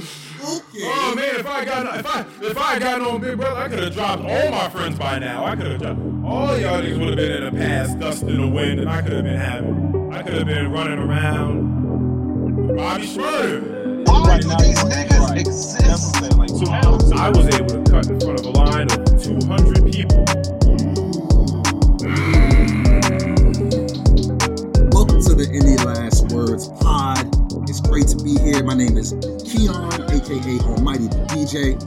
Oh man, if I got if I if I got no big brother, I could have dropped all my friends by now. I could have dropped all y'all niggas would have been in the past, dust in the wind, and I could have been having I could have been running around Bobby Shmurda. Why do these niggas exist? I was able to cut in front of a line of 200 people. Welcome to the Any Last Words Pod. It's great to be here. My name is Keon, aka Almighty DJ.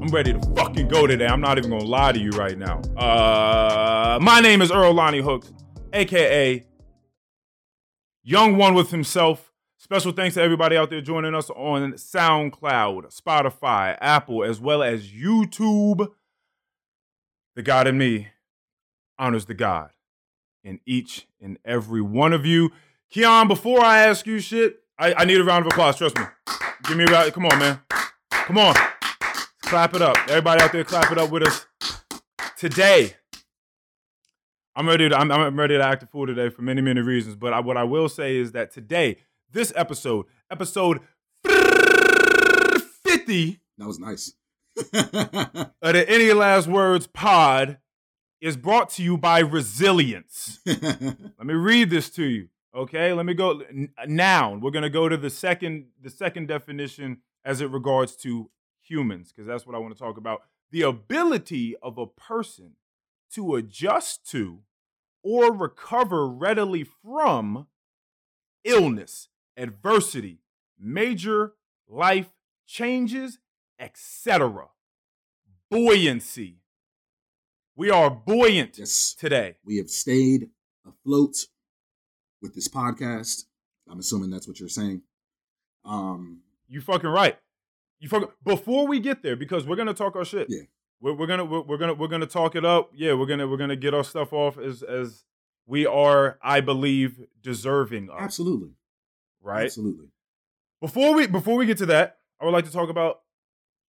I'm ready to fucking go today. I'm not even gonna lie to you right now. Uh, my name is Earl Lonnie Hooks, aka Young One with himself. Special thanks to everybody out there joining us on SoundCloud, Spotify, Apple, as well as YouTube. The God in me honors the God in each and every one of you. Keon, before I ask you shit, I, I need a round of applause. Trust me. Give me a round. Come on, man. Come on. Clap it up. Everybody out there, clap it up with us. Today, I'm ready to I'm, I'm ready to act a fool today for many many reasons. But I, what I will say is that today, this episode, episode 50 That was nice. of the Any Last Words pod is brought to you by Resilience. Let me read this to you. Okay, let me go N- uh, noun. We're gonna go to the second the second definition as it regards to humans, because that's what I want to talk about. The ability of a person to adjust to or recover readily from illness, adversity, major life changes, etc. Buoyancy. We are buoyant yes, today. we have stayed afloat with this podcast. I'm assuming that's what you're saying. Um, You fucking right. You fucking before we get there because we're gonna talk our shit. Yeah. We're, we're gonna we're, we're gonna we're gonna talk it up. Yeah, we're gonna we're gonna get our stuff off as as we are, I believe, deserving of. absolutely, Right. absolutely. Before we before we get to that, I would like to talk about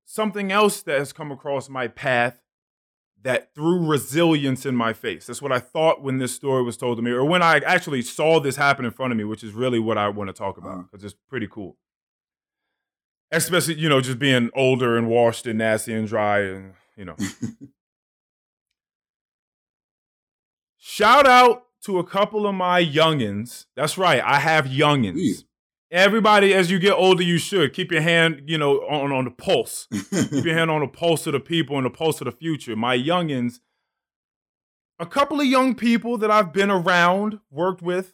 something else that has come across my path that threw resilience in my face. That's what I thought when this story was told to me, or when I actually saw this happen in front of me, which is really what I want to talk Uh-huh. about because it's pretty cool. Especially, you know, just being older and washed and nasty and dry and, you know. Shout out to a couple of my youngins. That's right, I have youngins. Everybody, as you get older, you should keep your hand, you know, on, on the pulse. Keep your hand on the pulse of the people and the pulse of the future. My youngins, a couple of young people that I've been around, worked with,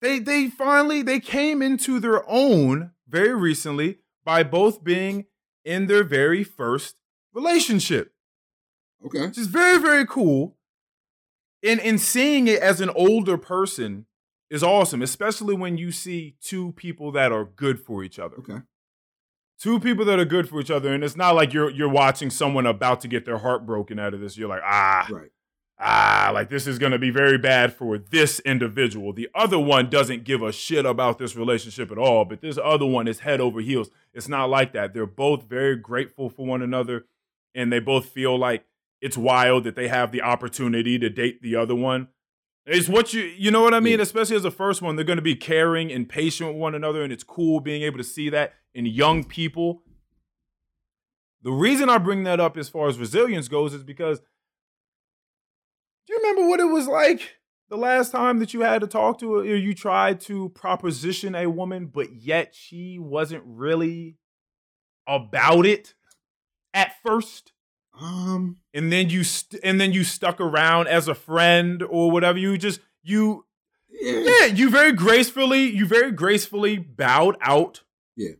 they they finally they came into their own very recently by both being in their very first relationship okay. which is very very cool and in seeing it as an older person is awesome especially when you see two people that are good for each other. Okay. two people that are good for each other and it's not like you're you're watching someone about to get their heart broken out of this. You're like ah Right. ah like this is going to be very bad for this individual. The other one doesn't give a shit about this relationship at all but this other one is head over heels. It's not like that. They're both very grateful for one another and they both feel like it's wild that they have the opportunity to date the other one it's what you you know what i mean? Yeah. especially as a first one they're going to be caring and patient with one another and it's cool being able to see that in young people. The reason i bring that up as far as resilience goes is because do you remember what it was like the last time that you had to talk to her or you tried to proposition a woman but yet she wasn't really about it at first Um. and then you st- and then you stuck around as a friend or whatever you just you Yeah. yeah you very gracefully you very gracefully bowed out Yeah.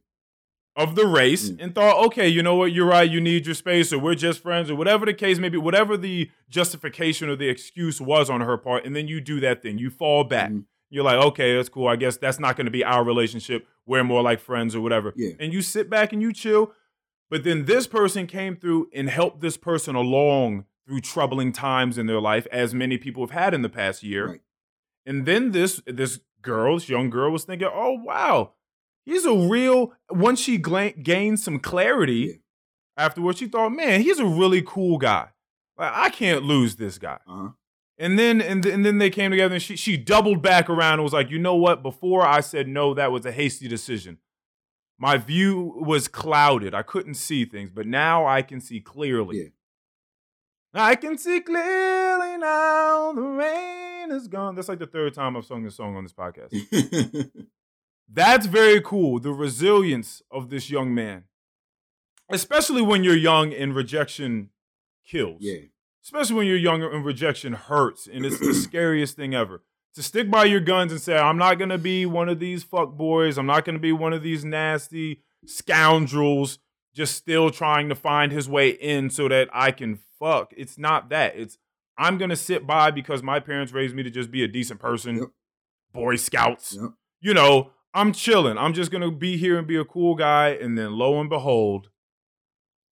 of the race Mm. and thought okay you know what you're right you need your space or we're just friends or whatever the case may be whatever the justification or the excuse was on her part and then you do that thing you fall back Mhm. you're like okay that's cool i guess that's not going to be our relationship we're more like friends or whatever Yeah. and you sit back and you chill but then this person came through and helped this person along through troubling times in their life, as many people have had in the past year. Right. And then this this girl, this young girl, was thinking, "Oh wow, he's a real." Once she gla- gained some clarity Yeah. afterwards, she thought, "Man, he's a really cool guy. Like I can't lose this guy." Uh huh. And then and, th- and then they came together and she she doubled back around and was like, you know what? Before I said no, that was a hasty decision. My view was clouded. I couldn't see things, but now I can see clearly. Yeah. I can see clearly now. The rain is gone. That's like the third time I've sung this song on this podcast. That's very cool. The resilience of this young man, especially when you're young and rejection kills. yeah. Especially when you're younger and rejection hurts, and it's the scariest thing ever. To stick by your guns and say, "I'm not gonna be one of these fuck boys. I'm not gonna be one of these nasty scoundrels." Just still trying to find his way in so that I can fuck. It's not that. It's I'm gonna sit by because my parents raised me to just be a decent person. Yep. Boy Scouts Yep. you know, I'm chilling. I'm just gonna be here and be a cool guy. And then lo and behold,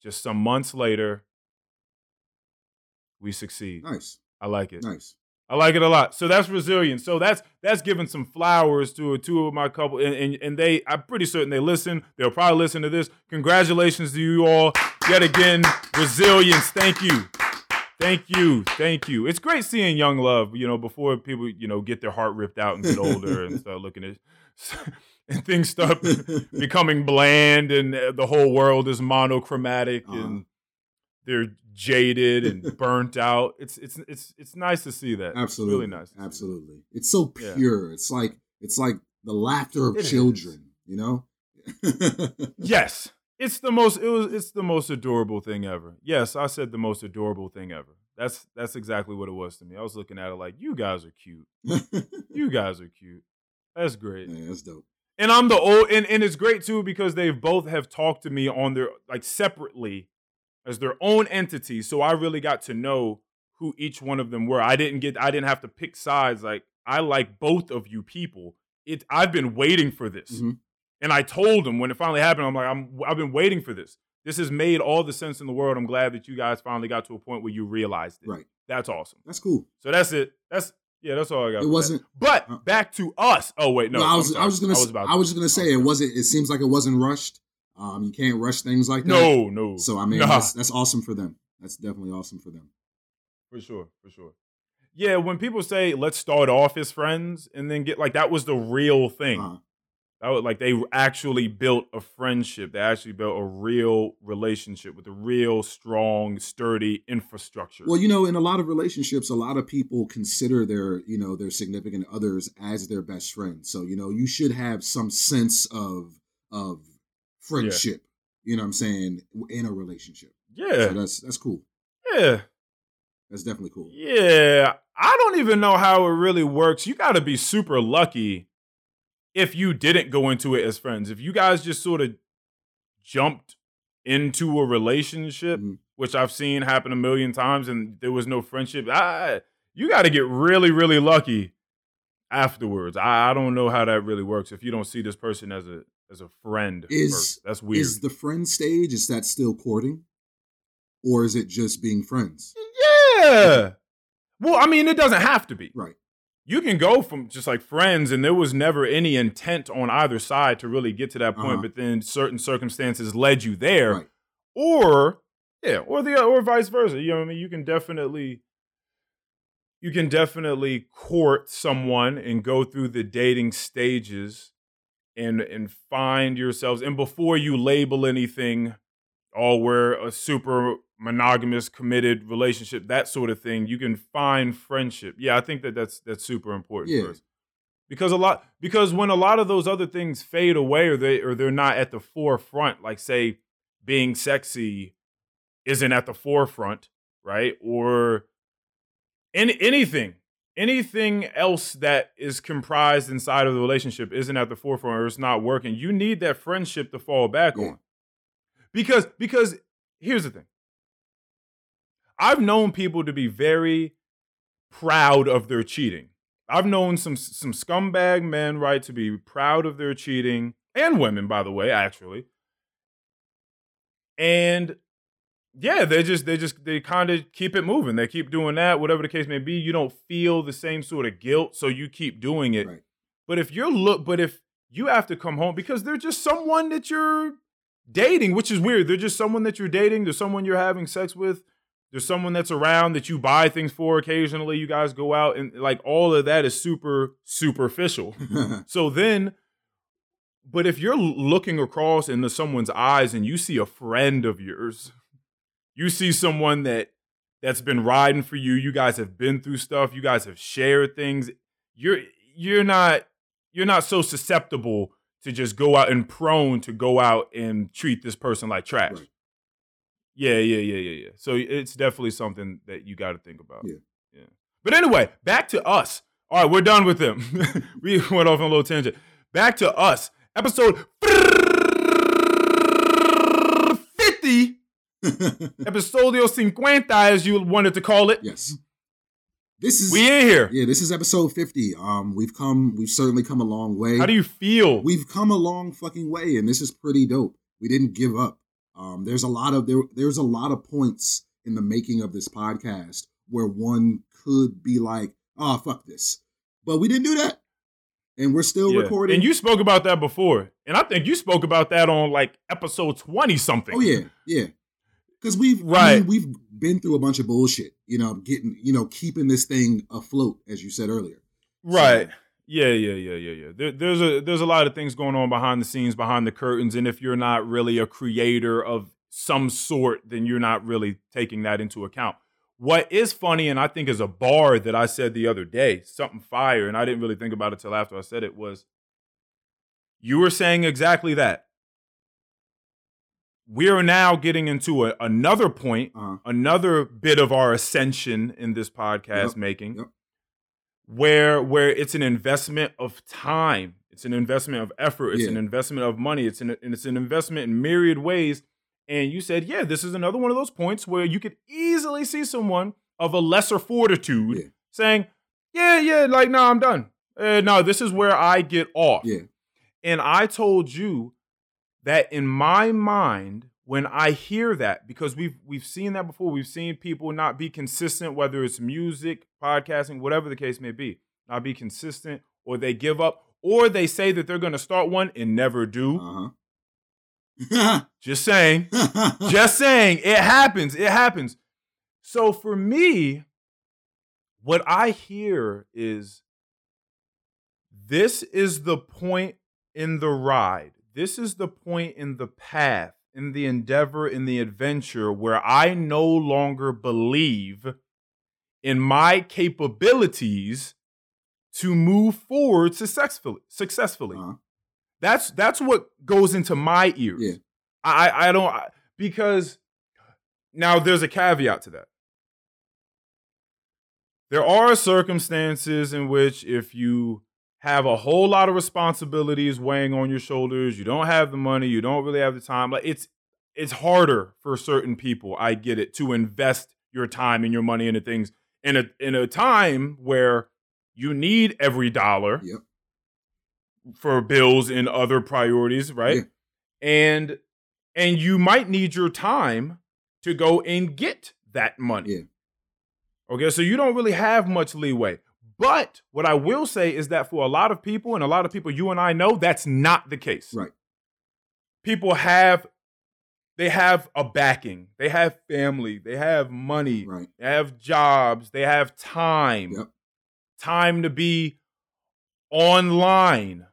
just some months later, we succeed. Nice. I like it. Nice. I like it a lot. So that's resilience. So that's that's giving some flowers to two of my couple, and, and and they. I'm pretty certain they listen. They'll probably listen to this. Congratulations to you all yet again. Resilience. Thank you. Thank you. Thank you. It's great seeing young love. You know, before people you know get their heart ripped out and get older and start looking at. And things start becoming bland, and uh, the whole world is monochromatic, Uh-huh. and they're jaded and burnt out. It's it's it's it's nice to see that. It's Absolutely. really nice. Absolutely. It's so Yeah. pure. It's like it's like the laughter of It is. children, you know? Yes, it's the most. It was. It's the most adorable thing ever. Yes, I said the most adorable thing ever. That's that's exactly what it was to me. I was looking at it like, you guys are cute. You guys are cute. That's great. yeah, that's dope. And I'm the old, and, and it's great too because they both have talked to me on their like separately as their own entity. So I really got to know who each one of them were. I didn't get, I didn't have to pick sides. Like I like both of you people. It, I've been waiting for this, Mhm. and I told them when it finally happened. I'm like, I'm, I've been waiting for this. This has made all the sense in the world. I'm glad that you guys finally got to a point where you realized it. Right. That's awesome. That's cool. So that's it. That's yeah. That's all I got. It wasn't But uh, back to us. Oh wait, no. No, I was I was gonna I was I was just gonna say it wasn't it seems like it wasn't rushed. Um you can't rush things like that. No, no. So I mean Nah, that's that's awesome for them. That's definitely awesome for them. for sure, for sure. Yeah, when people say let's start off as friends and then get like that was the real thing. Uh, That was like they actually built a friendship. They actually built a real relationship with a real strong, sturdy infrastructure. well, you know, in a lot of relationships, a lot of people consider their, you know, their significant others as their best friend. So, you know, you should have some sense of of friendship, you know what I'm saying, in a relationship. yeah, So that's that's cool. yeah, That's definitely cool. yeah. I don't even know how it really works. You got to be super lucky if you didn't go into it as friends. If you guys just sort of jumped into a relationship, Mhm. which I've seen happen a million times, and there was no friendship, I, you got to get really, really lucky afterwards. I, I don't know how that really works if you don't see this person as a as a friend Is- first. That's weird. Is the friend stage is that still courting, or is it just being friends? yeah. Well, I mean, it doesn't have to be. Right. you can go from just like friends and there was never any intent on either side to really get to that point Uh-huh. but then certain circumstances led you there Right. or yeah or the or vice versa you know what i mean you can definitely you can definitely court someone and go through the dating stages and and find yourselves and before you label anything oh we're a super monogamous committed relationship that sort of thing you can find friendship. Yeah i think that that's that's super important Yeah. first. Because a lot because when a lot of those other things fade away or they or they're not at the forefront like say being sexy isn't at the forefront right? Or any, anything anything else that is comprised inside of the relationship isn't at the forefront or it's not working you need that friendship to fall back Yeah. on. Because because here's the thing. I've known people to be very proud of their cheating. I've known some some scumbag men right to be proud of their cheating and women by the way actually and yeah they just they just they kind of keep it moving they keep doing that whatever the case may be you don't feel the same sort of guilt so you keep doing it Right. but if you're look but if you have to come home because they're just someone that you're dating which is weird they're just someone that you're dating they're someone you're having sex with There's someone that's around that you buy things for occasionally. You guys go out and like all of that is super superficial. so then, but if you're looking across into someone's eyes and you see a friend of yours, you see someone that that's been riding for you. You guys have been through stuff. You guys have shared things. You're you're not you're not so susceptible to just go out and prone to go out and treat this person like trash. Right. Yeah, yeah, yeah, yeah, yeah. So it's definitely something that you got to think about. Yeah. yeah. But anyway, back to us. All right, we're done with them. we went off on a little tangent. Back to us. Episode 50. Episodio 50, as you wanted to call it. yes. This is We in here. yeah, this is episode 50. Um we've come we've certainly come a long way. How do you feel? we've come a long fucking way and this is pretty dope. We didn't give up. Um there's a lot of there there's a lot of points in the making of this podcast where one could be like, "Oh, fuck this." But we didn't do that. And we're still Yeah. recording. And you spoke about that before. And I think you spoke about that on like episode 20 something. Oh yeah, yeah. Because we've I Right. mean, we've been through a bunch of bullshit. You know, getting you know keeping this thing afloat, as you said earlier. Right. Yeah, yeah, yeah, yeah, yeah. There, there's a there's a lot of things going on behind the scenes, behind the curtains, and if you're not really a creator of some sort, then you're not really taking that into account. What is funny, and I think is a bar that I said the other day, something fire, and I didn't really think about it till after I said it was. You were saying exactly that. We are now getting into a, another point, Uh, another bit of our ascension in this podcast Yep, making yep. where where it's an investment of time. It's an investment of effort. It's an investment of money. It's an and it's an investment in myriad ways. And you said yeah this is another one of those points where you could easily see someone of a lesser fortitude Yeah. saying yeah yeah like no i'm done. Uh, no this is where i get off. Yeah, and I told you that in my mind, when I hear that, because we've we've seen that before, we've seen people not be consistent, whether it's music, podcasting, whatever the case may be, not be consistent, or they give up, or they say that they're gonna start one and never do. uh huh. Just saying. Just saying. It happens. It happens. So for me, what I hear is this is the point in the ride. This is the point in the path, in the endeavor, in the adventure where I no longer believe in my capabilities to move forward successfully. Successfully. Uh-huh. That's that's what goes into my ears. Yeah. I I don't I- because now there's a caveat to that. There are circumstances in which if you have a whole lot of responsibilities weighing on your shoulders, you don't have the money, you don't really have the time, like it's it's harder for certain people, I get it, to invest your time and your money into things in a in a time where you need every dollar Yep. for bills and other priorities, right? Yeah. And and you might need your time to go and get that money. Yeah. Okay, so you don't really have much leeway. But what I will say is that for a lot of people, and a lot of people you and I know, that's not the case. Right. People have they have a backing, they have family, they have money, Right. they have jobs, they have time. Yep. Time to be online,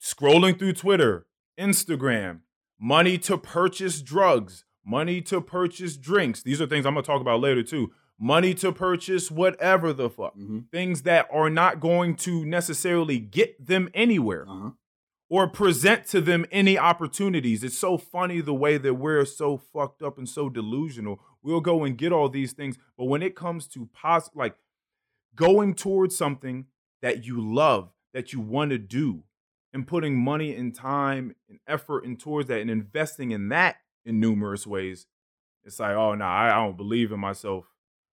scrolling through Twitter, Instagram, money to purchase drugs, money to purchase drinks. These are things I'm going to talk about later too. Money to purchase whatever the fuck. hmm Things that are not going to necessarily get them anywhere Uh huh. or present to them any opportunities. It's so funny the way that we're so fucked up and so delusional. We'll go and get all these things, but when it comes to pos- like going towards something that you love, that you want to do, and putting money and time and effort in towards that and investing in that in numerous ways, it's like, oh no, I, I don't believe in myself.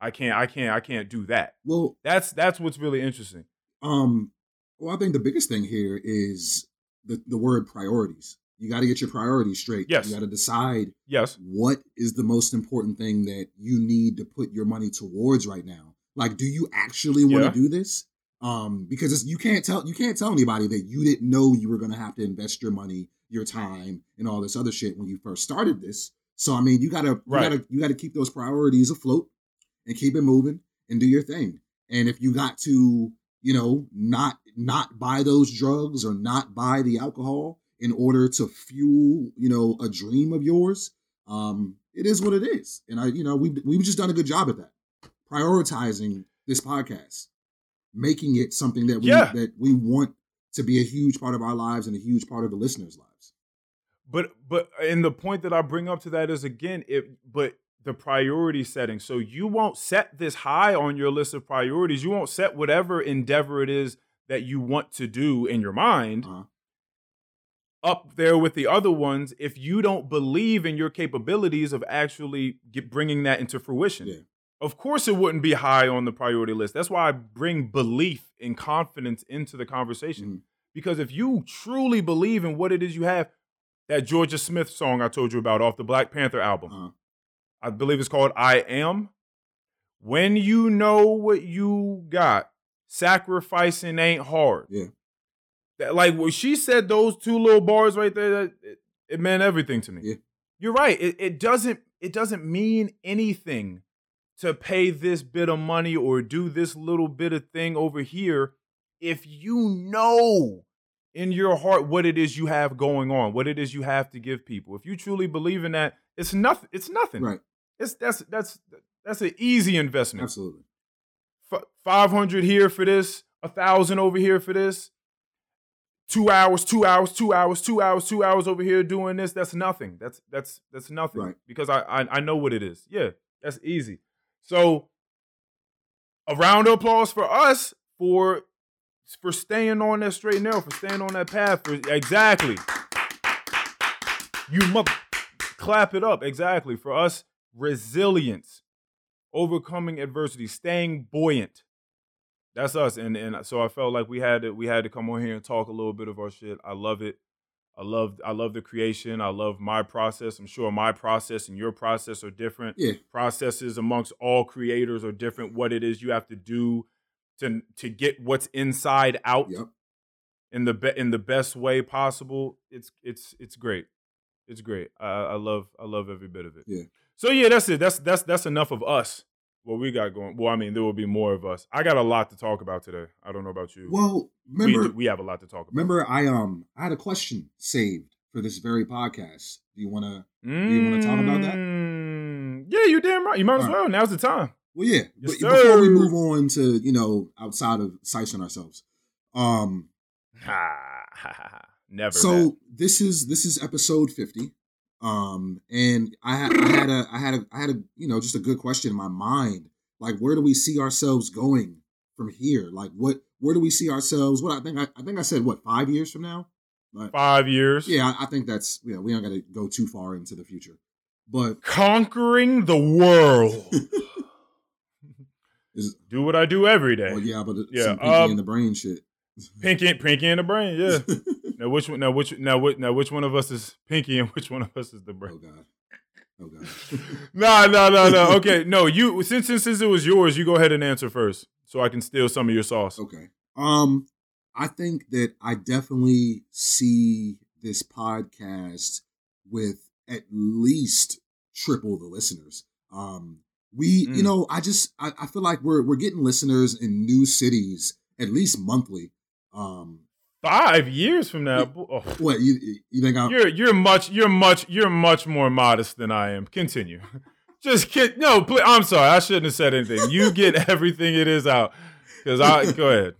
I can't, I can't, I can't do that. Well, That's that's what's really interesting. um, well, I think the biggest thing here is the the word priorities. You got to get your priorities straight. Yes. You got to decide Yes. what is the most important thing that you need to put your money towards right now. Like, do you actually want to Yeah. do this? Um, because it's, you can't tell you can't tell anybody that you didn't know you were going to have to invest your money, your time, and all this other shit when you first started this. So I mean, you gotta you Right. gotta you gotta keep those priorities afloat and keep it moving and do your thing. And if you got to, you know, not not buy those drugs or not buy the alcohol in order to fuel, you know, a dream of yours, um, it is what it is. And I, you know, we we've just done a good job at that, prioritizing this podcast, making it something that we Yeah. that we want to be a huge part of our lives and a huge part of the listeners' lives. But but and the point that I bring up to that is again it but the priority setting. So you won't set this high on your list of priorities. You won't set whatever endeavor it is that you want to do in your mind Uh-huh. up there with the other ones if you don't believe in your capabilities of actually get, bringing that into fruition. Yeah. Of course, it wouldn't be high on the priority list. That's why I bring belief and confidence into the conversation. Mhm. Because if you truly believe in what it is you have, that Jorja Smith song I told you about off the Black Panther album, Uh-huh. I believe it's called I Am. When you know what you got, sacrificing ain't hard. Yeah. That, like when she said those two little bars right there, that, it, it meant everything to me. Yeah. You're right. It, it doesn't it doesn't mean anything to pay this bit of money or do this little bit of thing over here if you know in your heart what it is you have going on, what it is you have to give people. If you truly believe in that, it's nothing. It's nothing. Right. It's that's that's that's an easy investment. Absolutely. F- Five hundred here for this, a thousand over here for this. Two hours, two hours, two hours, two hours, two hours over here doing this. That's nothing. That's that's that's nothing. Right. Because I, I I know what it is. Yeah, that's easy. So a round of applause for us for for staying on that straight narrow, for staying on that path. For exactly. You mother clap it up. Exactly. For us, resilience, overcoming adversity, staying buoyant. That's us. And and so I felt like we had to we had to come on here and talk a little bit of our shit. I love it. I love I love the creation. I love my process. I'm sure my process and your process are different. Yeah. Processes amongst all creators are different. What it is you have to do to to get what's inside out Yep. in the be- in the best way possible. It's it's it's great. It's great. I, I love I love every bit of it. Yeah. So yeah, that's it. That's that's that's enough of us. What we got going. Well, I mean, there will be more of us. I got a lot to talk about today. I don't know about you. Well, we, remember, do- we have a lot to talk about. remember, I um, I had a question saved for this very podcast. Do you want to? Do you wanna talk about that? Mm, Yeah, you damn right. You might as All right. well. Now's the time. Well, yeah. Yes, but before we move on to you know outside of sizing ourselves, um, Never. so that. this is this is episode fifty, um, and I had I had a I had a I had a you know just a good question in my mind, like where do we see ourselves going from here? Like what where do we see ourselves? What I think I, I think I said what five years from now. But five years. yeah, I, I think that's you know we don't got to go too far into the future, but Conquering the world. is do what I do every day. well yeah, but Yeah, um, in the brain shit. Pinky, pinky in the brain. Yeah. now which one? Now which? Now which? Now which one of us is pinky and which one of us is the Brain? oh god, oh god. No, no, no, no. Okay, no. You since since since it was yours, you go ahead and answer first, so I can steal some of your sauce. Okay. Um, I think that I definitely see this podcast with at least triple the listeners. Um, we, you Mm. know, I just I, I feel like we're we're getting listeners in new cities at least monthly. Um, Five years from now, oh, what you you think I'm? you're you're much you're much you're much more modest than I am. Continue. Just kid. No, please, I'm sorry. I shouldn't have said anything. You get everything it is out. Because I go ahead.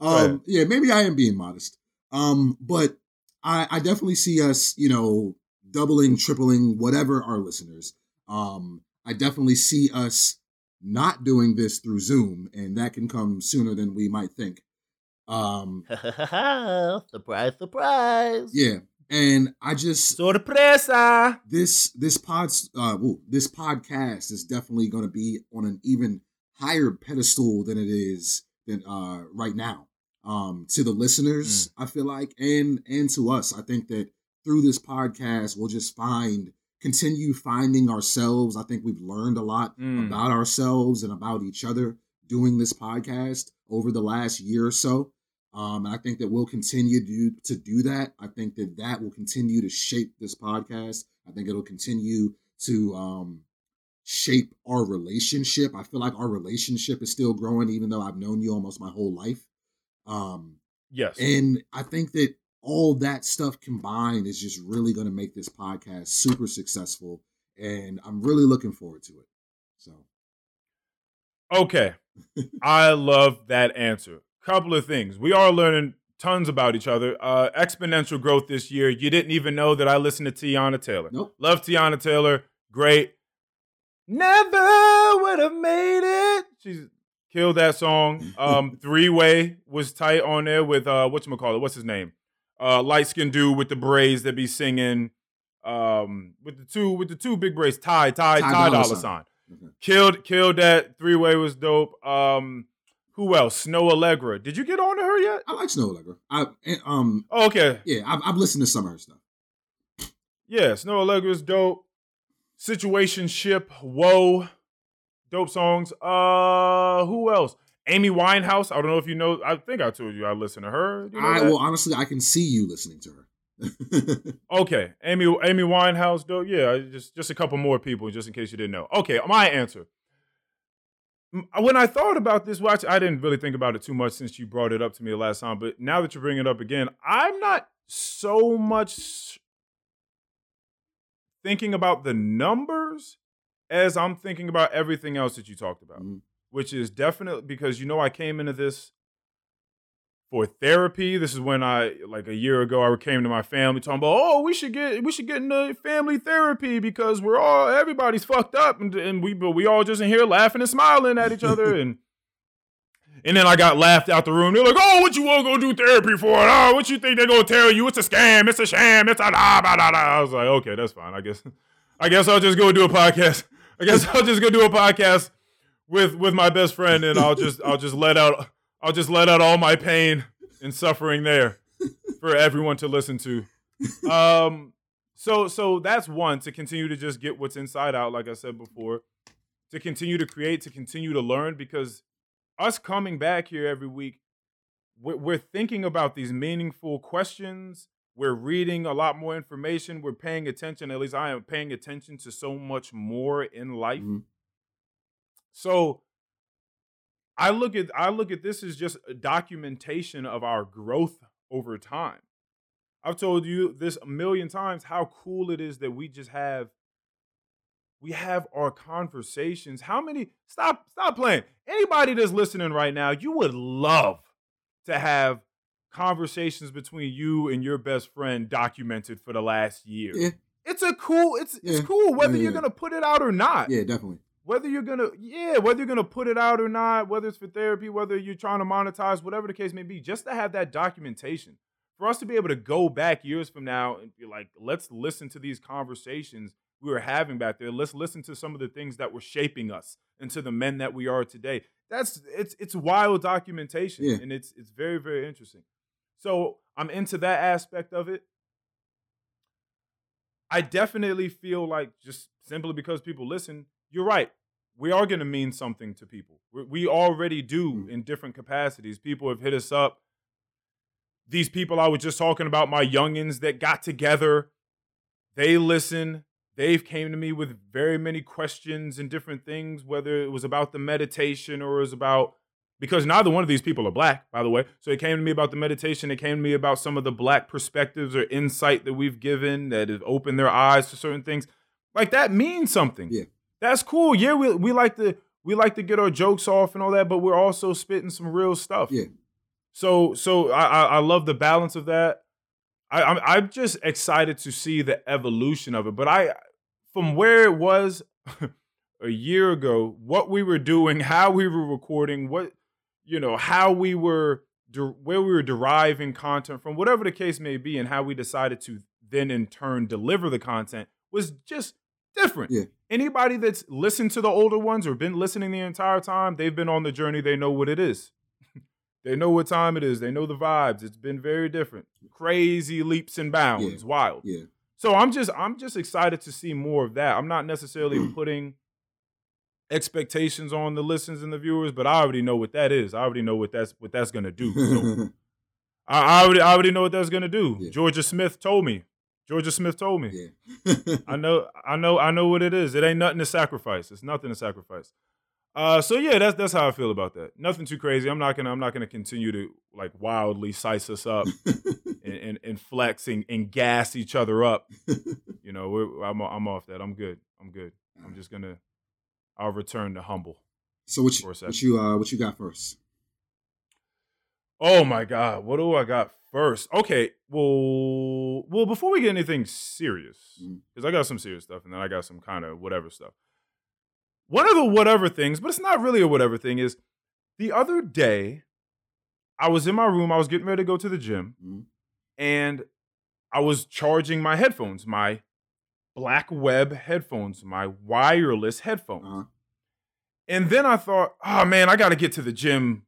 ahead. Um, yeah, maybe I am being modest. Um, but I, I definitely see us, you know, doubling, tripling, whatever our listeners. Um, I definitely see us not doing this through Zoom, and that can come sooner than we might think. Um, surprise, surprise. yeah, and I just Sorpresa. this this pod's uh woo, this podcast is definitely going to be on an even higher pedestal than it is than uh right now um to the listeners i feel like and and to us i think that through this podcast we'll just find continue finding ourselves i think we've learned a lot Mm. about ourselves and about each other doing this podcast over the last year or so Um, and I think that we'll continue to do, to do that. I think that that will continue to shape this podcast. I think it'll continue to um, shape our relationship. I feel like our relationship is still growing, even though I've known you almost my whole life. Um, Yes. and I think that all that stuff combined is just really going to make this podcast super successful. And I'm really looking forward to it. So, Okay. I love that answer. Couple of things. We are learning tons about each other. Uh, exponential growth this year. You didn't even know that I listened to Teyana Taylor. nope. Love Teyana Taylor. Great. Never would have made it. She's killed that song. Um, Three Way was tight on there with uh whatchamacallit, what's his name? Uh light skinned dude with the braids that be singing um with the two with the two big braids, Ty, Ty, Ty Ty, Dolla Dollar Sign. Killed killed that three way was dope. Um who else? Snoh Aalegra. Did you get on to her yet? I like Snoh Aalegra. I um Oh, okay. yeah, I've, I've listened to some of her stuff. Yeah, Snoh Aalegra is dope. Situation Ship, Whoa. Dope songs. Uh who else? Amy Winehouse. I don't know if you know. I think I told you I listen to her. You know I that? well, honestly, I can see you listening to her. Okay, Amy Amy Winehouse, though. Yeah, just just a couple more people, just in case you didn't know. Okay, my answer. When I thought about this watch, I didn't really think about it too much since you brought it up to me the last time. But now that you bring it up again, I'm not so much thinking about the numbers as I'm thinking about everything else that you talked about Mhm. which is definitely because you know I came into this for therapy. This is when I like a year ago I came to my family talking about oh we should get we should get into family therapy because we're all everybody's fucked up and, and we but we all just in here laughing and smiling at each other and and then I got laughed out the room. They're like, "Oh, what you want to go do therapy for? Oh, what you think they're gonna tell you? It's a scam. It's a sham. It's a da da da da." I was like, "Okay, that's fine. I guess, I guess I'll just go do a podcast. I guess I'll just go do a podcast with with my best friend, and I'll just I'll just let out I'll just let out all my pain and suffering there for everyone to listen to. Um, so so that's one to continue to just get what's inside out, like I said before, to continue to create, to continue to learn, because us coming back here every week, we're, we're thinking about these meaningful questions. We're reading a lot more information. We're paying attention. At least I am paying attention to so much more in life. Mhm. So I look at I look at this as just a documentation of our growth over time. I've told you this a million times how cool it is that we just have we have our conversations. How many stop stop playing. Anybody that's listening right now, you would love to have conversations between you and your best friend documented for the last year. Yeah. It's a cool it's it's cool whether Yeah, you're yeah. going to put it out or not Yeah, definitely. Whether you're gonna yeah whether you're gonna put it out or not whether it's for therapy whether you're trying to monetize whatever the case may be just to have that documentation. For us to be able to go back years from now and be like let's listen to these conversations we were having back there. Let's listen to some of the things that were shaping us into the men that we are today. That's it's it's wild documentation Yeah. and it's it's very very interesting. So i'm into that aspect of it. I definitely feel like just simply because people listen, you're right. We are going to mean something to people. We, we already do Mm. in different capacities. People have hit us up. These people I was just talking about, my youngins that got together, they listen. They've came to me with very many questions and different things, whether it was about the meditation or it was about because neither one of these people are black, by the way. So it came to me about the meditation. It came to me about some of the black perspectives or insight that we've given that have opened their eyes to certain things. Like that means something. Yeah. That's cool. Yeah, we we like to we like to get our jokes off and all that, but we're also spitting some real stuff. Yeah. So so I I, I love the balance of that. I I'm, I'm just excited to see the evolution of it. But I from where it was a year ago, what we were doing, how we were recording, what you know, how we were where we were deriving content from, whatever the case may be, and how we decided to then in turn deliver the content was just different. Yeah. Anybody that's listened to the older ones or been listening the entire time, they've been on the journey. They know what it is. they know what time it is. They know the vibes. It's been very different. Crazy leaps and bounds. Yeah. Wild. Yeah. So I'm just I'm just excited to see more of that. I'm not necessarily mm. putting expectations on the listens and the viewers, but I already know what that is. I already know what that's what that's gonna do. So I, I already I already know what that's gonna do. Yeah. Jorja Smith told me. Jorja Smith told me. Yeah. I know, I know, I know what it is. It ain't nothing to sacrifice. It's nothing to sacrifice. Uh, so yeah, that's that's how I feel about that. Nothing too crazy. I'm not gonna I'm not gonna continue to like wildly size us up and, and, and flex and, and gas each other up. You know, we're, I'm I'm off that. I'm good. I'm good. I'm just gonna I'll return to humble. so what you, what you uh what you got first? Oh my God, what do I got first? Okay, well, well, before we get anything serious, Mm. because I got some serious stuff, and then I got some kind of whatever stuff. One of the whatever things, but it's not really a whatever thing, is the other day I was in my room, I was getting ready to go to the gym, Mhm. and I was charging my headphones, my black web headphones, my wireless headphones. Uh-huh. And then I thought, oh man, I got to get to the gym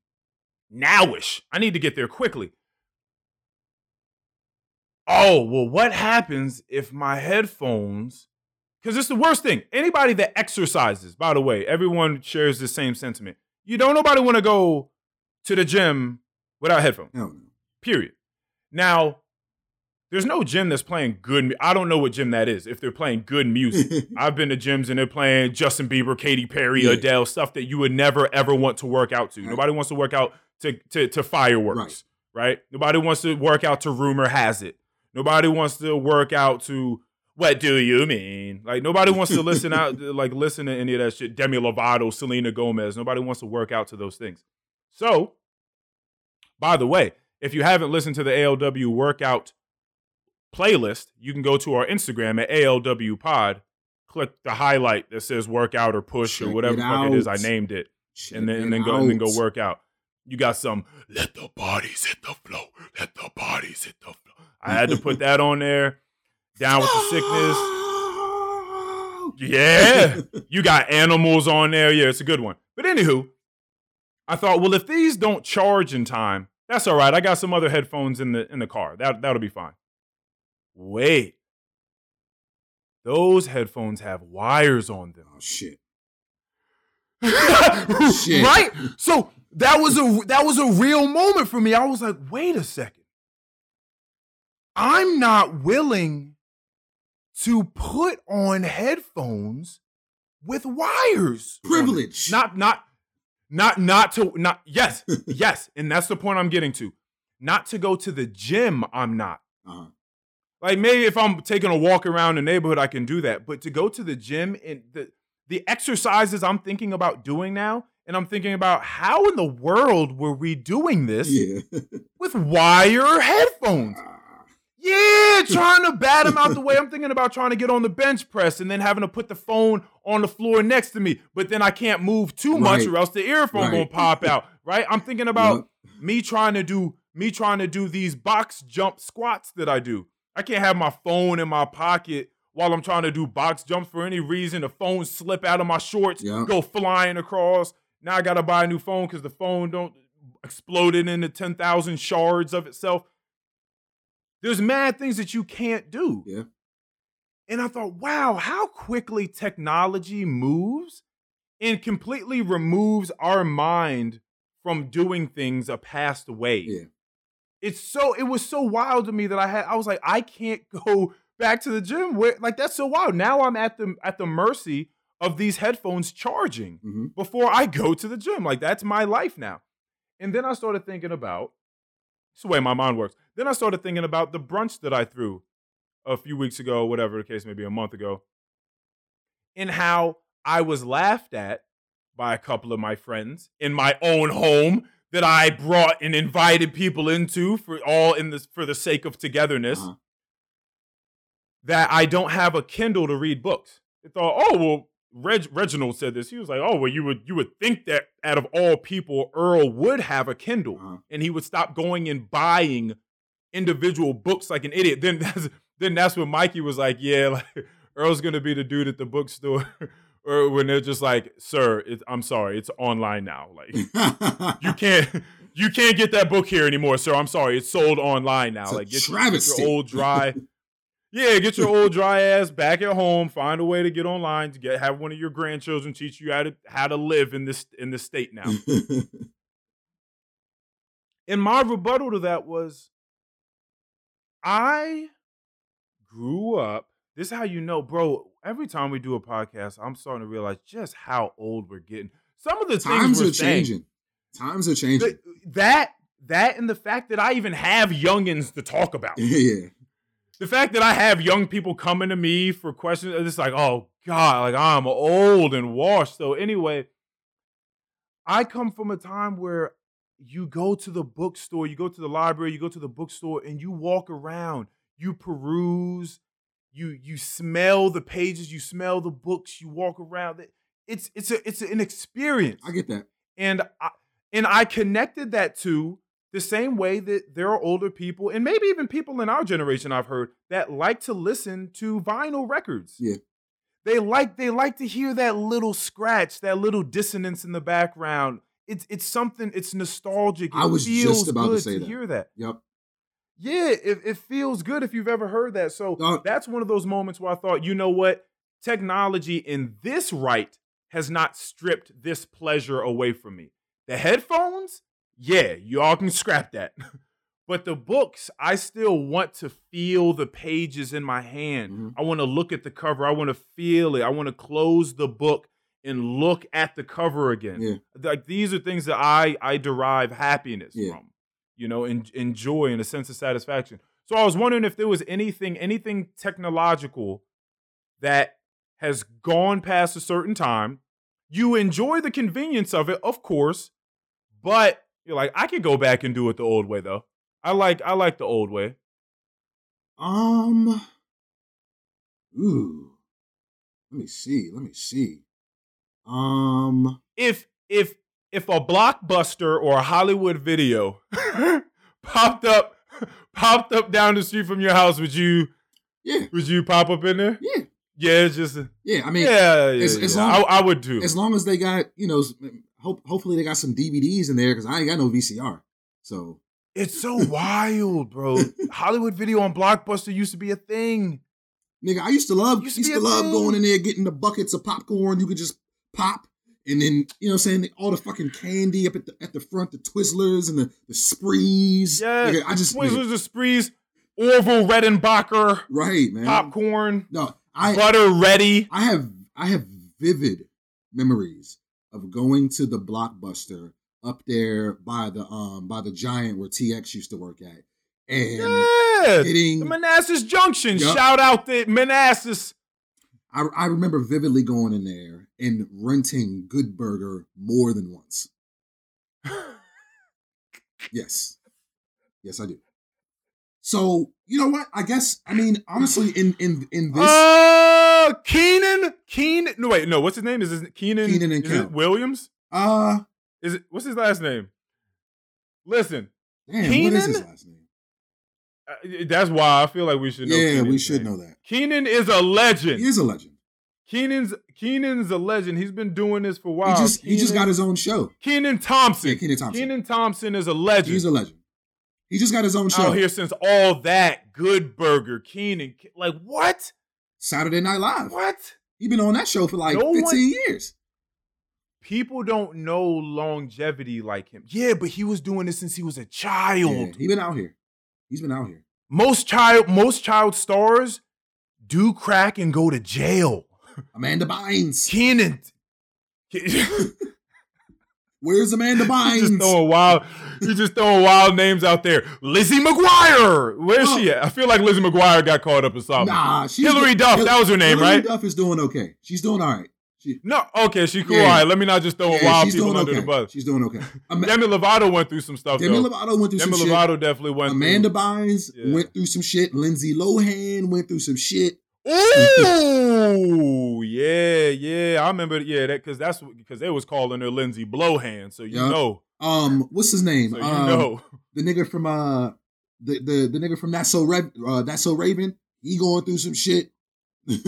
nowish. I need to get there quickly. Oh, well, what happens if my headphones, because it's the worst thing. Anybody that exercises, by the way, everyone shares the same sentiment. You don't nobody want to go to the gym without headphones no. period. Now, there's no gym that's playing good. I don't know what gym that is. If they're playing good music, I've been to gyms and they're playing Justin Bieber, Katy Perry, Yeah. Adele, stuff that you would never ever want to work out to. Right. Nobody wants to work out to to, to fireworks, right. Nobody wants to work out to rumor has it. Nobody wants to work out to what do you mean? Like nobody wants to listen out like listen to any of that shit. Demi Lovato, Selena Gomez. Nobody wants to work out to those things. So, by the way, if you haven't listened to the ALW workout playlist, you can go to our Instagram at ALW Pod, click the highlight that says workout or push Check or whatever it fuck it is I named it, Check and then and then go and then go work out. You got some let the bodies hit the flow, let the bodies hit the flow. I had to put that on there. Down with the sickness. Yeah. You got animals on there. Yeah, it's a good one. But anywho, I thought, well, if these don't charge in time, that's all right. I got some other headphones in the in the car. That that'll be fine. Wait. Those headphones have wires on them. Oh shit. Shit. Right? So that was a that was a real moment for me. I was like, wait a second. I'm not willing to put on headphones with wires. Privilege. Not not not not to not yes, yes. And that's the point I'm getting to. Not to go to the gym, I'm not. Uh-huh. Like maybe if I'm taking a walk around the neighborhood, I can do that. But to go to the gym and the the exercises I'm thinking about doing now, and I'm thinking about how in the world were we doing this Yeah. with wire headphones? Ah. Yeah, trying to bat him out the way. I'm thinking about trying to get on the bench press and then having to put the phone on the floor next to me, but then I can't move too much Right. or else the earphone Right. gonna pop out. Right? I'm thinking about Yup. me trying to do me trying to do these box jump squats that I do. I can't have my phone in my pocket while I'm trying to do box jumps for any reason. The phone slip out of my shorts, Yup. go flying across. Now I gotta buy a new phone because the phone don't explode it into ten thousand shards of itself. There's mad things that you can't do. Yeah. And I thought, wow, how quickly technology moves and completely removes our mind from doing things a past way. Yeah. It's so it was so wild to me that I had I was like, I can't go back to the gym. Where like that's so wild. Now I'm at the at the mercy of these headphones charging hmm before I go to the gym. Like that's my life now. And then I started thinking about it's the way my mind works. Then I started thinking about the brunch that I threw a few weeks ago, whatever the case may be, a month ago, and how I was laughed at by a couple of my friends in my own home that I brought and invited people into for all in this for the sake of togetherness. Uh-huh. That I don't have a Kindle to read books. They thought, oh well, Reg, Reginald said this. He was like, "Oh, well, you would you would think that out of all people, Earl would have a Kindle, Uh-huh. and he would stop going and buying individual books like an idiot." Then that's then that's when Mikey was like, "Yeah, like Earl's gonna be the dude at the bookstore." Or when they're just like, "Sir, it, I'm sorry, it's online now. Like, you can't, you can't get that book here anymore, sir. I'm sorry, it's sold online now. It's like, get, travesty. your old dry, yeah, get your old dry ass back at home. Find a way to get online to get have one of your grandchildren teach you how to how to live in this in this state now. And my rebuttal to that was I grew up. This is how you know, bro. Every time we do a podcast, I'm starting to realize just how old we're getting. Some of the Times are saying, changing. Times are changing. th- that that and the fact that I even have youngins to talk about. yeah. The fact that I have young people coming to me for questions, it's like, oh God, like I'm old and washed. So anyway, I come from a time where you go to the bookstore, you go to the library, you go to the bookstore, and you walk around, you peruse, you you smell the pages, you smell the books, you walk around. It's it's a it's an experience I get that. and I, and I connected that to the same way that there are older people and maybe even people in our generation I've heard that like to listen to vinyl records. Yeah. They like they like to hear that little scratch, that little dissonance in the background. It's it's something it's nostalgic. It I was just about to say that. hear that. Yep. Yeah, it, it feels good if you've ever heard that. So Uh, that's one of those moments where I thought, you know what? Technology in this right has not stripped this pleasure away from me. The headphones, yeah, y'all can scrap that. but the books, I still want to feel the pages in my hand. Mhm. I want to look at the cover. I want to feel it. I want to close the book and look at the cover again. Yeah. Like these are things that I I derive happiness Yeah. from you know, and enjoy and a sense of satisfaction. So I was wondering if there was anything, anything technological that has gone past a certain time. You enjoy the convenience of it, of course, but you're like, I could go back and do it the old way though. I like I like the old way. Um. Ooh. Let me see. Let me see. Um. If if if a blockbuster or a Hollywood video popped up popped up down the street from your house, would you Yeah. would you pop up in there? Yeah. Yeah, it's just a, Yeah. I mean, yeah, yeah, as- as long- I, I would too. as long as they got you know, hope hopefully they got some DVDs in there because I ain't got no VCR. So It's so wild, bro. Hollywood video on Blockbuster used to be a thing. nigga, I used to love Used used, to be to love thing. going in there getting the buckets of popcorn. You could just pop. And then you know, what I'm saying all the fucking candy up at the at the front, the Twizzlers and the, the sprees. Yeah, Nigga, I just Twizzlers, the Sprees, Orville Redenbacher, right, man. popcorn, No, I butter ready. I have I have vivid memories of going to the blockbuster up there by the um by the giant where TX used to work at. And Yeah, getting the Manassas Junction. Yup. Shout out to Manassas. I, I remember vividly going in there and renting Good Burger more than once. Yes. Yes, I do. So, you know what? I guess I mean honestly in in in this Uh, Kenan, Kenan. No, wait, no. What's his name? Is it Kenan? Kenan and Kel. Williams? uh Is it? What's his last name? Listen, damn, what is his last name? uh, that's why I feel like we should know. Yeah, we should name. know that. Kenan is a legend. He is a legend. Kenan's Kenan's a legend. He's been doing this for a He while. just he just got his own show. Kenan Thompson. Yeah, Kenan Thompson. Kenan Thompson is a legend. He's a legend. He just got his own show. out here since all that. Good Burger, Kenan. Like what? Saturday Night Live. What? He been on that show for like No 15 one- years. People don't know longevity like him. Yeah, but he was doing this since he was a Yeah, child. he been out here. He's been out here. Most child, most child stars do crack and go to jail. Amanda Bynes. Kenan. Where's Amanda Bynes? just throwing wild. You just throwing wild names out there. Lizzie McGuire. Where's she oh. at? I feel like Lizzie McGuire got caught up in something. Nah, she's Hillary do- Duff. Hil- That was her name, right? Hillary right? Duff is doing okay. She's doing all right. She, No. Okay, she cool. Yeah. All right. Let me not just throw yeah, wild people doing under okay. the bus. She's doing okay. Ama- Demi Lovato went through some stuff. Demi though. Lovato went through Demi some Lovato shit. definitely went. Amanda through. Bynes Yeah. went through some shit. Lindsay Lohan went through some shit. Ooh, yeah, yeah. I remember. Yeah, that because that's because they was calling her Lindsay Blowhand. So you Yup. know. Um, what's his name? So you um, know. the nigga from uh the the the nigga from That's So Rev uh That's So Raven. He going through some shit.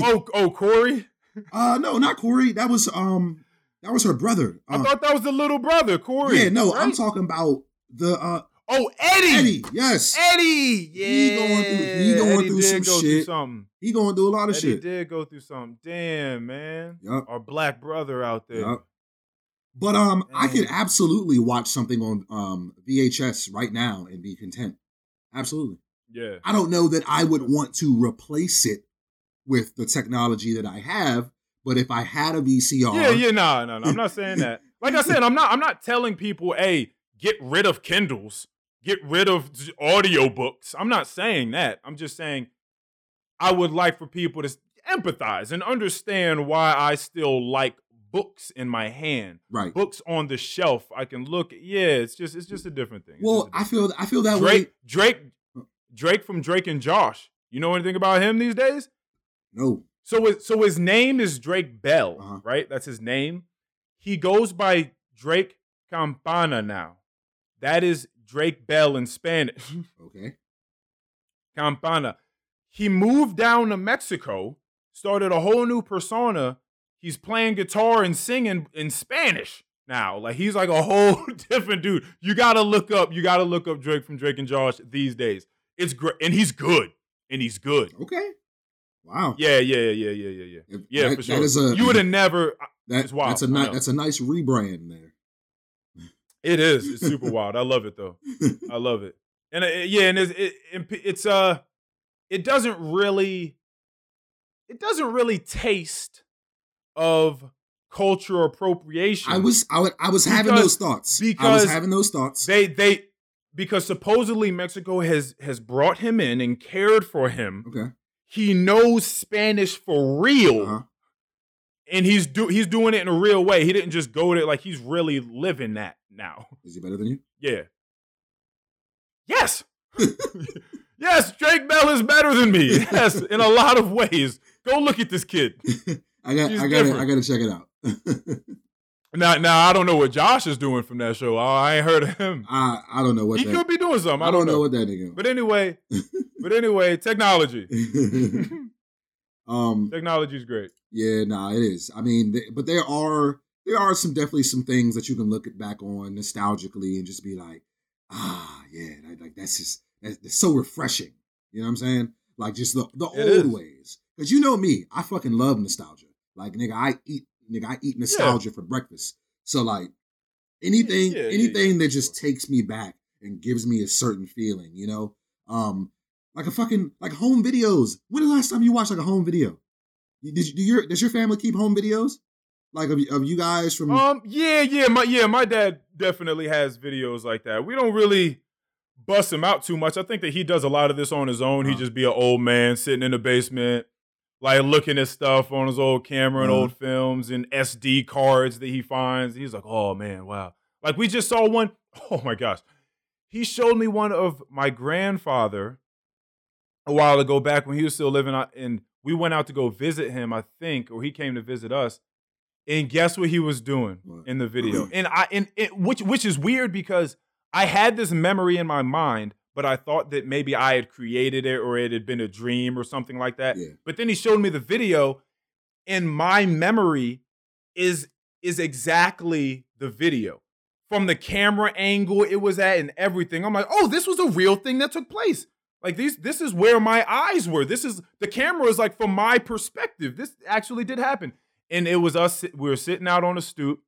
oh, oh, Corey. Uh no, not Corey. That was um that was her brother. I Uh, thought that was the little brother, Corey. yeah, no, I'm talking about the uh Oh, Eddie. Eddie. Yes, Eddie. Yeah. He going through- he going Eddie through some go through shit. something. he going through a lot of Eddie shit. did go through something. Damn, man. Yup. Our black brother out there. Yup. But um, I could absolutely watch something on um VHS right now and be content. Absolutely. Yeah. I don't know that I would want to replace it with the technology that I have, but if I had a VCR, Yeah, yeah, no, no, no. I'm not saying that. Like I said, I'm not I'm not telling people, hey, get rid of Kindles, get rid of audiobooks. I'm not saying that. I'm just saying I would like for people to empathize and understand why I still like books in my hand. right. Books on the shelf. I can look yeah, it's just it's just a different thing. It's Well, a I different feel I feel that thing. way. Drake Drake Drake from Drake and Josh. You know anything about him these days? No. So his, so his name is Drake Bell, Uh-huh. right? That's his name. He goes by Drake Campana now. That is Drake Bell in Spanish. Okay. Campana. He moved down to Mexico, started a whole new persona. He's playing guitar and singing in Spanish now. Like he's like a whole different dude. You gotta look up. You gotta look up Drake from Drake and Josh these days. It's great, and he's good, and he's good. Okay. Wow. Yeah, yeah, yeah, yeah, yeah, yeah. If Yeah, that- for sure. That is a you would have never. that, That's a ni- that's a nice rebrand there. It is. It's super wild. I love it though. I love it. And uh, yeah, and it's, it, it- it's uh, it doesn't really, it doesn't really taste of cultural appropriation. I was I, wa- I was having Because- those thoughts. I was because having those thoughts. they they because supposedly Mexico has has brought him in and cared for him. okay. He knows Spanish for real. Uh-huh. And he's do he's doing it in a real way. He didn't just go there like he's really living that now. Is he better than you? Yeah. Yes. yes, Drake Bell is better than me. Yes, in a lot of ways. Go look at this kid. I got He's I got. I got to check it out. Now, now I don't know what Josh is doing from that show. I ain't heard of him. I I don't know what he that. could be doing something. I don't know what that nigga. But anyway, but anyway, technology. um. Technology's great. Yeah. Nah. It is. I mean, th- but there are there are some definitely some things that you can look back on nostalgically and just be like, ah, yeah, that, like that's just that's, that's so refreshing. You know what I'm saying? Like just the the It old is. ways. Cause you know me, I fucking love nostalgia. Like nigga, I eat nigga, I eat nostalgia for breakfast. So like anything Yeah, yeah, anything yeah, that just takes me back and gives me a certain feeling, you know? Um like a fucking like home videos. When the last time you watched like a home video? Did you do your does your family keep home videos? Like of, of you guys from Um, yeah, yeah, my yeah, my dad definitely has videos like that. We don't really bust him out too much. I think that he does a lot of this on his own. He Uh-huh. just be an old man sitting in the basement, like looking at stuff on his old camera and Uh-huh. old films and SD cards that he finds. He's like, oh man, wow. Like we just saw one. Oh my gosh. He showed me one of my grandfather a while ago back when he was still living out and we went out to go visit him, I think, or he came to visit us. And guess what he was doing in the video? And I and it, which which is weird because I had this memory in my mind, but I thought that maybe I had created it or it had been a dream or something like that. Yeah. But then he showed me the video, and my memory is is exactly the video from the camera angle it was at and everything. I'm like, oh, this was a real thing that took place. Like these, this is where my eyes were. This is the camera is like from my perspective. This actually did happen, and it was us. We were sitting out on a stoop,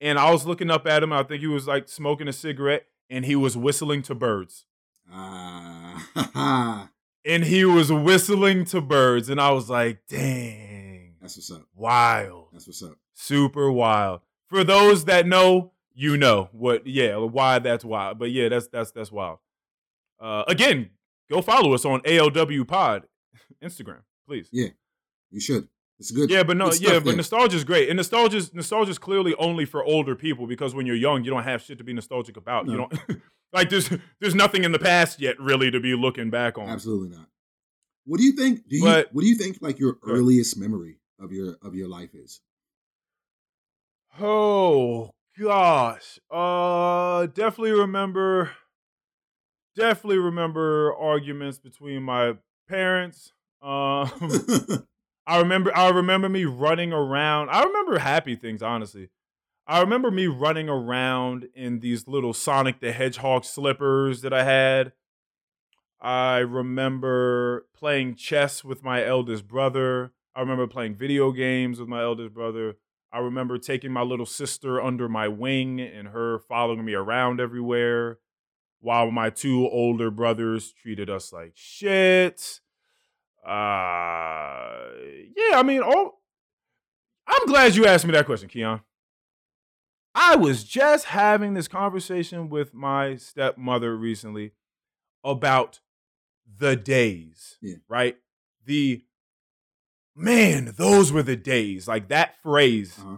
and I was looking up at him. I think he was like smoking a cigarette, and he was whistling to birds. Ah, And he was whistling to birds, and I was like, dang, that's what's up. wild. That's what's up. super wild. For those that know, you know what, yeah, why that's wild. But yeah, that's that's that's wild. Uh, again, go follow us on ALW Pod Instagram, please. Yeah, you should. It's good. Yeah, but no, yeah, but there. nostalgia's great, and nostalgia nostalgia's nostalgia's clearly only for older people because when you're young, you don't have shit to be nostalgic about. You No. don't like there's there's nothing in the past yet really to be looking back on. Absolutely not. What do you think? Do you But- what do you think like your earliest memory of your of your life is? Oh gosh. Uh definitely remember definitely remember arguments between my parents. Um I remember I remember me running around. I remember happy things, honestly. I remember me running around in these little Sonic the Hedgehog slippers that I had. I remember playing chess with my eldest brother. I remember playing video games with my eldest brother. I remember taking my little sister under my wing and her following me around everywhere while my two older brothers treated us like shit. Uh yeah, I mean, oh I'm glad you asked me that question, Keon. I was just having this conversation with my stepmother recently about the days, Yeah. right? The man, those were the days. Like that phrase. Uh-huh.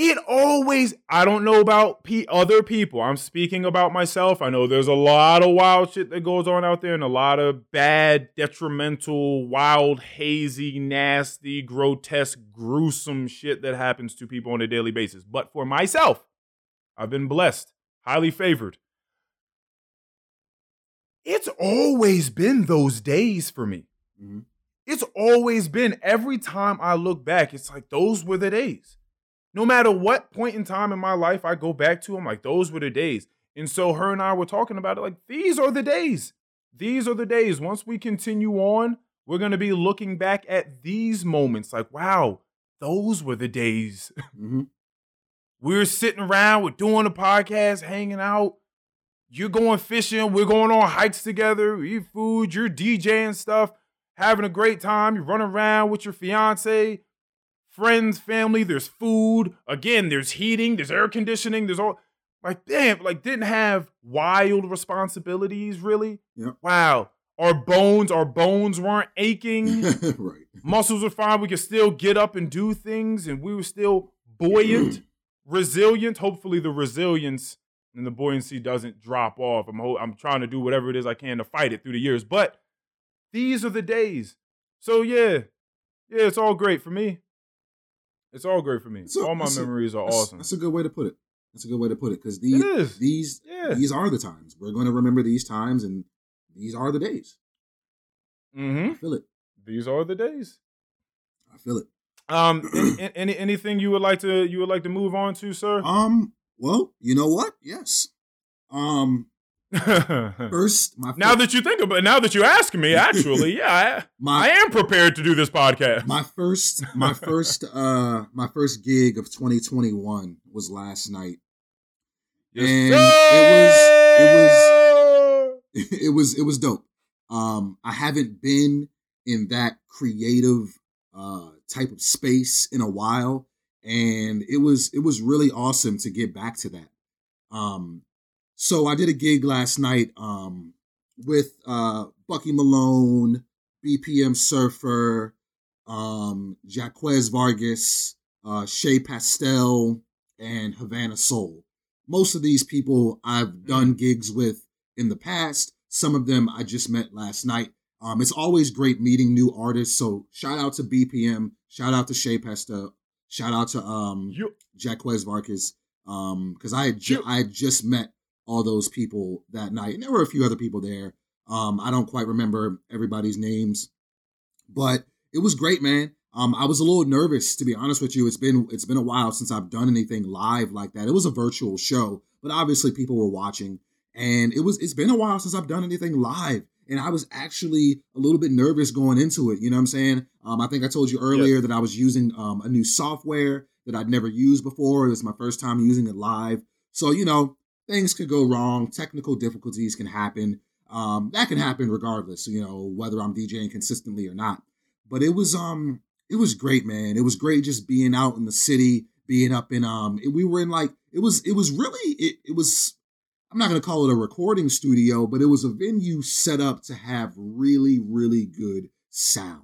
It always, I don't know about pe other people. I'm speaking about myself. I know there's a lot of wild shit that goes on out there and a lot of bad, detrimental, wild, hazy, nasty, grotesque, gruesome shit that happens to people on a daily basis. But for myself, I've been blessed, highly favored. It's always been those days for me. Mhm. It's always been every time I look back, it's like those were the days. No matter what point in time in my life I go back to, I'm like, those were the days. And so her and I were talking about it like, these are the days. These are the days. Once we continue on, we're going to be looking back at these moments like, wow, those were the days. hmm We're sitting around, we're doing a podcast, hanging out. You're going fishing, we're going on hikes together, we eat food, you're DJing stuff, having a great time. You run around with your fiance, friends, family, there's food. Again, there's heating, there's air conditioning, there's all like damn, like didn't have wild responsibilities really. Yep. Wow. Our bones, our bones weren't aching right. muscles were fine. We could still get up and do things, and we were still buoyant, resilient. Hopefully, the resilience and the buoyancy doesn't drop off. I'm I'm trying to do whatever it is I can to fight it through the years. But these are the days. So yeah, yeah, it's all great for me. It's all great for me. A- all my it's a- memories are That's, awesome. that's a good way to put it. That's a good way to put it because these these Yeah. these are the times we're going to remember these times, and these are the days. Mm-hmm. I feel it. These are the days. I feel it. Um, any, any anything you would like to you would like to move on to, sir? Um. Well, you know what? Yes. Um. First, my now that you think about, it now that you ask me, actually, yeah, I, my I am prepared to do this podcast. my first my first uh my first gig of 2021 was last night. and it was, it was- it was it was dope. Um, I haven't been in that creative uh type of space in a while, and it was it was really awesome to get back to that. Um, so I did a gig last night um with uh Bucky Malone, BPM Surfer, um, Jaquez Vargas, uh, Shay Pastel, and Havana Soul. Most of these people I've done gigs with in the past. Some of them I just met last night. Um, it's always great meeting new artists. So shout out to BPM, shout out to Shay Pastel, shout out to um You, Jaquez Vargas. Um, because I had ju- I had just met all those people that night, and there were a few other people there. Um, I don't quite remember everybody's names, but it was great, man. Um, I was a little nervous to be honest with you. It's been it's been a while since I've done anything live like that. It was a virtual show, but obviously people were watching, and it was it's been a while since I've done anything live. And I was actually a little bit nervous going into it. You know what I'm saying? Um, I think I told you earlier that I was using um, a new software that I'd never used before. It was my first time using it live. So, you know, things could go wrong. Technical difficulties can happen. Um, that can happen regardless, you know, whether I'm DJing consistently or not. But it was um it was great, man. It was great just being out in the city, being up in um we were in like it was it was really it, it was I'm not gonna call it a recording studio, but it was a venue set up to have really, really good sound.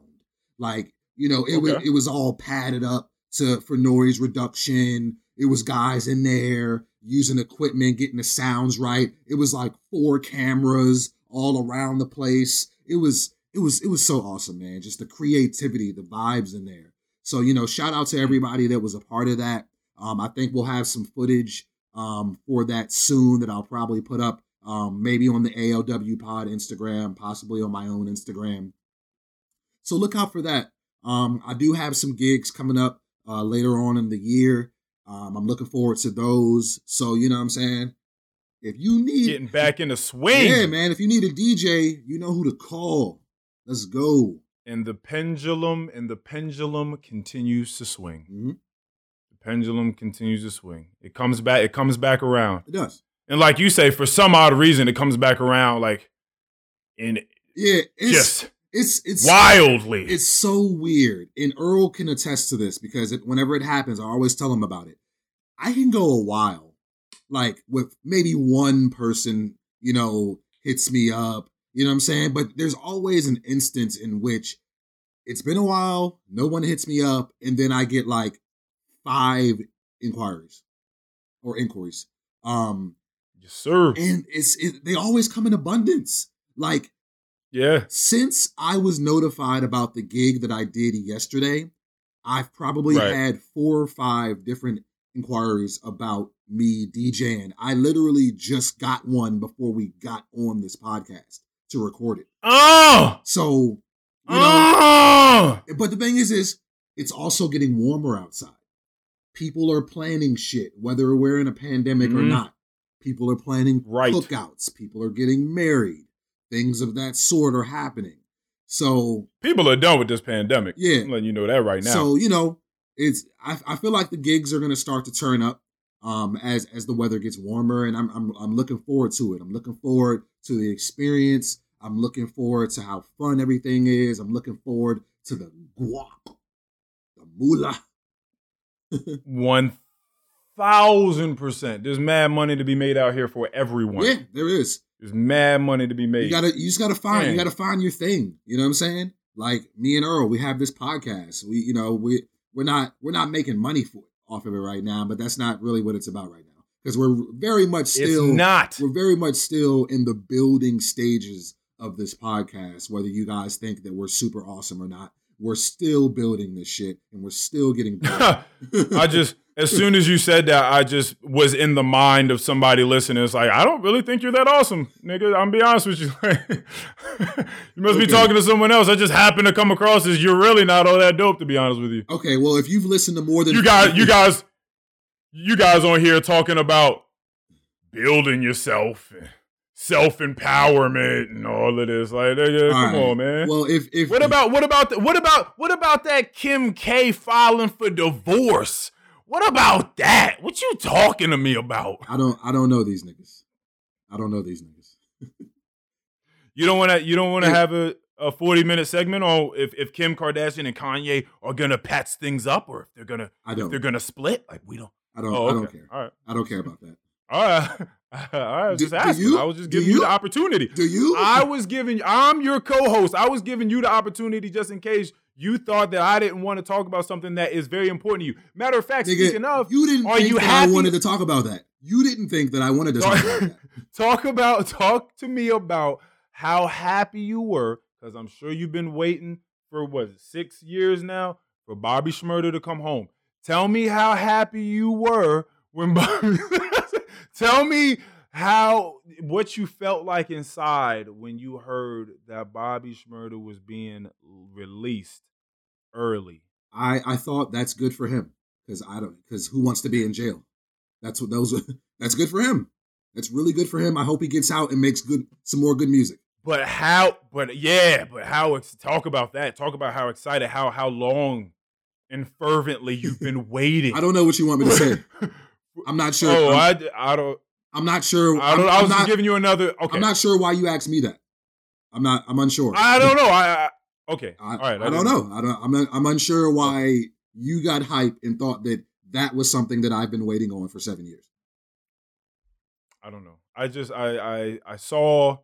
Like, you know, it was it was all padded up to for noise reduction. It was guys in there using equipment, getting the sounds right. It was like four cameras all around the place. It was it was it was so awesome, man. Just the creativity, the vibes in there. So, you know, shout out to everybody that was a part of that. Um, I think we'll have some footage um, for that soon that I'll probably put up um, maybe on the ALW Pod Instagram, possibly on my own Instagram. So look out for that. Um, I do have some gigs coming up uh, later on in the year. Um, I'm looking forward to those. So you know what I'm saying. If you need getting back in the swing. yeah, man. If you need a DJ, you know who to call. Let's go. and the pendulum and the pendulum continues to swing. Mhm. The pendulum continues to swing. It comes back. It comes back around. It does. And like you say, for some odd reason, it comes back around like and Yeah, it's just it's it's wildly. It's so weird, and Earl can attest to this because it, whenever it happens, I always tell him about it. I can go a while, like with maybe one person, you know, hits me up, you know what I'm saying. But there's always an instance in which it's been a while, no one hits me up, and then I get like five inquiries or inquiries. Um, yes, sir. and it's it, they always come in abundance. Like Yeah. since I was notified about the gig that I did yesterday, I've probably Right. had four or five different inquiries about me DJing. I literally just got one before we got on this podcast to record it. Oh. So, you know, Oh. but the thing is, is it's also getting warmer outside. People are planning shit, whether we're in a pandemic or Mhm. not. People are planning Right. cookouts. People are getting married. Things of that sort are happening. So People are done with this pandemic. Yeah. I'm letting you know that right now. So you know, it's I, I feel like the gigs are going to start to turn up um, as as the weather gets warmer, and I'm, I'm I'm looking forward to it. I'm looking forward to the experience. I'm looking forward to how fun everything is. I'm looking forward to the guac, the moolah. One thousand percent. There's mad money to be made out here for everyone. Yeah, there is. There's mad money to be made. You gotta you just gotta find you gotta find your thing. You know what I'm saying? Like me and Earl, we have this podcast. We you know we we're not we're not making money for off of it right now, but that's not really what it's about right now because we're very much still it's not. we're very much still in the building stages of this podcast. Whether you guys think that we're super awesome or not, we're still building this shit and we're still getting better. I just as soon as you said that, I just was in the mind of somebody listening. It's like, I don't really think you're that awesome, nigga. I'm be honest with you. you must be talking to someone else. I just happened to come across as you're really not all that dope, to be honest with you. okay, well if you've listened to more than You guys, you guys, you guys on here talking about building yourself, self empowerment, and all of this. Like, All come right. on, man. Well, if if What about what about the, what about what about that Kim K filing for divorce? What about that? What you talking to me about? I don't I don't know these niggas. I don't know these niggas. You don't want to you don't want to Yeah. have a, a 40 minute segment on if, if Kim Kardashian and Kanye are gonna patch things up or if they're gonna I if don't. they're gonna split. Like we don't. I don't. Oh, I don't care. All right. I don't care about that. All right. I was Do- just asking. you? I was just giving you? you? the opportunity. Do you? I was giving. I'm your co-host. I was giving you the opportunity just in case you thought that I didn't want to talk about something that is very important to you. Matter of fact, Nigga, speaking of, you didn't are think you that happy? I wanted to talk about that. You didn't think that I wanted to talk about that. talk about talk to me about how happy you were because i'm sure you've been waiting for what six years now for Bobby Shmurda to come home tell me how happy you were when bobby tell me how what you felt like inside when you heard that Bobby Shmurda was being released early I I thought that's good for him because I don't because who wants to be in jail? That's what those. That's good for him. That's really good for him. I hope he gets out and makes good some more good music. But how? But yeah, but how? Talk about that. Talk about how excited, how how long and fervently you've been waiting. I don't know what you want me to say. I'm not sure. oh, I'm, I, I don't. I'm not sure. I don't. I'm, I was just not. giving you another. Okay. I'm not sure why you asked me that. I'm not. I'm unsure. I don't know. I. I okay. I, All right. I, don't know. I don't. I'm. Not, I'm unsure why you got hype and thought that that was something that I've been waiting on for seven years. I don't know. I just I I I saw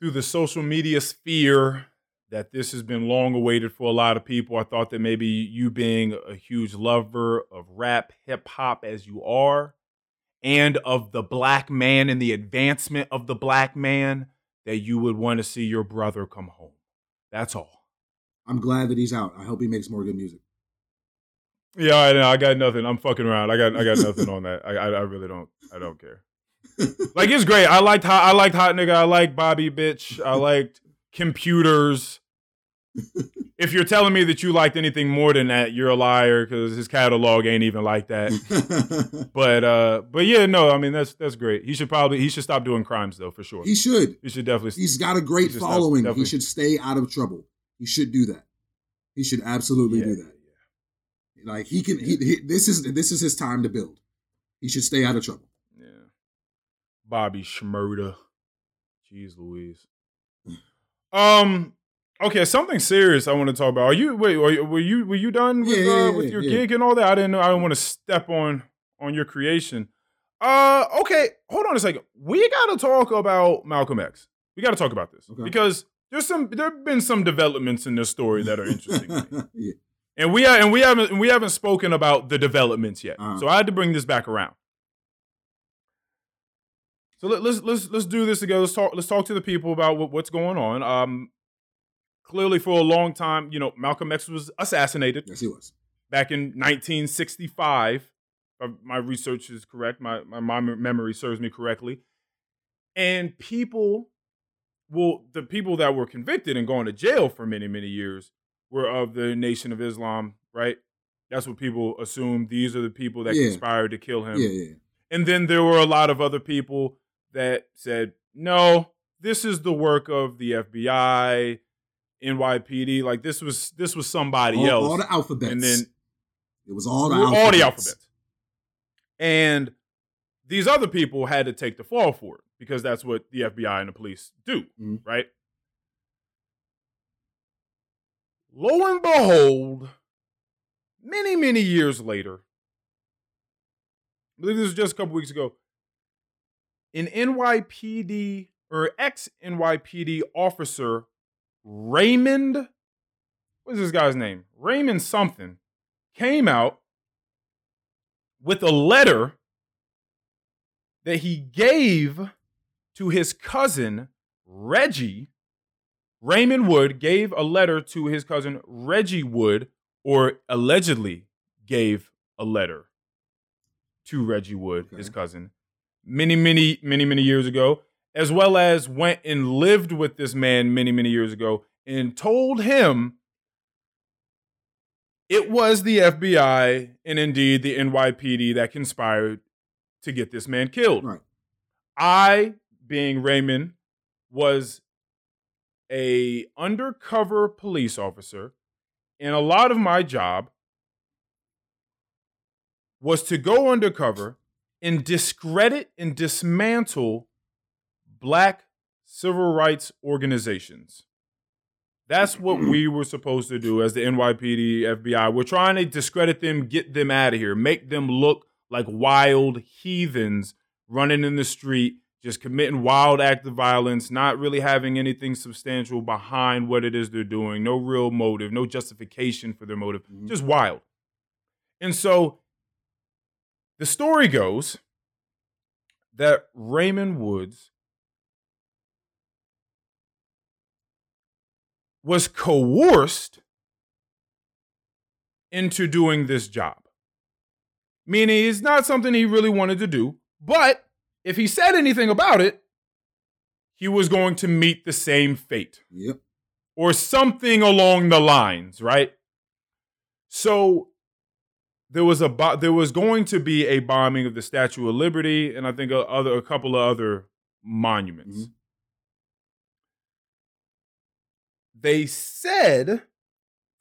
through the social media sphere that this has been long awaited for a lot of people. I thought that maybe you being a huge lover of rap, hip hop as you are, and of the black man and the advancement of the black man, that you would want to see your brother come home. That's all. I'm glad that he's out. I hope he makes more good music. Yeah, I know. I got nothing. I'm fucking around. I got I got nothing on that. I, I I really don't. I don't care. Like it's great. I liked hot. I liked hot nigga. I liked Bobby bitch. I liked computers. If you're telling me that you liked anything more than that, you're a liar because his catalog ain't even like that. But uh, but yeah, no. I mean that's that's great. He should probably he should stop doing crimes though for sure. he should. He should definitely. He's got a great He should stop- following. He should stay out of trouble. He He should do that. He should absolutely Yeah, do that. Yeah. Like he can. He, he this is this is his time to build. He should stay out of trouble. Yeah. Bobby Shmurda. Jeez Louise. Um. Okay, something serious I want to talk about. Are you wait? Were you were you, were you done with Yeah, yeah, uh, with your yeah. gig and all that? I didn't know. I don't want to step on on your creation. Uh. Okay. Hold on a second. We got to talk about Malcolm X. We got to talk about this Okay. because there's some there have been some developments in this story that are interesting. yeah. And we are, and we haven't and we haven't spoken about the developments yet. Uh-huh. So I had to bring this back around. So let, let's let's let's do this together. Let's talk. Let's talk to the people about what, what's going on. Um, clearly, for a long time, you know, Malcolm X was assassinated Yes, he was. back in 1965. If my research is correct. My my, my memory serves me correctly. And people, well, the people that were convicted and going to jail for many many years were of the Nation of Islam, right? That's what people assume. These are the people that Yeah. conspired to kill him. Yeah, yeah. And then there were a lot of other people that said, no, this is the work of the FBI, NYPD. Like this was this was somebody All, else. all the alphabets. and then it was all the all the alphabets. And these other people had to take the fall for it because that's what the FBI and the police do, Mhm. right? Lo and behold, many, many years later, I believe this was just a couple weeks ago, an NYPD or ex NYPD officer, Raymond, what's this guy's name? Raymond something, came out with a letter that he gave to his cousin Reggie. Raymond Wood gave a letter to his cousin Reggie Wood, or allegedly gave a letter to Reggie Wood, his cousin, many, many, many, many years ago, as well as went and lived with this man many, many years ago and told him it was the FBI and indeed the NYPD that conspired to get this man killed. Right. I, being Raymond, was a undercover police officer, and a lot of my job was to go undercover and discredit and dismantle black civil rights organizations. That's what we were supposed to do as the NYPD, FBI. We're trying to discredit them, get them out of here, make them look like wild heathens running in the street, just committing wild acts of violence, not really having anything substantial behind what it is they're doing, no real motive, no justification for their motive, Mhm. just wild. And so the story goes that Raymond Woods was coerced into doing this job. Meaning it's not something he really wanted to do, but if he said anything about it, he was going to meet the same fate Yep. or something along the lines, right? So there was a bo- there was going to be a bombing of the Statue of Liberty and I think a other a couple of other monuments. Mhm. They said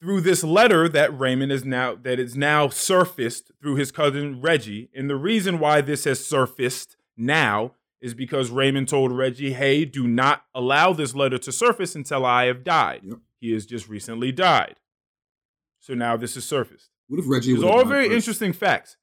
through this letter that Raymond is now that is now surfaced through his cousin Reggie, and the reason why this has surfaced now is because Raymond told Reggie, "Hey, do not allow this letter to surface until I have died." Yep. He has just recently died, so now this is surfaced. What if Reggie? These are all very first? interesting facts.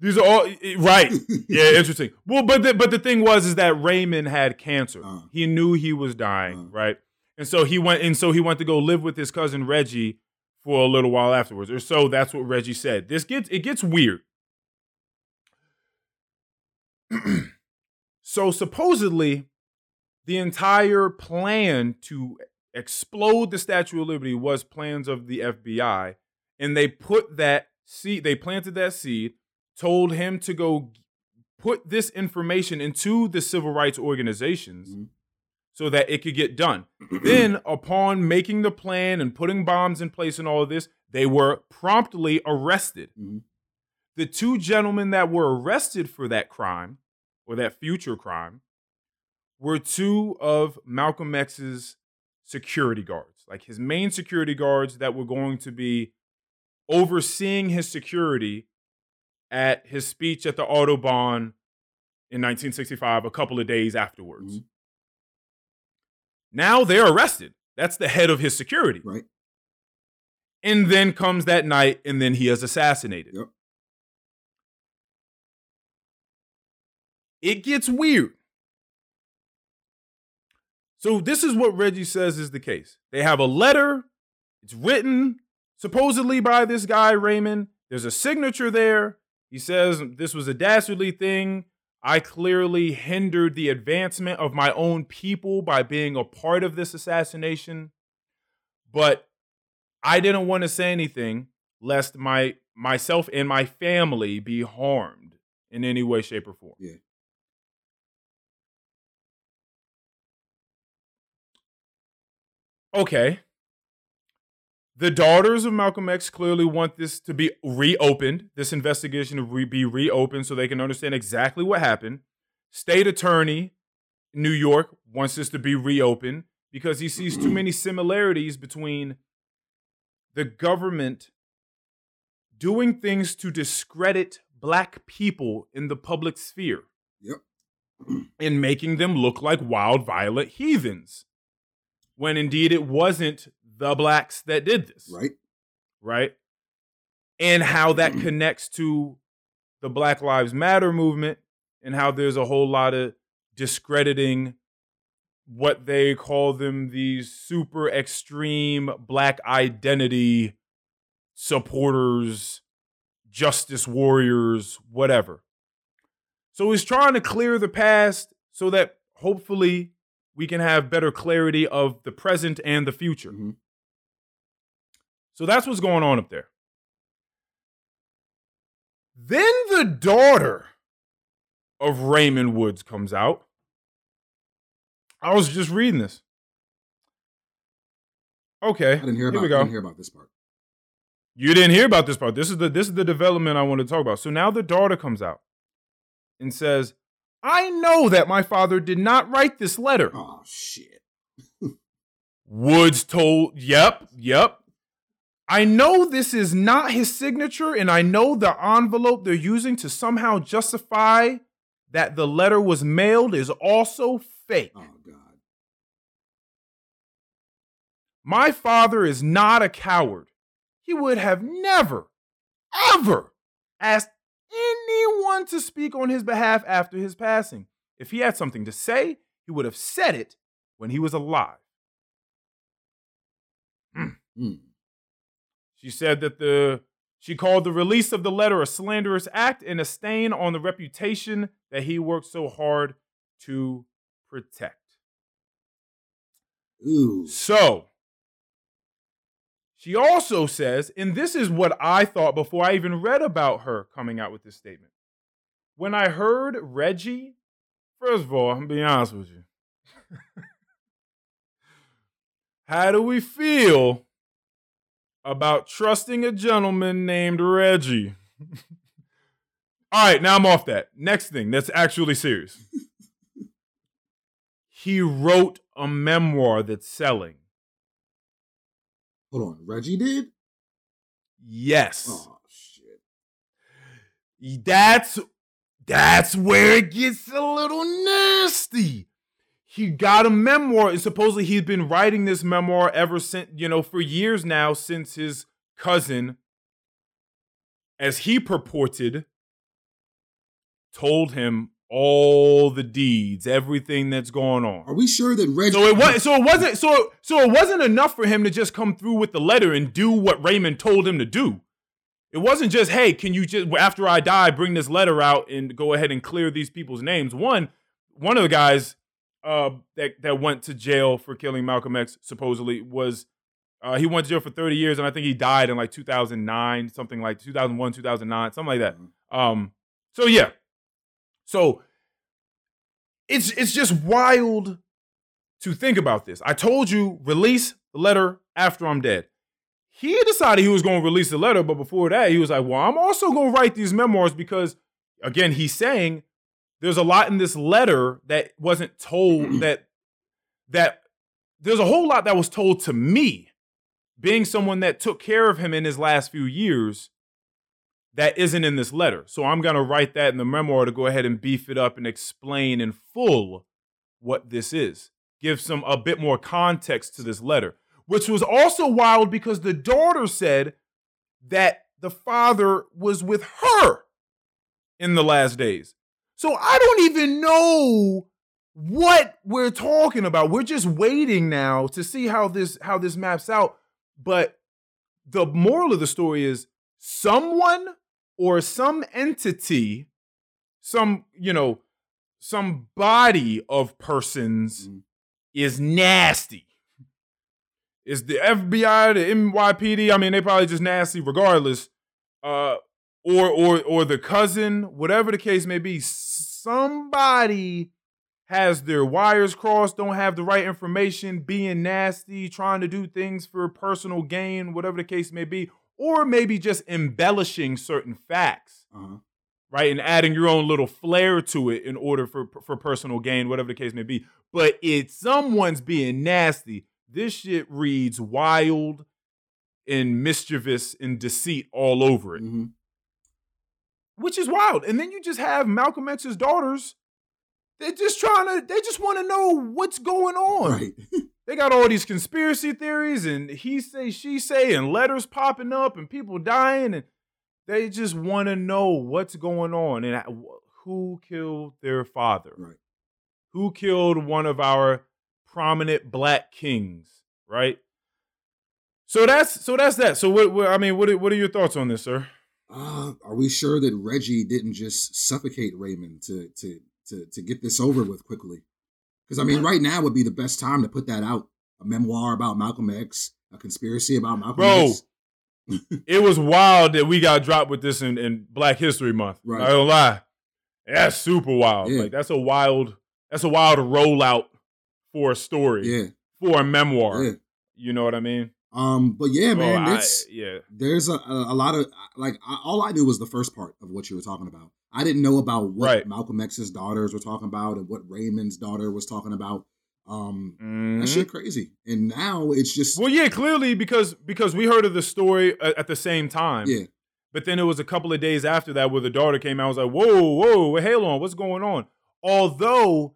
These are all right. Yeah, interesting. Well, but the, but the thing was is that Raymond had cancer. Uh. he knew he was dying, Uh. right? And so he went and so he went to go live with his cousin Reggie for a little while afterwards. Or so that's what Reggie said. This gets it gets weird. so supposedly the entire plan to explode the Statue of Liberty was plans of the FBI and they put that seed they planted that seed told him to go put this information into the civil rights organizations Mhm. So that it could get done. then, upon making the plan and putting bombs in place and all of this, they were promptly arrested. Mhm. The two gentlemen that were arrested for that crime or that future crime were two of Malcolm X's security guards, like his main security guards that were going to be overseeing his security at his speech at the Audubon in 1965, a couple of days afterwards. Mhm. Now they're arrested. That's the head of his security. Right. And then comes that night, and then he is assassinated. Yep. It gets weird. So, this is what Reggie says is the case. They have a letter, it's written supposedly by this guy, Raymond. There's a signature there. He says this was a dastardly thing. I clearly hindered the advancement of my own people by being a part of this assassination. But I didn't want to say anything lest my myself and my family be harmed in any way, shape, or form. Yeah. Okay. The daughters of Malcolm X clearly want this to be reopened, this investigation to re- be reopened so they can understand exactly what happened. State attorney in New York wants this to be reopened because he sees too many similarities between the government doing things to discredit black people in the public sphere Yep. and making them look like wild, violent heathens. When indeed it wasn't the blacks that did this, Right. right? And how that connects to the Black Lives Matter movement and how there's a whole lot of discrediting what they call them these super extreme black identity supporters, justice warriors, whatever. So he's trying to clear the past so that hopefully we can have better clarity of the present and the future. Mhm. So that's what's going on up there. Then the daughter of Raymond Woods comes out. I was just reading this. Okay. I didn't hear Here about. we I go. didn't hear about this part. You didn't hear about this part. This is the this is the development I want to talk about. So now the daughter comes out and says, "I know that my father did not write this letter." Oh shit. Woods told, "Yep, yep. I know this is not his signature and I know the envelope they're using to somehow justify that the letter was mailed is also fake. Oh god. My father is not a coward. He would have never, ever asked anyone to speak on his behalf after his passing. If he had something to say, he would have said it when he was alive. Hmm. She said that the she called the release of the letter a slanderous act and a stain on the reputation that he worked so hard to protect. Ooh. So, she also says, and this is what I thought before I even read about her coming out with this statement. When I heard Reggie, first of all, I'm being honest with you. How do we feel about trusting a gentleman named Reggie? all right, now I'm off that. Next thing that's actually serious. he wrote a memoir that's selling. Hold on. Reggie did. Yes. Oh shit. That's that's where it gets a little nasty. He got a memoir, and supposedly he's been writing this memoir ever since, you know, for years now, since his cousin, as he purported, told him all the deeds, everything that's going on. Are we sure that Reggie? So it was so it wasn't so so it wasn't enough for him to just come through with the letter and do what Raymond told him to do. It wasn't just, hey, can you just after I die bring this letter out and go ahead and clear these people's names? One one of the guys uh, that that went to jail for killing Malcolm X supposedly was uh, he went to jail for 30 years and I think he died in like 2009, something like 2001, 2009, something like that. Um, so yeah, so it's it's just wild to think about this. I told you release the letter after I'm dead. He decided he was going to release the letter, but before that, he was like, "Well, I'm also going to write these memoirs because, again, he's saying there's a lot in this letter that wasn't told that that there's a whole lot that was told to me, being someone that took care of him in his last few years, that isn't in this letter. So I'm gonna write that in the memoir to go ahead and beef it up and explain in full what this is. Give some a bit more context to this letter, which was also wild because the daughter said that the father was with her in the last days. So I don't even know what we're talking about. We're just waiting now to see how this how this maps out. But the moral of the story is someone or some entity, some, you know, some body of persons Mhm. is nasty. Is the FBI, the NYPD, I mean, they probably just nasty regardless. Uh or or or the cousin, whatever the case may be, somebody has their wires crossed, don't have the right information, being nasty, trying to do things for personal gain, whatever the case may be, or maybe just embellishing certain facts, Uh-huh. right? And adding your own little flair to it in order for for personal gain, whatever the case may be. But it's someone's being nasty. This shit reads wild and mischievous and deceit all over it hmm which is wild. And then you just have Malcolm X's daughters. They're just trying to. They just want to know what's going on. Right. They got all these conspiracy theories and he say, she say, and letters popping up and people dying, and they just want to know what's going on and uh, who killed their father, Right. who killed one of our prominent black kings, right? So that's so that's that. So what, what I mean, what are, what are your thoughts on this, sir? Uh, are we sure that Reggie didn't just suffocate Raymond to to to to get this over with quickly? Because I mean, right now would be the best time to put that out. A memoir about Malcolm X, a conspiracy about Malcolm Bro, X. it was wild that we got dropped with this in, in Black History Month. Right. I don't lie. That's super wild. Yeah. Like that's a wild that's a wild rollout for a story, Yeah, for a memoir. yeah. You know what I mean? Um, but yeah, man, Oh, I- yeah. there's a, a, lot of like I, all I knew was the first part of what you were talking about. I didn't know about what Right. Malcolm X's daughters were talking about and what Raymond's daughter was talking about. Um, Mhm. that shit crazy. And now it's just Well, yeah, clearly because because we heard of the story at, at the same time. yeah, But then it was a couple of days after that where the daughter came out. I was like, whoa, whoa, hey, on, what's going on? Although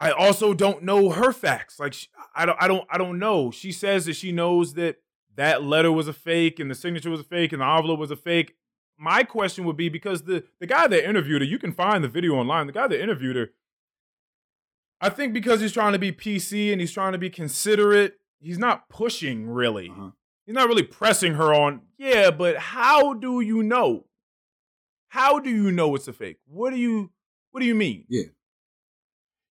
I also don't know her facts. Like I don't, I don't, I don't know. She says that she knows that that letter was a fake and the signature was a fake and the envelope was a fake. My question would be because the the guy that interviewed her, you can find the video online. The guy that interviewed her, I think because he's trying to be PC and he's trying to be considerate, he's not pushing really. uh-huh. He's not really pressing her on, yeah, but how do you know? How do you know it's a fake? What do you what do you mean? Yeah.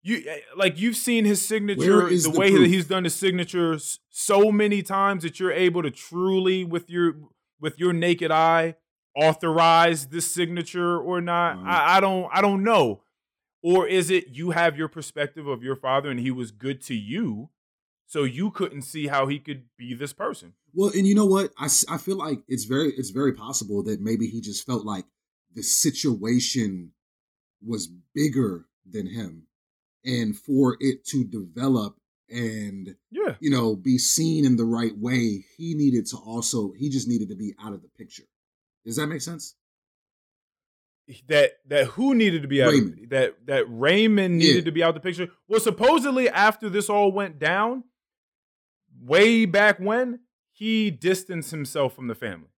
You eh, like you've seen his signature, the, the way that he's done his signature s- so many times that you're able to truly with your with your naked eye authorize this signature or not. Mhm. I, I don't I don't know. Or is it you have your perspective of your father and he was good to you, so you couldn't see how he could be this person? Well, and you know what? i, I feel like it's very it's very possible that maybe he just felt like the situation was bigger than him, and for it to develop and Yeah. you know be seen in the right way, he needed to also he just needed to be out of the picture. Does that make sense? that that who needed to be out Raymond. that that Raymond needed Yeah. to be out of the picture. Well, supposedly after this all went down, way back when, he distanced himself from the family.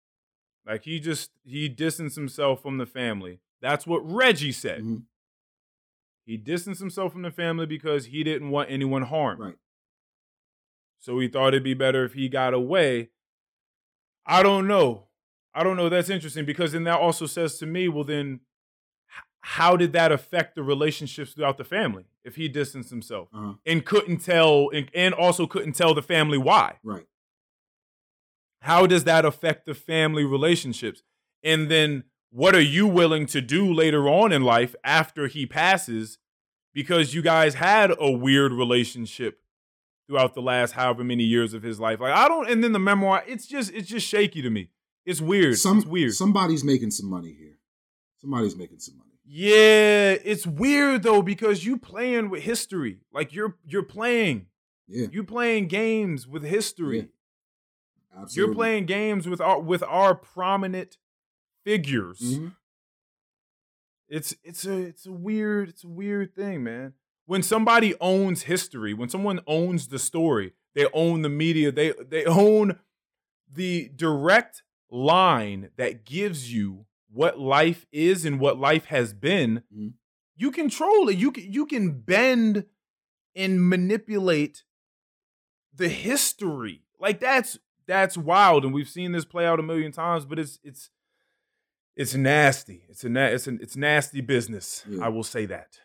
Like he just he distanced himself from the family. That's what Reggie said. Mhm. He distanced himself from the family because he didn't want anyone harmed. Right. So he thought it'd be better if he got away. I don't know. I don't know. That's interesting because then that also says to me, well, then how did that affect the relationships throughout the family if he distanced himself Uh-huh. and couldn't tell and, and also couldn't tell the family why? Right. How does that affect the family relationships? And then what are you willing to do later on in life after he passes because you guys had a weird relationship throughout the last however many years of his life? Like I don't and then the memoir, it's just it's just shaky to me. It's weird. Some it's weird. Somebody's making some money here. Somebody's making some money. yeah, it's weird though because you playing with history. Like you're you're playing. Yeah, You playing games with history. absolutely. You're playing games with our with our prominent figures. Mhm. It's it's a it's a weird it's a weird thing, man. When somebody owns history, when someone owns the story, they own the media, they they own the direct line that gives you what life is and what life has been. Mhm. You control it. You can you can bend and manipulate the history. Like that's that's wild and we've seen this play out a million times, but it's it's it's nasty. It's a na- it's an it's nasty business. Yeah. I will say that.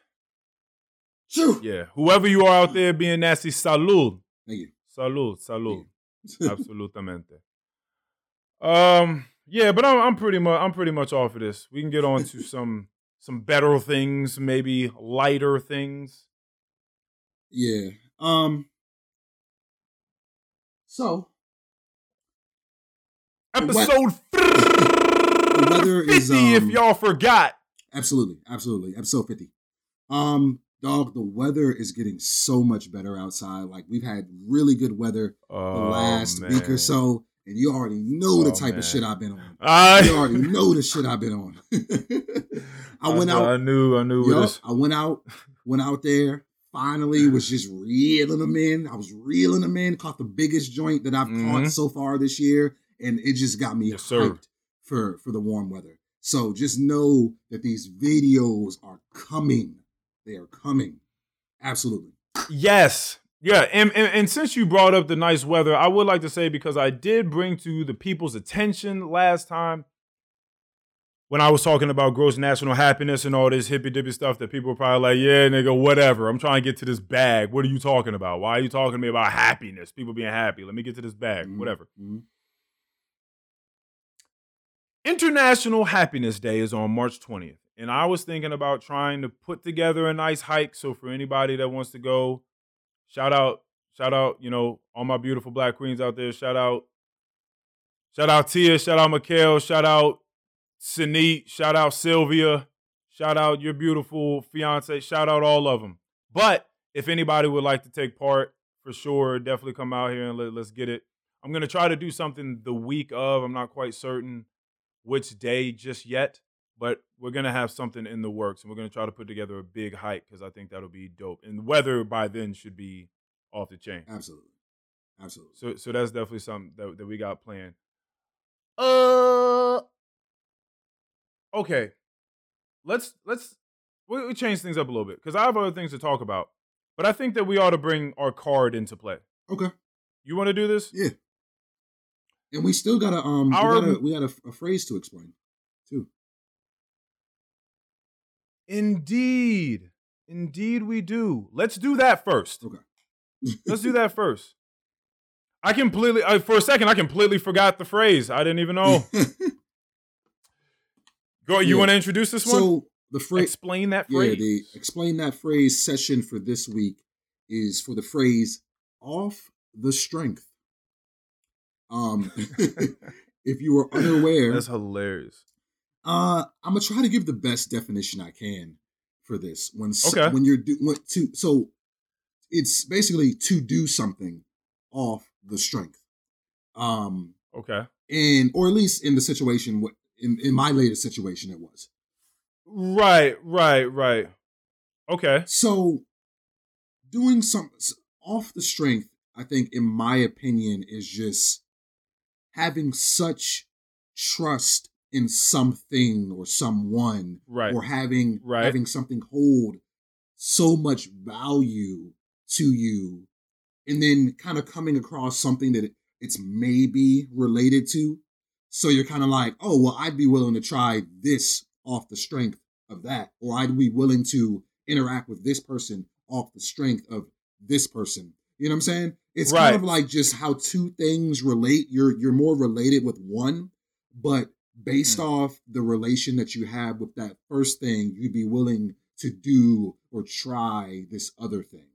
Shoo! Yeah. Whoever you are out there being nasty, salud. Thank you. Salud, salud. You. Absolutamente. Um, yeah, but I'm I'm pretty much I'm pretty much off of this. We can get on to some some better things, maybe lighter things. yeah. Um. So Episode weather is, 50, if um, y'all forgot. absolutely, absolutely. Episode fifty. Um, dog. The weather is getting so much better outside. Like we've had really good weather the Oh, last week or so, and you already know the Oh, type man. of shit I've been on. I, You already know the shit I've been on. I went out. I knew I knew. I went out, went out there. Finally, was just reeling them in. I was reeling them in. Caught the biggest joint that I've caught Mhm. so far this year, and it just got me Yes, sir. For for the warm weather. So just know that these videos are coming. They are coming. Absolutely. Yes. Yeah, and, and and since you brought up the nice weather, I would like to say because I did bring to the people's attention last time when I was talking about gross national happiness and all this hippy dippy stuff that people were probably like, yeah, nigga, whatever. I'm trying to get to this bag. What are you talking about? Why are you talking to me about happiness? People being happy. Let me get to this bag. Mhm, Whatever. mhm. International Happiness Day is on March 20th. And I was thinking about trying to put together a nice hike. So for anybody that wants to go, shout out, shout out, you know, all my beautiful black queens out there. Shout out, shout out Tia, shout out Mikhail, shout out Sanit, shout out Sylvia, shout out your beautiful fiance, shout out all of them. But if anybody would like to take part, for sure, definitely come out here and let, let's get it. I'm gonna try to do something the week of. I'm not quite certain which day just yet, but we're gonna have something in the works, and we're gonna try to put together a big hike because I think that'll be dope. And the weather by then should be off the chain. Absolutely. Absolutely. So, so that's definitely something that, that we got planned. Uh, okay. Let's let's we, we change things up a little bit because I have other things to talk about, but I think that we ought to bring our card into play. Okay. You want to do this? Yeah. And we still got a um Our- we got a, we got a, a phrase to explain too. Indeed, indeed, we do. Let's do that first. Okay. Let's do that first. I completely, I, for a second, I completely forgot the phrase. I didn't even know. Go. You Yeah. want to introduce this one? so the phrase Explain that phrase. yeah, the explain that phrase session for this week is for the phrase off the strength. Um if you were unaware, That's hilarious. Uh, I'm gonna try to give the best definition I can for this. When s- Okay. when you're do when to so it's basically to do something off the strength. Um, Okay. and or at least in the situation what in in my latest situation it was. Right. Right. Right. Okay. So doing some off the strength, I think, in my opinion, is just having such trust in something or someone Right. or having Right. having something hold so much value to you and then kind of coming across something that it's maybe related to so you're kind of like oh well i'd be willing to try this off the strength of that or i'd be willing to interact with this person off the strength of this person you know what i'm saying it's kind of like just how two things relate you're you're more related with one but based Hmm. off the relation that you have with that first thing, you'd be willing to do or try this other thing.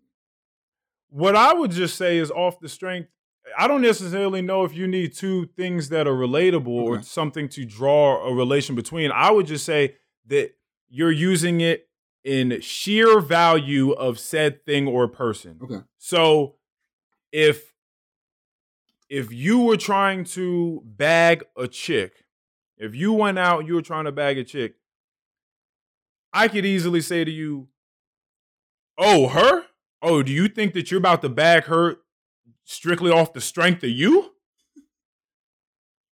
What I would just say is off the strength. I don't necessarily know if you need two things that are relatable or something to draw a relation between. I would just say that you're using it in sheer value of said thing or person. Okay. So if if you were trying to bag a chick, if you went out you were trying to bag a chick, I could easily say to you, "Oh, her? Oh, do you think that you're about to bag her strictly off the strength of you?"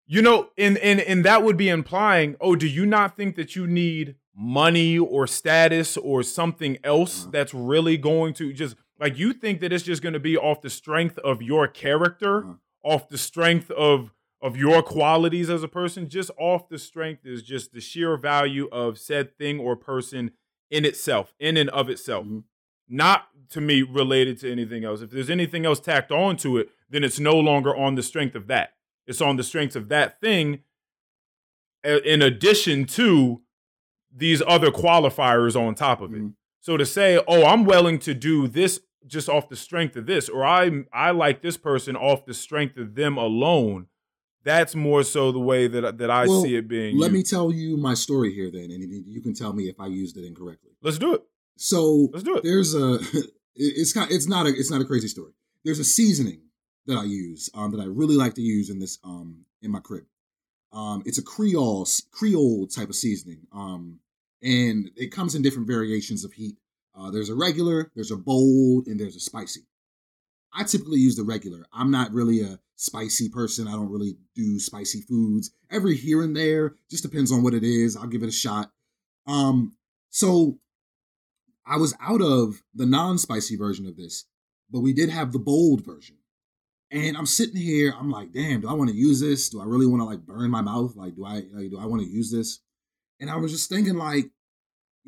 You know, and and and that would be implying, "Oh, do you not think that you need money or status or something else Uh-huh. that's really going to just like you think that it's just going to be off the strength of your character, Uh-huh. off the strength of of your qualities as a person, just off the strength is just the sheer value of said thing or person in itself, in and of itself. Mhm. Not to me related to anything else. If there's anything else tacked onto it, then it's no longer on the strength of that. It's on the strength of that thing in addition to these other qualifiers on top of it. Mhm. So to say, "Oh, I'm willing to do this just off the strength of this," or "I I like this person off the strength of them alone," that's more so the way that that I Well, see it being. Let me tell you my story here, then, and you- can tell me if I used it incorrectly. Let's do it. So Let's do it. there's a it's kind it's not a it's not a crazy story. There's a seasoning that I use um that I really like to use in this um in my crib. Um it's a Creole Creole type of seasoning. Um and it comes in different variations of heat. Uh there's a regular, there's a bold, and there's a spicy. I typically use the regular. I'm not really a spicy person. I don't really do spicy foods. Every here and there, just depends on what it is. I'll give it a shot. Um so I was out of the non-spicy version of this, but we did have the bold version. And I'm sitting here, I'm like, damn, do I want to use this? Do I really want to like burn my mouth? Like, do I like, do I want to use this? And I was just thinking, like,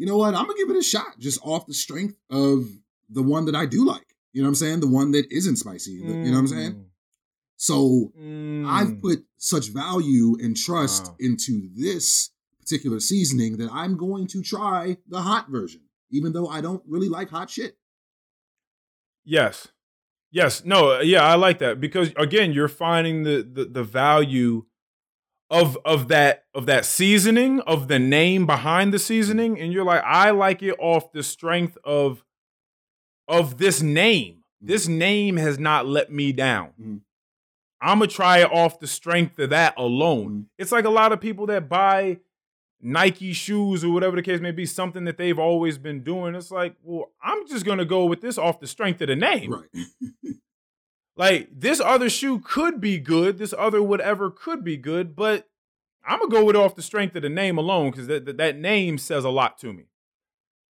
you know what? I'm gonna give it a shot, just off the strength of the one that I do like. You know what I'm saying? The one that isn't spicy. You know what I'm saying? So Mm. I've put such value and trust Wow. into this particular seasoning that I'm going to try the hot version, even though I don't really like hot shit. Yes. Yes. No, yeah, I like that because again, you're finding the the, the value of of that of that seasoning, of the name behind the seasoning and you're like I like it off the strength of of this name. This name has not let me down. Mhm. I'm to try it off the strength of that alone. Mhm. It's like a lot of people that buy Nike shoes or whatever the case may be, something that they've always been doing. It's like, well, I'm just gonna go with this off the strength of the name. Right. Like this other shoe could be good, this other whatever could be good, but I'm gonna go with it off the strength of the name alone because that, that that name says a lot to me.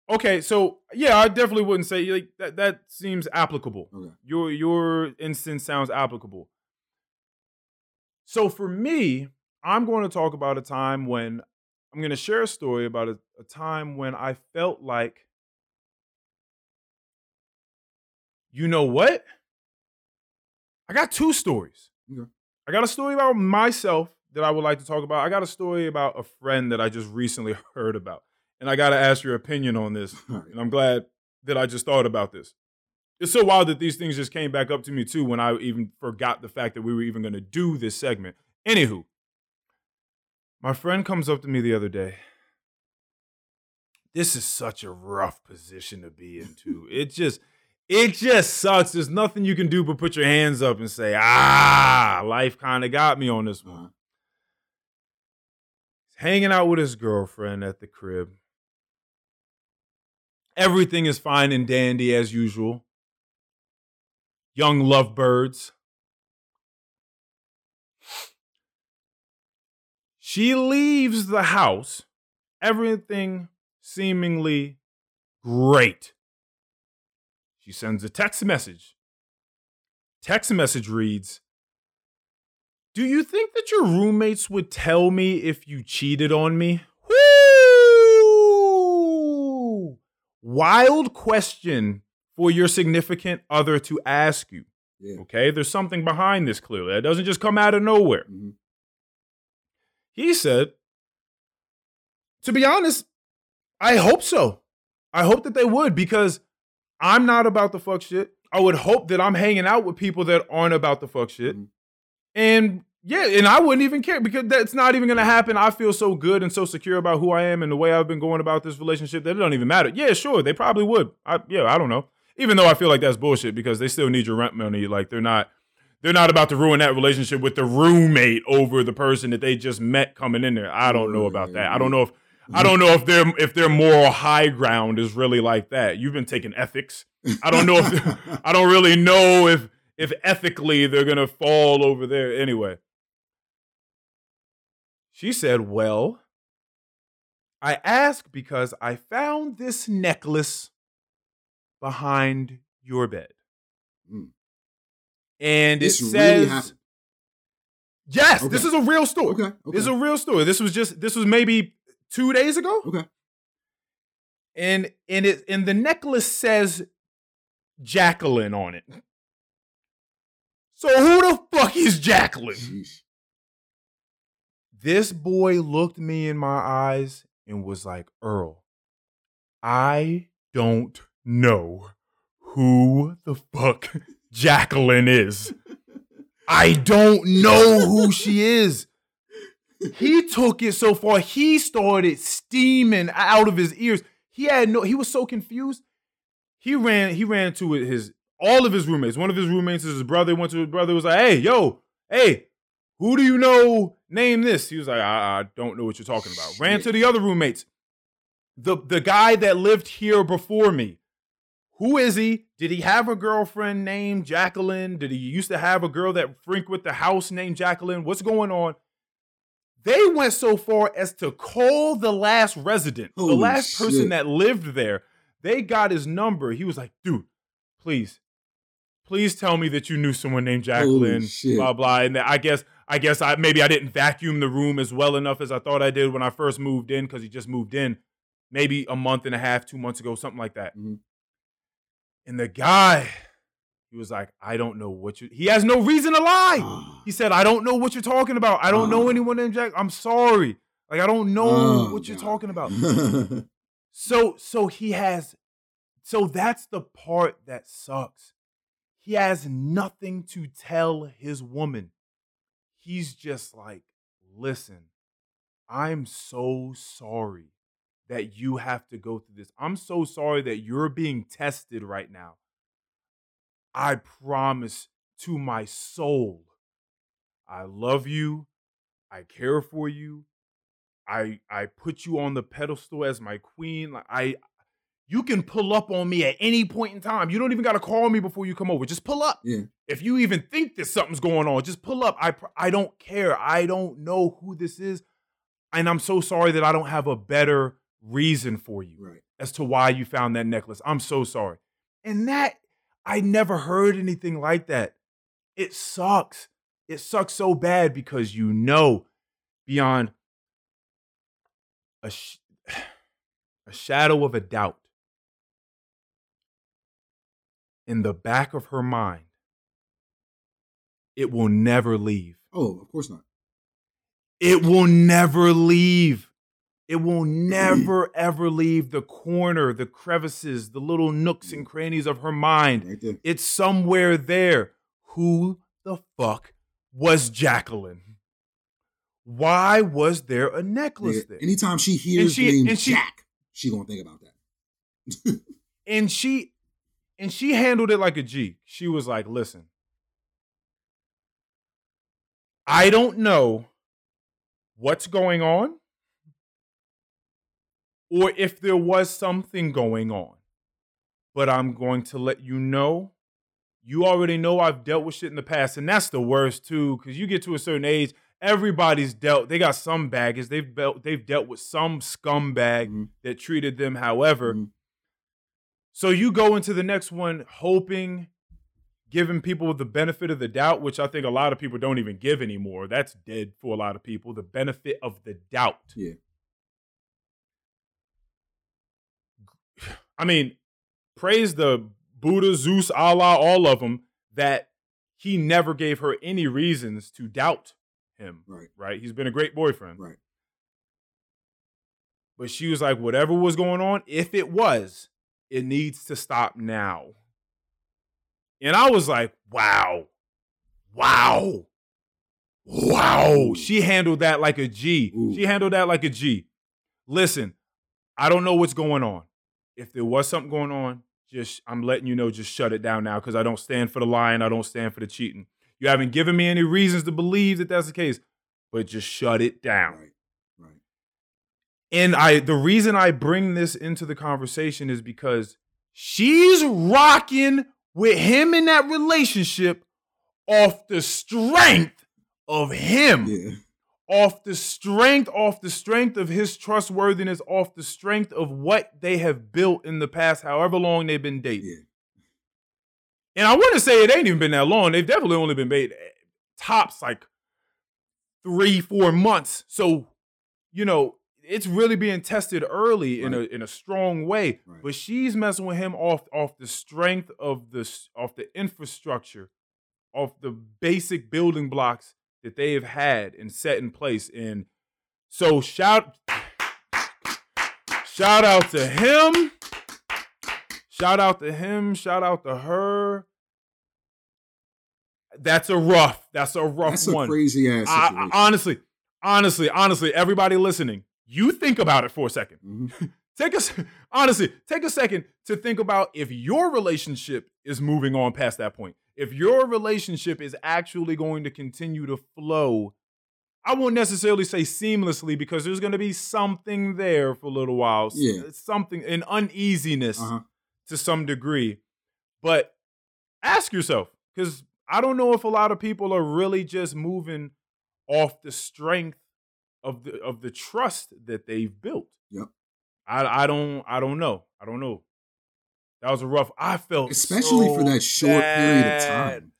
Okay, so yeah, I definitely wouldn't say like that. That seems applicable. Okay. Your your instance sounds applicable. So for me, I'm going to talk about a time when I'm going to share a story about a, a time when I felt like, you know what? I got two stories. Okay. I got a story about myself that I would like to talk about. I got a story about a friend that I just recently heard about. And I got to ask your opinion on this. Right. And I'm glad that I just thought about this. It's so wild that these things just came back up to me too when I even forgot the fact that we were even going to do this segment. Anywho, my friend comes up to me the other day. This is such a rough position to be into. It just it just sucks. There's nothing you can do but put your hands up and say, "Ah, life kind of got me on this one." Hanging out with his girlfriend at the crib. Everything is fine and dandy as usual. Young lovebirds. She leaves the house, everything seemingly great. She sends a text message. Text message reads Do you think that your roommates would tell me if you cheated on me? Woo! Wild question for your significant other to ask you. Yeah. Okay, there's something behind this clearly. That doesn't just come out of nowhere. Mhm. He said, to be honest, I hope so. I hope that they would because I'm not about the fuck shit. I would hope that I'm hanging out with people that aren't about the fuck shit. Mhm. And yeah, and I wouldn't even care because that's not even gonna happen. I feel so good and so secure about who I am and the way I've been going about this relationship that it don't even matter. Yeah, sure, they probably would. I, yeah, I don't know. Even though I feel like that's bullshit because they still need your rent money. Like they're not they're not about to ruin that relationship with the roommate over the person that they just met coming in there. I don't know about that. I don't know if I don't know if their if their moral high ground is really like that. You've been taking ethics. I don't know if I don't really know if if ethically they're gonna fall over there anyway. She said, Well, I ask because I found this necklace behind your bed. Mm. And This it really says happened? Yes, Okay. this is a real story. Okay. Okay. This is a real story. This was just this was maybe two days ago. okay. And and it and the necklace says Jacqueline on it. So who the fuck is Jacqueline? Sheesh. This boy looked me in my eyes and was like, Earl, I don't know who the fuck Jacqueline is. I don't know who she is. He took it so far, he started steaming out of his ears. He had no, he was so confused. He ran, he ran to his all of his roommates. One of his roommates is his brother. Went to his brother, was like, hey, yo, hey, who do you know name this? He was like, I, I don't know what you're talking about. Ran Shit. to the other roommates. The the guy that lived here before me. Who is he? Did he have a girlfriend named Jacqueline? Did he used to have a girl that frequent the house named Jacqueline? What's going on? They went so far as to call the last resident, the Holy last person that lived there. They got his number. He was like, dude, please, please tell me that you knew someone named Jacqueline, shit. blah, blah. And I guess, I guess I maybe I didn't vacuum the room as well enough as I thought I did when I first moved in, because he just moved in maybe a month and a half, two months ago, something like that. Mhm. And the guy, he was like, I don't know what you he has no reason to lie. He said, I don't know what you're talking about. I don't know Ah. anyone named Jack. I'm sorry. Like, I don't know Oh, what you're God. talking about. So, so he has, so that's the part that sucks. He has nothing to tell his woman. He's just like, listen, I'm so sorry that you have to go through this. I'm so sorry that you're being tested right now. I promise to my soul, I love you. I care for you. I I put you on the pedestal as my queen. Like I you can pull up on me at any point in time. You don't even got to call me before you come over. Just pull up. yeah. If you even think that something's going on, just pull up. I I don't care. I don't know who this is. And I'm so sorry that I don't have a better reason for you Right. as to why you found that necklace. I'm so sorry. And that I never heard anything like that. It sucks. It sucks so bad because you know beyond a sh- a shadow of a doubt in the back of her mind it will never leave. Oh, of course not. It will never leave. It will never, ever leave the corner, the crevices, the little nooks and crannies of her mind. Right. It's somewhere there. Who the fuck was Jacqueline? Why was there a necklace Yeah, there? Anytime she hears she- the name and she- Jack, she gonna think about that. and she and she handled it like a G. She was like, "Listen, I don't know what's going on or if there was something going on, but I'm going to let you know. You already know I've dealt with shit in the past, and that's the worst too, because you get to a certain age, everybody's dealt. They got some baggage. They've dealt. They've dealt with some scumbag Mhm. that treated them however. Mhm. So you go into the next one hoping, giving people the benefit of the doubt, which I think a lot of people don't even give anymore. That's dead for a lot of people. The benefit of the doubt. Yeah. I mean, praise the Buddha, Zeus, Allah, all of them that he never gave her any reasons to doubt him. Right. Right? He's been a great boyfriend. Right. But she was like, whatever was going on, if it was, it needs to stop now. And I was like, wow, wow, wow. She handled that like a G. Ooh. She handled that like a G. Listen, I don't know what's going on. If there was something going on, just I'm letting you know, just shut it down now because I don't stand for the lying, I don't stand for the cheating. You haven't given me any reasons to believe that that's the case, but just shut it down. Right. Right. And I the reason I bring this into the conversation is because she's rocking with him in that relationship off the strength of him. Yeah. Off the strength, off the strength of his trustworthiness, off the strength of what they have built in the past, however long they've been dating. Yeah. And I want to say it ain't even been that long. They've definitely only been made eh, tops like three, four months. So, you know, it's really being tested early in a in a strong way. Right. But she's messing with him off off the strength of the off the infrastructure, off the basic building blocks that they have had and set in place. And so shout shout out to him. Shout out to him. Shout out to her. That's a rough. That's a rough That's a one. crazy ass I- I- honestly, honestly, honestly, everybody listening, you think about it for a second. Mhm. Take us honestly, take a second to think about if your relationship is moving on past that point. If your relationship is actually going to continue to flow, I won't necessarily say seamlessly because there's going to be something there for a little while. Yeah. Something, an uneasiness Uh-huh. to some degree. But ask yourself, because I don't know if a lot of people are really just moving off the strength of the of the trust that they've built. Yep. I I don't I don't know. I don't know. That was a rough. I felt Especially for that short period of time.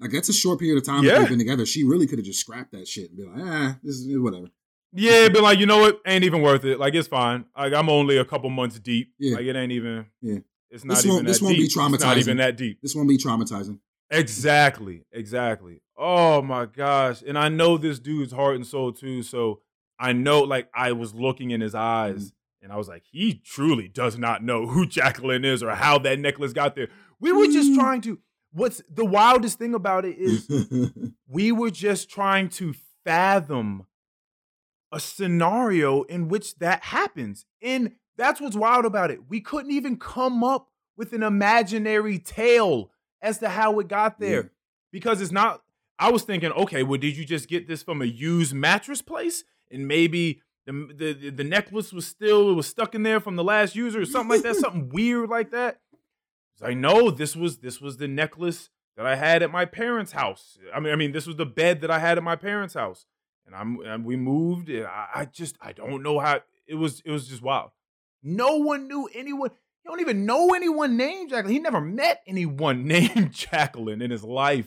Like that's a short period of time Yeah. that they've been together. She really could have just scrapped that shit and be like, ah, this is whatever. Yeah, but like you know what? Ain't even worth it. Like it's fine. Like I'm only a couple months deep. Yeah. Like it ain't even. Yeah. It's not This even won't- that this won't be deep. It's not even that deep. This won't be traumatizing. Exactly, exactly. Oh my gosh. And I know this dude's heart and soul too. So I know, like, I was looking in his eyes and I was like, he truly does not know who Jacqueline is or how that necklace got there. We were just Mm. trying to. What's the wildest thing about it is we were just trying to fathom a scenario in which that happens. And that's what's wild about it. We couldn't even come up with an imaginary tale as to how it got there Yeah. because it's not. I was thinking, okay, well, did you just get this from a used mattress place, and maybe the the, the necklace was still it was stuck in there from the last user or something like that, something weird like that. Like, no, this was this was the necklace that I had at my parents' house. I mean, I mean, this was the bed that I had at my parents' house, and I'm and we moved. And I, I just I don't know how it was. It was just wild. No one knew anyone. He don't even know anyone named Jacqueline. He never met anyone named Jacqueline in his life.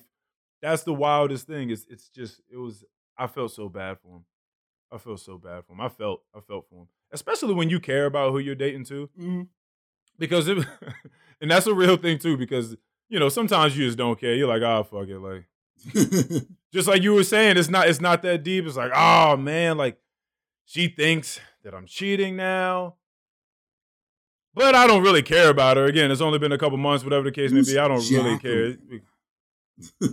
That's the wildest thing. It's it's just it was. I felt so bad for him. I feel so bad for him. I felt I felt for him, especially when you care about who you're dating too Mhm. because it, and that's a real thing too because you know sometimes you just don't care. You're like oh fuck it like just like you were saying it's not it's not that deep. It's like oh man like she thinks that i'm cheating now. But i don't really care about her. Again it's only been a couple months whatever the case may be. I don't really care.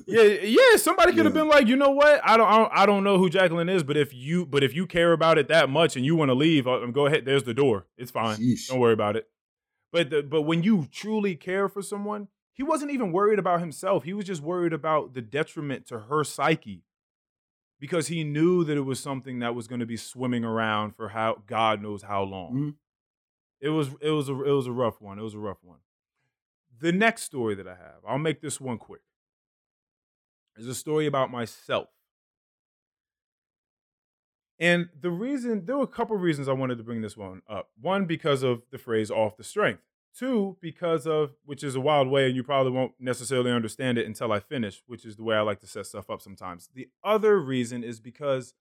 Yeah yeah somebody could have Yeah. been like you know what I don't, I don't i don't know who jacqueline is but if you but if you care about it that much and you want to leave uh, go ahead there's the door it's fine Sheesh. don't worry about it. But the, but when you truly care for someone, he wasn't even worried about himself. He was just worried about the detriment to her psyche. Because he knew that it was something that was going to be swimming around for how God knows how long. Mhm. It was it was a it was a rough one. It was a rough one. The next story that I have, I'll make this one quick. Is a story about myself. And the reason, there were a couple reasons I wanted to bring this one up. One, because of the phrase off the strength. Two, because of, which is a wild way, and you probably won't necessarily understand it until I finish, which is the way I like to set stuff up sometimes. The other reason is because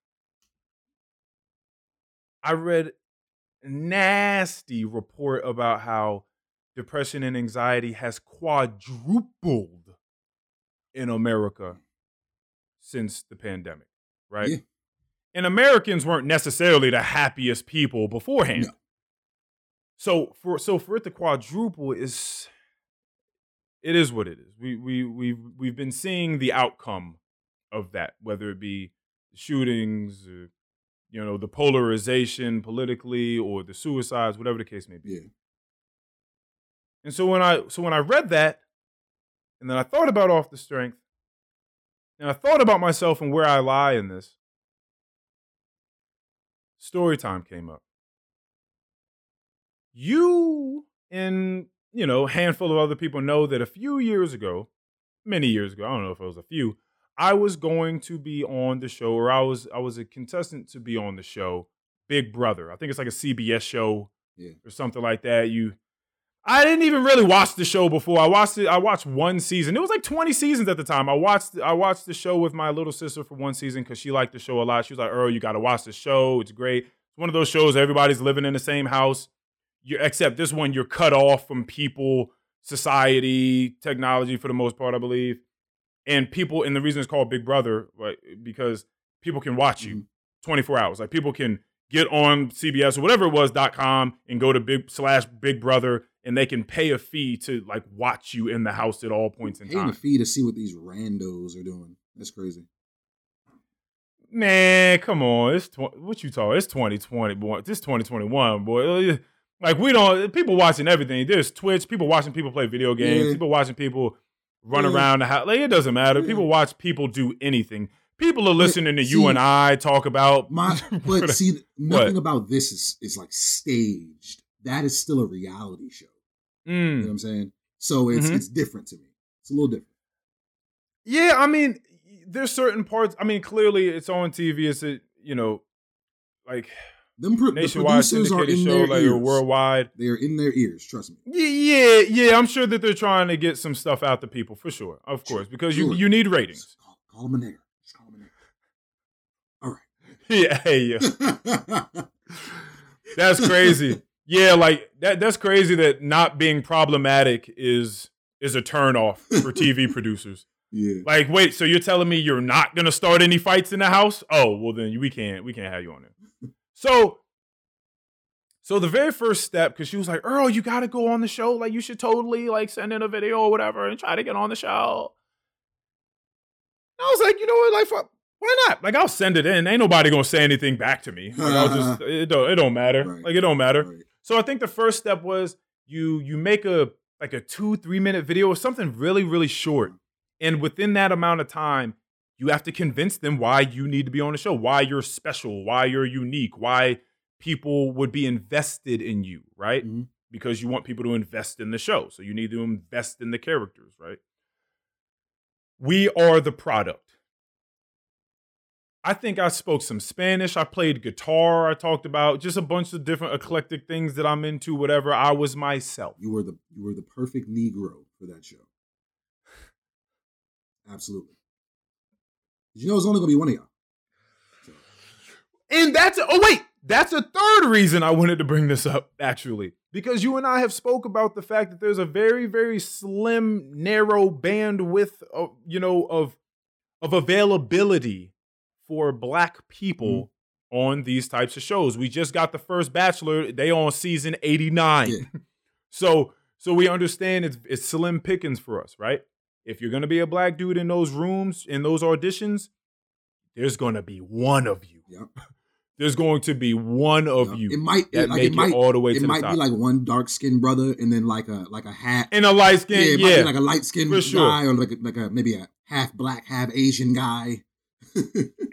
I read a nasty report about how depression and anxiety has quadrupled in America since the pandemic, right? Yeah. And Americans weren't necessarily the happiest people beforehand. No. So for so for it to quadruple is it is what it is. We we we've we've been seeing the outcome of that, whether it be shootings, or, you know, the polarization politically, or the suicides, whatever the case may be. Yeah. And so when I so when I read that, and then I thought about off the strength, and I thought about myself and where I lie in this, story time came up. You and you know, a handful of other people know that a few years ago, many years ago, I don't know if it was a few, I was going to be on the show, or I was I was a contestant to be on the show, Big Brother. I think it's like a CBS show Yeah. or something like that. You I didn't even really watch the show before. I watched it. I watched one season. It was like 20 seasons at the time. I watched. I watched the show with my little sister for one season because she liked the show a lot. She was like, "Earl, you got to watch the show. It's great. It's one of those shows. Everybody's living in the same house. You except this one, you're cut off from people, society, technology for the most part, I believe, and people. And the reason it's called Big Brother, right? Because people can watch you mm-hmm. 24 hours. Like people can get on CBS or whatever it was dot com and go to big slash Big Brother and they can pay a fee to like watch you in the house at all points in Paying time. a fee to see what these randos are doing. That's crazy. Man, come on. It's tw- what you talking? It's 2020, boy. This 2021, boy. Uh, Like we don't people watching everything. There's Twitch, people watching people play video games, Yeah. people watching people run Yeah. around the house. Like it doesn't matter. Yeah. People watch people do anything. People are listening to see, you and I talk about My but see, nothing What? about this is is like staged. That is still a reality show. You know Mm. what I'm saying? So it's Mhm. it's different to me. It's a little different. Yeah, I mean, there's certain parts. I mean, clearly it's on TV. It's a you know, like Them pro- the nationwide are syndicated show, like ears. worldwide. They are in their ears. Trust me. Yeah, yeah, yeah. I'm sure that they're trying to get some stuff out to people for sure, of course, because you sure. you need ratings. Call, call them a nigger. Just call them a nigger. All Yeah, hey, yeah. that's crazy. Yeah, like that. That's crazy that not being problematic is is a turn off for TV producers. yeah. Like, wait, so you're telling me you're not gonna start any fights in the house? Oh, well then we can't we can't have you on there. So, so the very first step, because she was like, Earl, you gotta go on the show. Like, you should totally like send in a video or whatever and try to get on the show. I was like, you know what, like, why not? Like, I'll send it in. Ain't nobody gonna say anything back to me. Like, I'll just it don't it don't matter. Right. Like, it don't matter. Right. So I think the first step was you you make a like a two three minute video or something really really short, and within that amount of time, you have to convince them why you need to be on the show, why you're special, why you're unique, why people would be invested in you, right? Mhm. Because you want people to invest in the show, so you need to invest in the characters, right? We are the product. I think I spoke some Spanish. I played guitar. I talked about just a bunch of different eclectic things that I'm into, whatever. I was myself. You were the you were the perfect Negro for that show. Absolutely. Did you know it's only gonna be one of y'all? So, And that's oh wait, that's a third reason I wanted to bring this up actually, because you and I have spoke about the fact that there's a very very slim narrow bandwidth of you know of of availability for black people mm. on these types of shows. We just got the first Bachelor, they on season 89. Yeah. So so we understand it's it's slim pickings for us, right? If you're gonna be a black dude in those rooms, in those auditions, there's gonna be one of you. Yep. There's going to be one of Yep. you It might that like make it might all the way it to might the top. be like one dark skinned brother and then like a like a hat. and a light yeah, skin, it yeah. might be like a light skinned For guy or like a, like a maybe a half black, half Asian guy.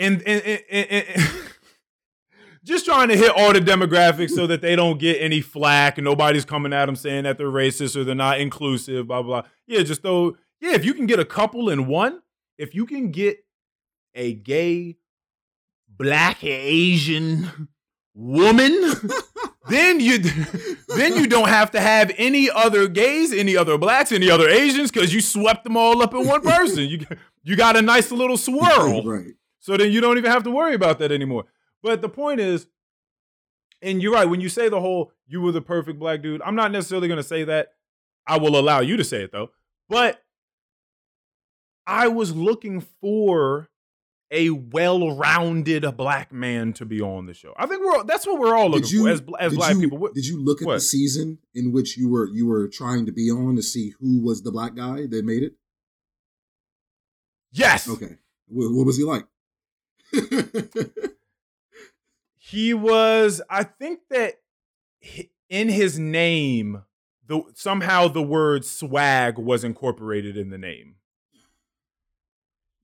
And, and, and, and- just trying to hit all the demographics so that they don't get any flack and nobody's coming at them saying that they're racist or they're not inclusive, blah, blah, blah. Yeah, just though, yeah, if you can get a couple in one, if you can get a gay, black, Asian woman, then you then you don't have to have any other gays, any other blacks, any other Asians, because you swept them all up in one person. You you got a nice little swirl. right. So then you don't even have to worry about that anymore. But the point is, and you're right, when you say the whole you were the perfect black dude, I'm not necessarily gonna say that. I will allow you to say it though. But I was looking for a well-rounded black man to be on the show. I think we're that's what we're all looking you for as as black you, people. What- Did you look at the season in which you were you were trying to be on to see who was the black guy that made it? yes. Okay. What, what was he like? He was, I think that in his name, the somehow the word swag was incorporated in the name.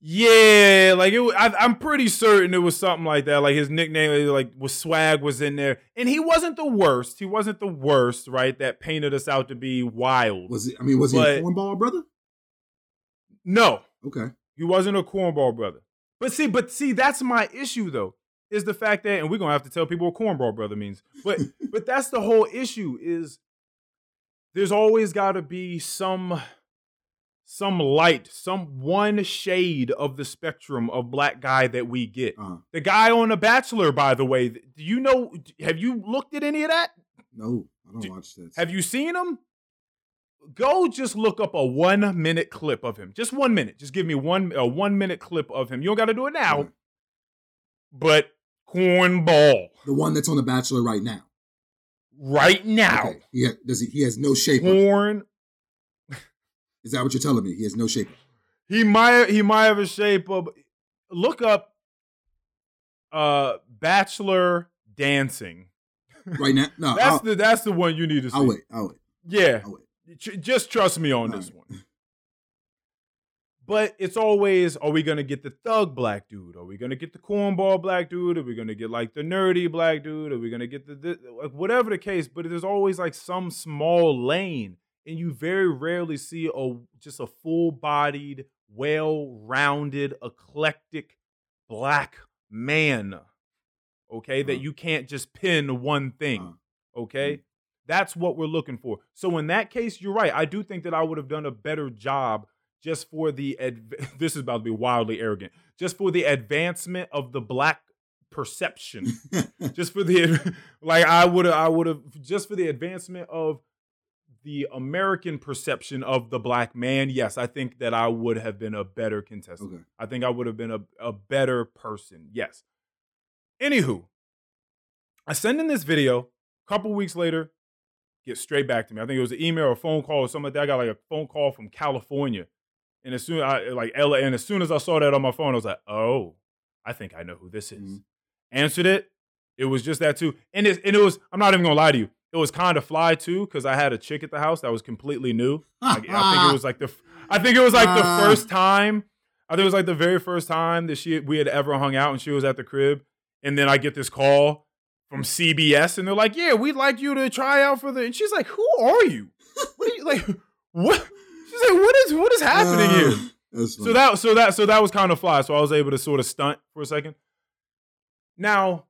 Yeah, like it. I, I'm pretty certain it was something like that. Like his nickname, eh, like was swag was in there, and he wasn't the worst. He wasn't the worst, right? That painted us out to be wild. Was it? I mean, was he a cornball brother? no, Okay. he wasn't a cornball brother. But see, but see, that's my issue though, is the fact that, and we're gonna have to tell people what cornball brother means. But but that's the whole issue is there's always gotta be some some light, some one shade of the spectrum of black guy that we get. Uh, The guy on The Bachelor, by the way, do you know have you looked at any of that? no, I don't Do- watch this. Have you seen him? Go just look up a one minute clip of him. Just one minute. Just give me one a one minute clip of him. You don't got to do it now. But cornball the one that's on The Bachelor right now? right now. Okay. He ha- does he? He has no shape. Corn. Is that what you're telling me? He has no shape. He might he might have a shape of. Look up. Uh, Bachelor dancing. Right now? No, That's I'll, the that's the one you need to see. I'll wait. I'll wait. Yeah. I'll wait. Just trust me on All this right. one. But it's always, are we gonna get the thug black dude? Are we gonna get the cornball black dude? Are we gonna get like the nerdy black dude? Are we gonna get the, the like whatever the case? But there's always like some small lane, and you very rarely see a just a full-bodied, well-rounded, eclectic black man. Okay, that Uh-huh. you can't just pin one thing. Uh, Okay. That's what we're looking for. So in that case, you're right. I do think that I would have done a better job just for the adv- this is about to be wildly arrogant. Just for the advancement of the black perception. just for the like I would have I would have just for the advancement of the American perception of the black man. Yes, I think that I would have been a better contestant. okay. I think I would have been a, a better person. Yes. Anywho, I send in this video. A couple weeks later, get straight back to me. I think it was an email or a phone call or something like that. I got like a phone call from California, and as soon I like LA, and as soon as I saw that on my phone, I was like, oh, I think I know who this is. Mhm. Answered it. It was just that too, and it and it was. I'm not even gonna lie to you. It was kind of fly too because I had a chick at the house that was completely new. Like, I think it was like the. I think it was like the Ah. first time. I think it was like the very first time that she we had ever hung out, and she was at the crib. And then I get this call from CBS, and they're like, "Yeah, we'd like you to try out for the." And she's like, "Who are you? What are you like? What?" She's like, "What is what is happening Uh, here?" So that so that so that was kind of fly. So I was able to sort of stunt for a second. Now,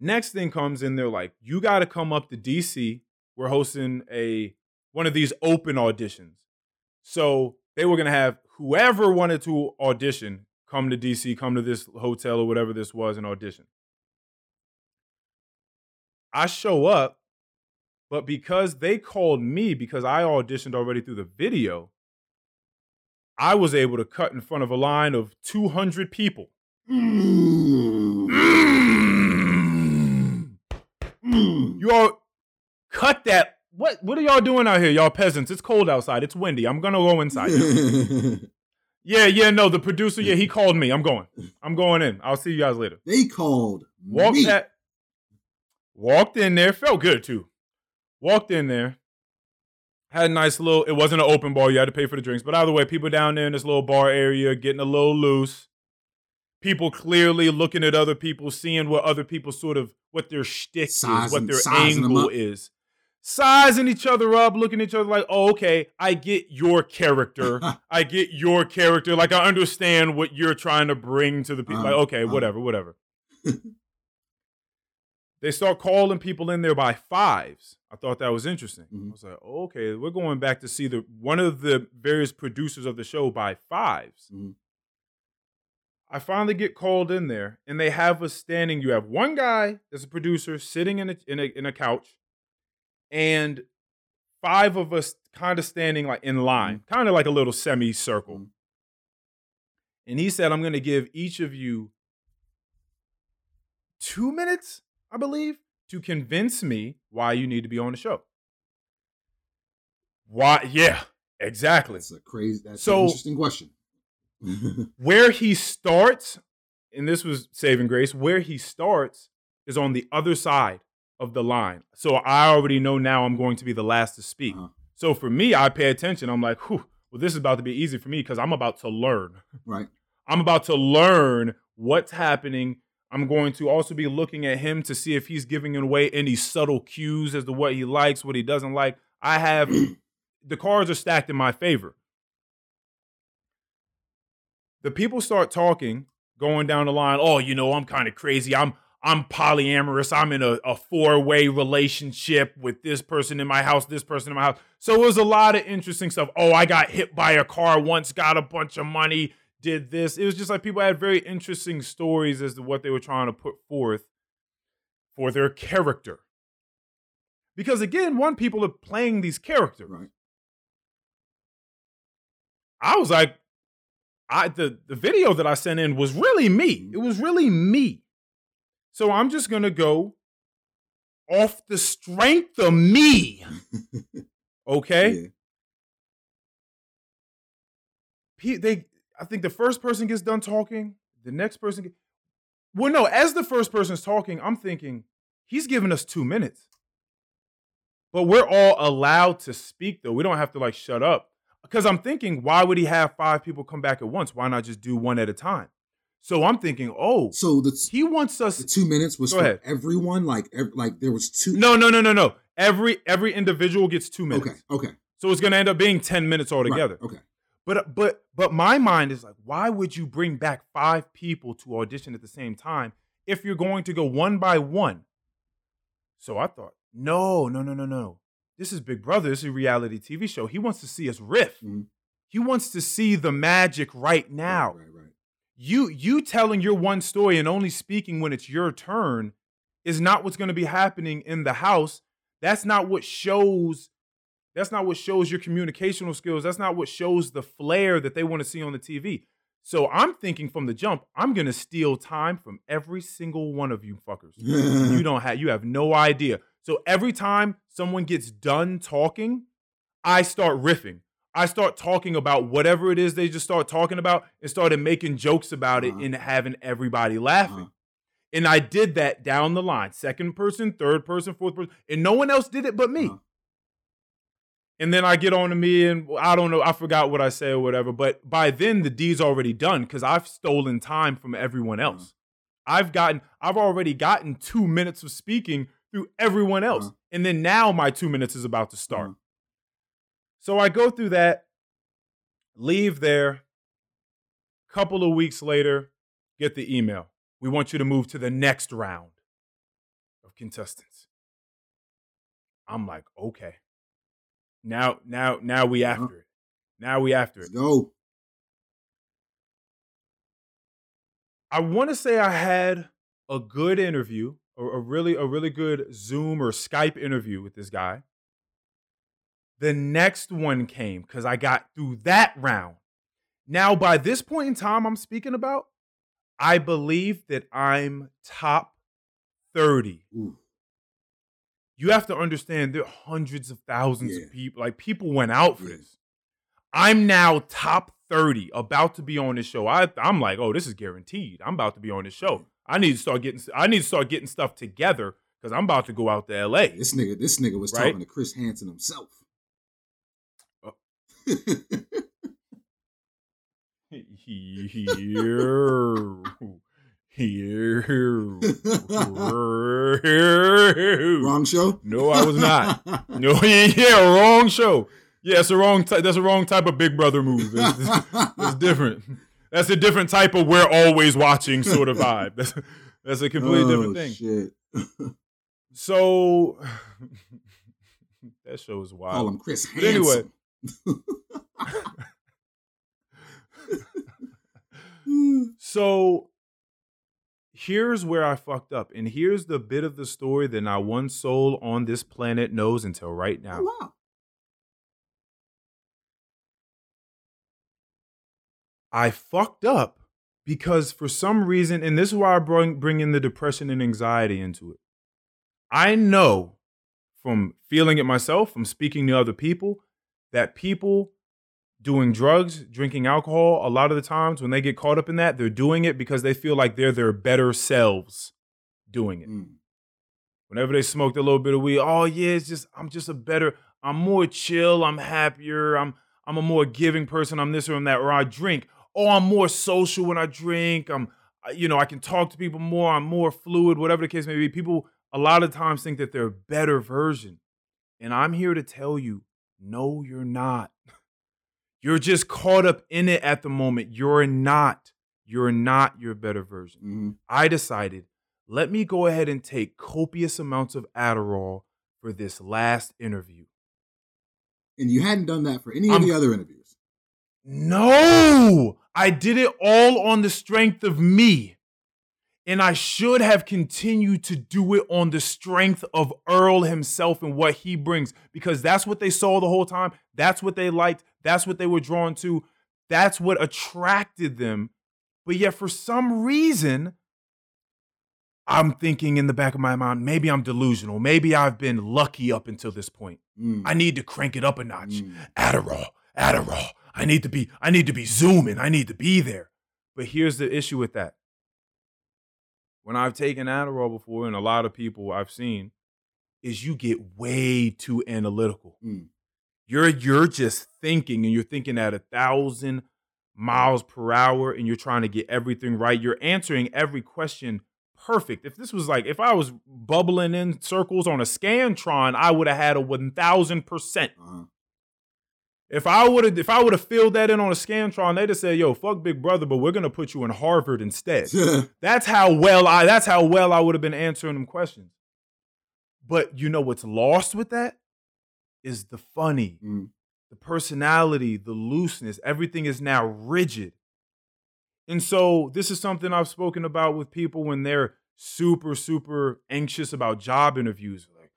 next thing comes in, they're like, you got to come up to DC. We're hosting a one of these open auditions. So they were gonna have whoever wanted to audition come to DC, come to this hotel or whatever this was and audition. I show up, but because they called me because I auditioned already through the video, I was able to cut in front of a line of 200 people. Mm. Mm. You all cut that. What what are y'all doing out here, y'all peasants? It's cold outside. It's windy. I'm gonna go inside. yeah, yeah, no, the producer, yeah, he called me. I'm going. I'm going in. I'll see you guys later. they called Walked me. that walked in there, felt good too. Walked in there. Had a nice little, it wasn't an open bar, you had to pay for the drinks. But either way, people down there in this little bar area getting a little loose. People clearly looking at other people, seeing what other people sort of what their shtick is, what their angle is. Sizing each other up, looking at each other like, oh, okay, I get your character. I get your character. Like I understand what you're trying to bring to the people. Uh, like, okay, uh. whatever, whatever. they start calling people in there by fives. I thought that was interesting. Mhm. I was like, okay, we're going back to see the one of the various producers of the show by 5s Mhm. I finally get called in there, and they have us standing. You have one guy that's a producer sitting in a in a, in a couch, and five of us kind of standing like in line, kind of like a little semicircle. Mhm. And he said, I'm going to give each of you two minutes, I believe, to convince me why you need to be on the show. Why? Yeah, exactly. That's a crazy. That's So- an interesting question. Where he starts, and this was saving grace, where he starts is on the other side. of the line. So I already know now I'm going to be the last to speak. Uh-huh. So for me, I pay attention. I'm like, Whew, well, this is about to be easy for me because I'm about to learn. Right. I'm about to learn what's happening. I'm going to also be looking at him to see if he's giving away any subtle cues as to what he likes, what he doesn't like. I have the cards are stacked in my favor. The people start talking, going down the line. Oh, you know, I'm kind of crazy. I'm I'm polyamorous. I'm in a, a four way relationship with this person in my house, this person in my house. So it was a lot of interesting stuff. Oh, I got hit by a car once, got a bunch of money, did this. It was just like people had very interesting stories as to what they were trying to put forth for their character. Because again, one, people are playing these characters. Right. I was like, I the the video that I sent in was really me. It was really me. So I'm just gonna go off the strength of me. Okay. Yeah. Pe- They, I think the first person gets done talking. The next person, get, well, no. As the first person's talking, I'm thinking he's giving us two minutes, but we're all allowed to speak though. We don't have to like shut up because I'm thinking, why would he have five people come back at once? Why not just do one at a time? So I'm thinking, oh, So the, he wants us. the two minutes was for ahead. everyone. Like ev- like there was two. No, no, no, no, no. Every every individual gets two minutes. Okay. Okay. So it's gonna end up being ten minutes Right, altogether. Okay. But but but my mind is like, why would you bring back five people to audition at the same time if you're going to go one by one? So I thought, no, no, no, no, no. This is Big Brother. This is a reality TV show. He wants to see us riff. Mhm. He wants to see the magic right now. Right. Right. right. You you telling your one story and only speaking when it's your turn is not what's going to be happening in the house. That's not what shows that's not what shows your communicational skills. That's not what shows the flair that they want to see on the TV. So I'm thinking from the jump, I'm going to steal time from every single one of you fuckers. you don't have you have no idea. So every time someone gets done talking, I start riffing. I start talking about whatever it is they just start talking about and started making jokes about it Uh-huh. and having everybody laughing. Uh-huh. And I did that down the line. Second person, third person, fourth person. And no one else did it but me. Uh-huh. And then I get on to me and I don't know, I forgot what I say or whatever. But by then the deed's already done because I've stolen time from everyone Uh-huh. else. I've gotten, I've already gotten two minutes of speaking through everyone else. Uh-huh. And then now my two minutes is about to start. Uh-huh. So I go through that, leave there. Couple of weeks later, get the email. We want you to move to the next round of contestants. I'm like, okay. Now, now, now we Uh-huh. after it. Now we after Let's it. go. I want to say I had a good interview, a, a really, a really good Zoom or Skype interview with this guy. The next one came because I got through that round. Now, by this point in time, I'm speaking about, I believe that I'm top 30. Ooh. You have to understand there are hundreds of thousands Yeah. of people. Like people went out for Yeah. this. I'm now top 30, about to be on this show. I, I'm like, oh, this is guaranteed. I'm about to be on this show. I need to start getting I need to start getting stuff together because I'm about to go out to LA. This nigga, this nigga was Right? talking to Chris Hansen himself. Oh. Here. Here. Wrong show. No, I was not. No, yeah, yeah, wrong show. Yeah, it's a wrong. Ty- that's a wrong type of Big Brother move. It's, it's different. That's a different type of we're always watching sort of vibe. That's that's a completely Oh, different thing. Shit. So that show is Call wild. him Chris But anyway. So here's where I fucked up, and here's the bit of the story that not one soul on this planet knows until right now. oh, wow. I fucked up because for some reason, and this is why I bring bring in the depression and anxiety into it. I know from feeling it myself, from speaking to other people, that people doing drugs, drinking alcohol, a lot of the times when they get caught up in that, they're doing it because they feel like they're their better selves doing it. Mm. whenever they smoked a little bit of weed, oh yeah, it's just I'm just a better, I'm more chill, I'm happier, I'm I'm a more giving person, I'm this or I'm that, or I drink, oh, I'm more social when I drink, I'm you know, I can talk to people more, I'm more fluid, whatever the case may be. People a lot of times think that they're a better version. And I'm here to tell you, no, you're not. You're just caught up in it at the moment. You're not. You're not your better version. Mm-hmm. I decided, let me go ahead and take copious amounts of Adderall for this last interview. And you hadn't done that for any of I'm- the other interviews. No, I did it all on the strength of me. And I should have continued to do it on the strength of Earl himself and what he brings, because that's what they saw the whole time. That's what they liked. That's what they were drawn to. That's what attracted them. But yet, for some reason, I'm thinking in the back of my mind, maybe I'm delusional. Maybe I've been lucky up until this point. Mm, I need to crank it up a notch. mm. Adderall, Adderall. I need to be, I need to be zooming. I need to be there. But here's the issue with that. When I've taken Adderall before, and a lot of people I've seen, is you get way too analytical. Mm. You're you're just thinking and you're thinking at a thousand miles per hour and you're trying to get everything right. You're answering every question perfect. If this was like if I was bubbling in circles on a Scantron, I would have had a one thousand percent. Uh-huh. If I would have if I would have filled that in on a Scantron, they'd have said, "Yo, fuck Big Brother, but we're gonna put you in Harvard instead." That's how well I that's how well I would have been answering them questions. But you know what's lost with that is the funny, Mm. the personality, the looseness. Everything is now rigid. And so this is something I've spoken about with people when they're super super anxious about job interviews. Like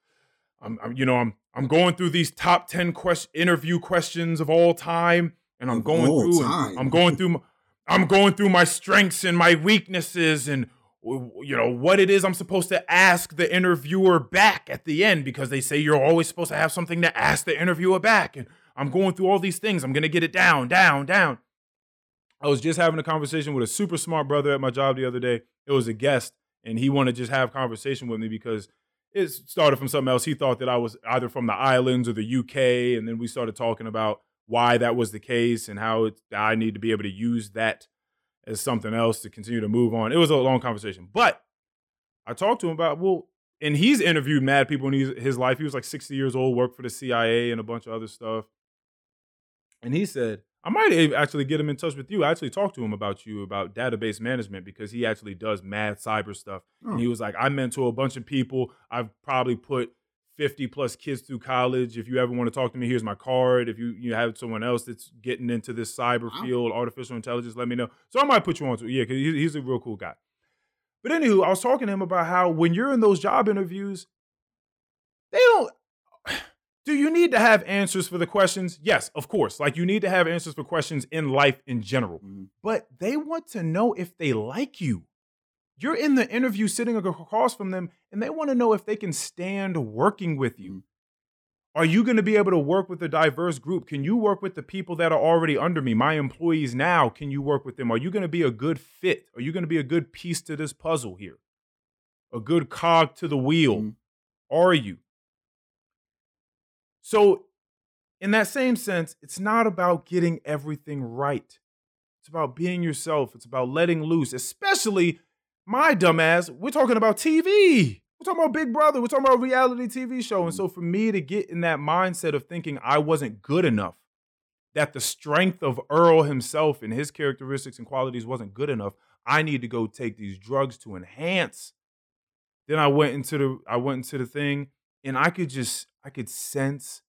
I'm, I'm you know, I'm I'm going through these top 10 quest- interview questions of all time and I'm going all through and. I'm going through my, I'm going through my strengths and my weaknesses and you know what it is I'm supposed to ask the interviewer back at the end because they say you're always supposed to have something to ask the interviewer back and I'm going through all these things. I'm going to get it down down down. I was just having a conversation with a super smart brother at my job the other day. It was a guest and he wanted to just have conversation with me because it started from something else he thought that I was either from the islands or the UK and then we started talking about why that was the case and how it, I need to be able to use that as something else to continue to move on. It was a long conversation, but I talked to him about well, and he's interviewed mad people in his, his life. He was like 60 years old, worked for the CIA and a bunch of other stuff. And he said, I might actually get him in touch with you. I actually talked to him about you about database management because he actually does mad cyber stuff. Oh. And hmm. he was like, I mentor a bunch of people. I've probably put 50 plus kids through college. If you ever want to talk to me, here's my card. If you, you have someone else that's getting into this cyber Wow. field, artificial intelligence, let me know. So I might put you on to it. Yeah, because he's a real cool guy. But anywho, I was talking to him about how when you're in those job interviews, they don't. Do you need to have answers for the questions? Yes, of course. Like you need to have answers for questions in life in general. Mhm. But they want to know if they like you. You're in the interview sitting across from them, and they want to know if they can stand working with you. Mhm. Are you going to be able to work with a diverse group? Can you work with the people that are already under me, my employees now? Can you work with them? Are you going to be a good fit? Are you going to be a good piece to this puzzle here? A good cog to the wheel? Mhm. Are you? So, in that same sense, it's not about getting everything right. It's about being yourself. It's about letting loose, especially my dumbass. We're talking about TV. We're talking about Big Brother. We're talking about a reality TV show. And mm-hmm. so, for me to get in that mindset of thinking I wasn't good enough, that the strength of Earl himself and his characteristics and qualities wasn't good enough, I need to go take these drugs to enhance. Then I went into the I went into the thing and I could just I could sense.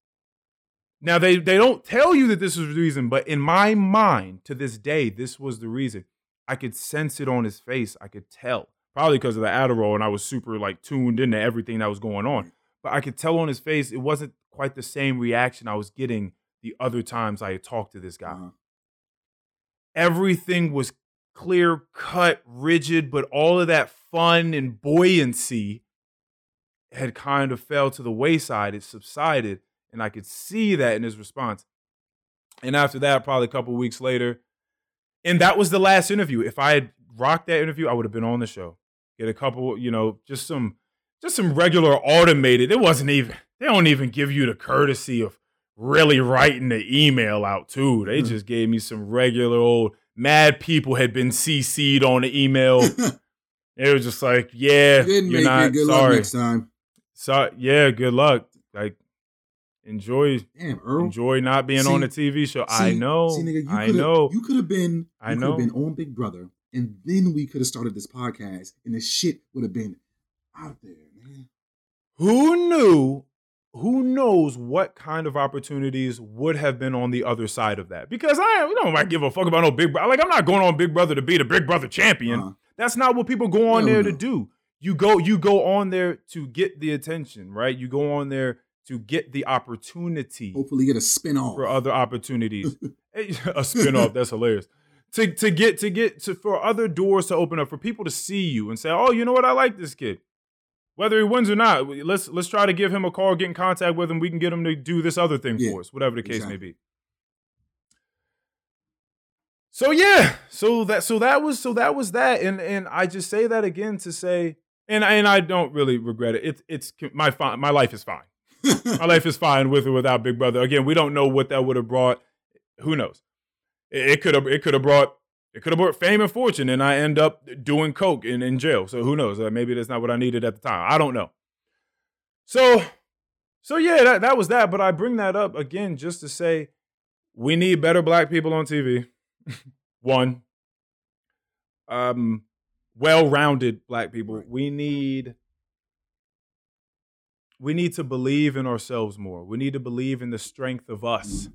Now they they don't tell you that this was the reason, but in my mind to this day, this was the reason. I could sense it on his face. I could tell. Probably because of the Adderall, and I was super like tuned into everything that was going on. But I could tell on his face it wasn't quite the same reaction I was getting the other times I had talked to this guy Uh-huh. everything was clear cut, rigid, but all of that fun and buoyancy had kind of fell to the wayside. It subsided, and I could see that in his response. And after that, probably a couple weeks later, and that was the last interview. If I had rocked that interview, I would have been on the show. Get a couple, you know, just some just some regular automated. It wasn't even. They don't even give you the courtesy of really writing the email out too. They Mhm. just gave me some regular old mad people had been CC'd on the email. it was just like, yeah, You didn't you're make not it. Good luck sorry. next time. So yeah, good luck. Like enjoy Damn, Earl. enjoy not being on See- a TV show. I know. See, nigga, you I know. You could have been. I know. Been on Big Brother, and then we could have started this podcast, and the shit would have been out there, man. Who knew? Who knows what kind of opportunities would have been on the other side of that? Because I you don't give a fuck about no Big Brother. Like I'm not going on Big Brother to be the Big Brother champion. Uh, That's not what people go on Hell there to do. You go you go on there to get the attention, right? You go on there to get the opportunity hopefully, get a spin off. for other opportunities. a spin-off, that's hilarious. To to get to get to for other doors to open up for people to see you and say, "Oh, you know what? I like this kid." Whether he wins or not, let's let's try to give him a call, get in contact with him. We can get him to do this other thing Yeah, for us, whatever the case may be. So yeah, so that so that was so that was that, and and I just say that again to say, and and I don't really regret it. It's it's my fine, my life is fine. My life is fine with or without Big Brother. Again, we don't know what that would have brought. Who knows? It could have it could have brought it could have brought fame and fortune, and I end up doing coke in, in jail. So who knows? Uh, maybe that's not what I needed at the time. I don't know. So, so yeah, that that was that. But I bring that up again just to say we need better black people on TV. One, um, well-rounded black people. Right. We need we need to believe in ourselves more. We need to believe in the strength of us mm.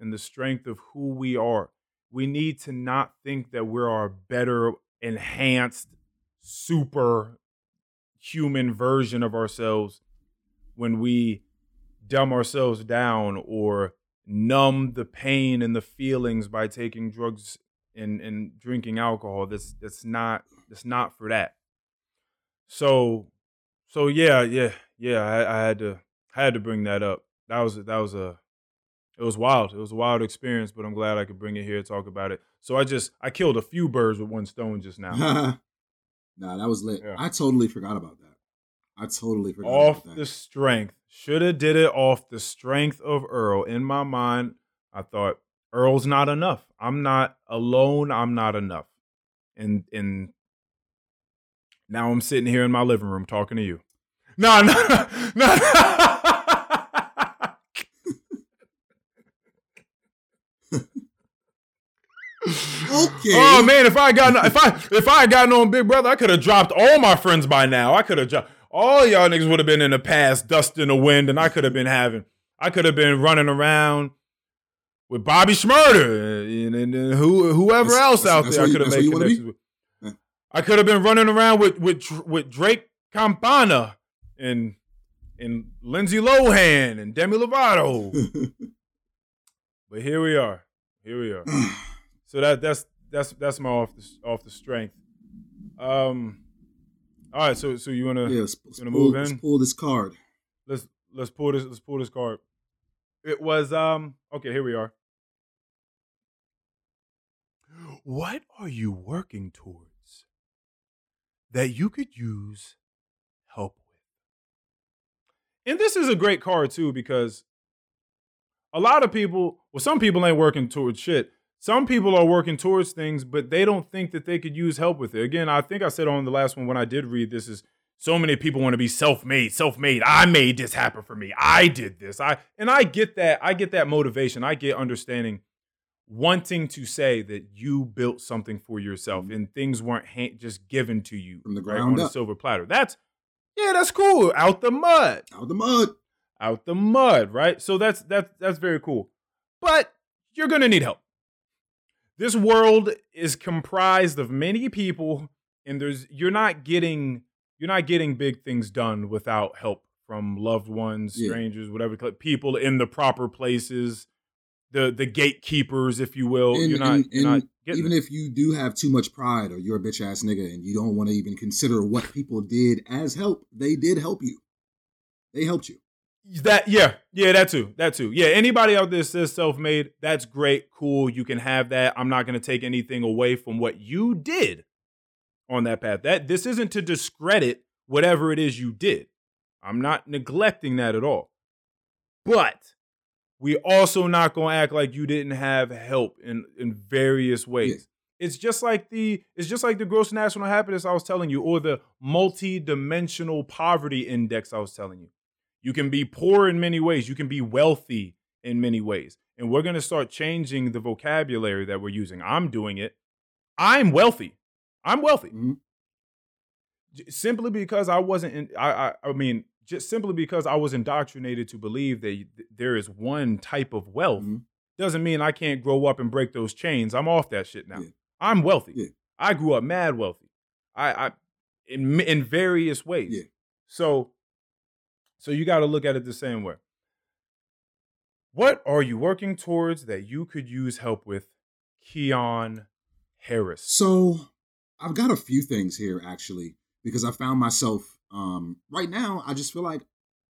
and the strength of who we are. We need to not think that we're a better, enhanced, super human version of ourselves when we dumb ourselves down or numb the pain and the feelings by taking drugs and, and drinking alcohol. That's that's not that's not for that. So so yeah, yeah, yeah. I, I had to I had to bring that up. That was that was a it was wild. It was a wild experience, but I'm glad I could bring it here and talk about it. So I just I killed a few birds with one stone just now. nah, that was lit. Yeah. I totally forgot about that. I totally forgot off about that. the strength. Should have did it off the strength of Earl. In my mind, I thought Earl's not enough. I'm not alone. I'm not enough. And and now I'm sitting here in my living room talking to you. No, no, no. Oh, okay. Oh man, if I had gotten if I if I had gotten on Big Brother, I could have dropped all my friends by now. I could have dropped all y'all niggas would have been in the past, dust in the wind, and I could have been having I could have been running around with Bobby Shmurda and, and, and who whoever That's- else that's- out that's there. I could have made you wanna connections with. Yeah. I could have been running around with with with Drake Campana and and Lindsay Lohan and Demi Lovato. but here we are. Here we are. So that that's that's that's my off the off the strength. Um. All right. So so you wanna yeah, let's, let's Gonna pull, move let's pull this card. let's let's pull this let's pull this card. It was um okay. Here we are. What are you working towards that you could use help with? And this is a great card too because a lot of people, well, some people ain't working towards shit. Some people are working towards things, but they don't think that they could use help with it. Again, I think I said on the last one when I did read this is so many people want to be self-made, self-made. I made this happen for me. I did this. I and I get that. I get that motivation. I get understanding wanting to say that you built something for yourself mm-hmm. and things weren't ha- just given to you From the right, ground on a up. silver platter. That's yeah, that's cool. Out the mud Out the mud. out the mud, right? So that's that's that's very cool. But you're going to need help. This world is comprised of many people and there's you're not getting you're not getting big things done without help from loved ones, Yeah. strangers, whatever, people in the proper places, the the gatekeepers if you will. And- you're not and- you're not and even it. if you do have too much pride or you're a bitch ass nigga and you don't want to even consider what people did as help, they did help you. They helped you. That yeah, yeah, that too, that too. Yeah, anybody out there says self-made, that's great, cool. You can have that. I'm not going to take anything away from what you did on that path. That this isn't to discredit whatever it is you did. I'm not neglecting that at all. But we also not gonna act like you didn't have help in in various ways. It's just like the it's just like the gross national happiness I was telling you, or the multi-dimensional poverty index I was telling you. You can be poor in many ways. You can be wealthy in many ways. And we're gonna start changing the vocabulary that we're using. I'm doing it. I'm wealthy. I'm wealthy. Simply because I wasn't in I I, I mean, just simply because I was indoctrinated to believe that there is one type of wealth Mhm. doesn't mean I can't grow up and break those chains. I'm off that shit now. Yeah. I'm wealthy. Yeah. I grew up mad wealthy. I, I in in various ways. Yeah. So so you got to look at it the same way. What are you working towards that you could use help with, Keon Harris? So I've got a few things here actually because I found myself um right now I just feel like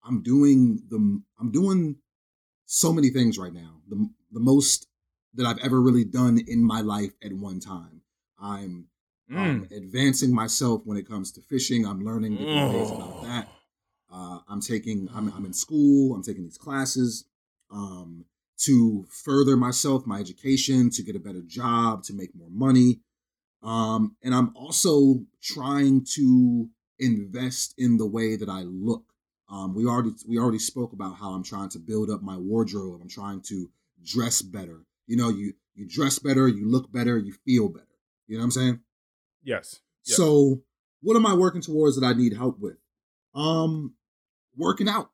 I'm doing the I'm doing so many things right now. The the most that I've ever really done in my life at one time. I'm um, Mm. advancing myself when it comes to fishing. I'm learning different ways about that. Uh, I'm taking, I'm, I'm in school. I'm taking these classes um, to further myself, my education, to get a better job, to make more money. Um, and I'm also trying to invest in the way that I look. Um, we already we already spoke about how I'm trying to build up my wardrobe. I'm trying to dress better. You know, you you dress better, you look better, you feel better. You know what I'm saying? Yes. Yeah. So, what am I working towards that I need help with? Um, working out.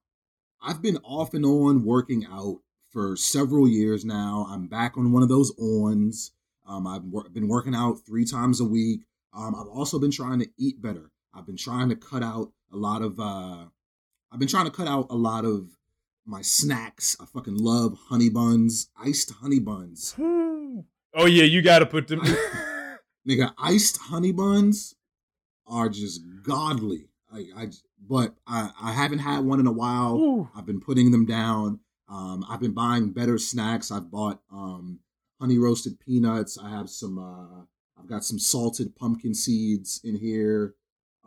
I've been off and on working out for several years now. I'm back on one of those ons. Um, I've wor- been working out three times a week. Um, I've also been trying to eat better. I've been trying to cut out a lot of. Uh, I've been trying to cut out a lot of my snacks. I fucking love honey buns, iced honey buns. Oh yeah, you got to put them. Nigga, iced honey buns are just godly. I, I but I, I haven't had one in a while. Ooh. I've been putting them down. Um, I've been buying better snacks. I've bought um, honey roasted peanuts. I have some. Uh, I've got some salted pumpkin seeds in here.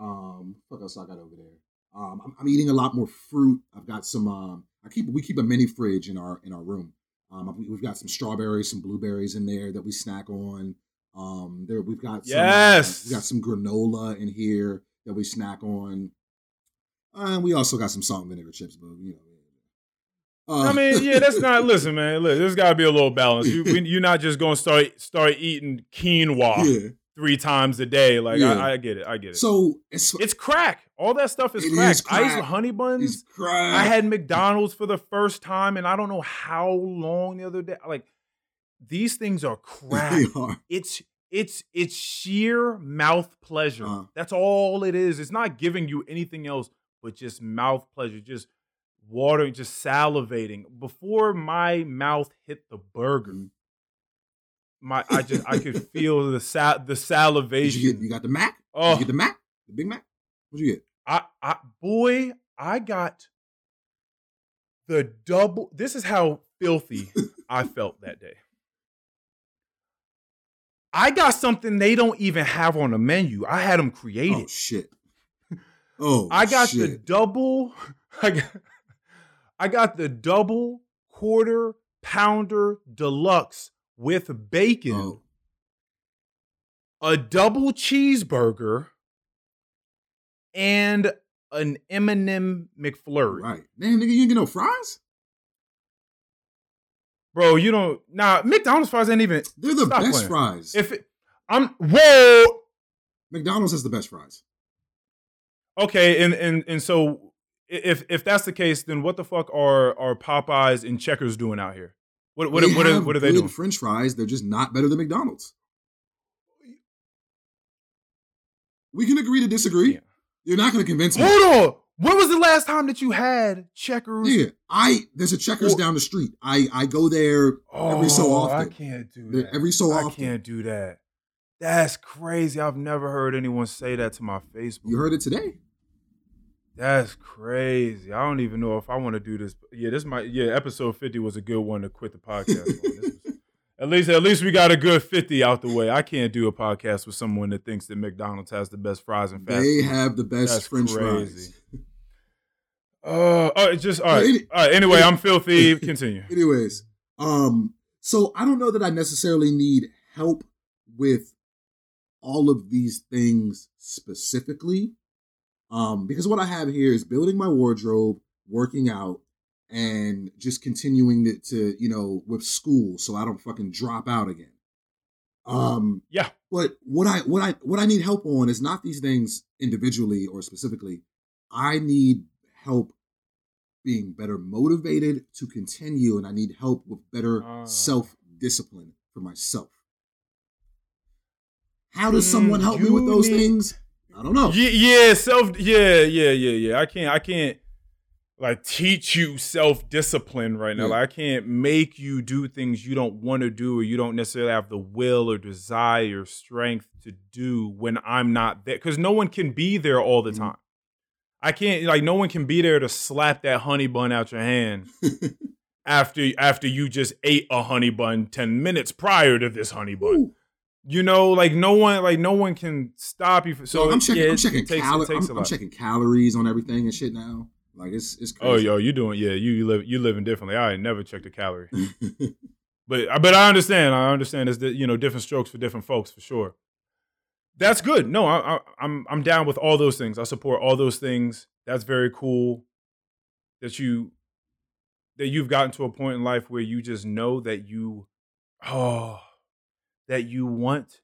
Um, what else I got over there? Um, I'm, I'm eating a lot more fruit. I've got some. Um, I keep we keep a mini fridge in our in our room. Um, we- we've got some strawberries, some blueberries in there that we snack on. Um, there we've got some, uh, Yes. we got some granola in here that we snack on. And we also got some salt and vinegar chips, but you know. Uh, I mean, yeah, that's not. Listen, man, look, there's got to be a little balance. You, you're not just gonna start start eating quinoa yeah. three times a day. Like Yeah. I, I get it, I get it. So it's it's crack. All that stuff is crack. is crack. Iced honey buns. it's crack. I had McDonald's for the first time, and I don't know how long the other day. Like these things are crack. They are. it's it's it's sheer mouth pleasure. Uh. That's all it is. It's not giving you anything else but just mouth pleasure, just watering, just salivating. Before my mouth hit the burger, Mhm. my I just I could feel the sal the salivation. you get you got the Mac? Oh, you get the Mac? The Big Mac? What'd you get? I, I boy, I got the double. This is how filthy I felt that day. I got something they don't even have on the menu. I had them created. Oh created. shit. Oh I got the double. I got, I got the double quarter pounder deluxe with bacon, Oh, a double cheeseburger, and an M&M McFlurry. right. Damn nigga, you didn't get no fries? Bro, you don't nah. McDonald's fries ain't even. They're the best playing. fries. If it, I'm whoa. McDonald's has the best fries. Okay, and and and so if if that's the case, then what the fuck are are Popeyes and Checkers doing out here? What what They what are, what are they doing? French fries. They're just not better than McDonald's. We can agree to disagree. Yeah. You're not going to convince me. Hold on. When was the last time that you had Checkers? Yeah, I there's a Checkers Or- down the street. I I go there every so Oh, I often. can't do that. every so often. I can't do that. That's crazy. I've never heard anyone say that to my face. You heard it today. That's crazy. I don't even know if I want to do this. Yeah, this might. Yeah, episode fifty was a good one to quit the podcast. Was, At least, at least we got a good fifty out the way. I can't do a podcast with someone that thinks that McDonald's has the best fries and fast. They food. have the best That's French crazy. fries. Uh, oh, it's just all right. All right. Anyway, I'm filthy. Continue. Anyways, um, so I don't know that I necessarily need help with all of these things specifically. Um, because what I have here is building my wardrobe, working out, and just continuing to, to you know, with school so I don't fucking drop out again. Um, Yeah. but what I what I what I need help on is not these things individually or specifically. I need help being better motivated to continue, and I need help with better Ah. self discipline for myself. How does Mm, someone help me with those need- things? I don't know. Yeah, yeah, self. Yeah, yeah, yeah, yeah. I can't. I can't like teach you self discipline right now. Yeah. Like I can't make you do things you don't want to do or you don't necessarily have the will or desire, or strength to do when I'm not there. Because no one can be there all the Mhm. time. I can't. Like no one can be there to slap that honey bun out your hand after after you just ate a honey bun ten minutes prior to this honey bun. Ooh. You know, like no one, like no one can stop you. For, so I'm checking. yeah, I'm checking takes, calo- I'm, a I'm checking calories on everything and shit now. Like it's it's oh, crazy. Oh, yo, you doing? Yeah, you you live you living differently. I ain't never checked a calorie, but I but I understand. I understand. There's the, you know different strokes for different folks for sure. That's good. No, I, I, I'm I'm down with all those things. I support all those things. That's very cool. That you that you've gotten to a point in life where you just know that you oh that you want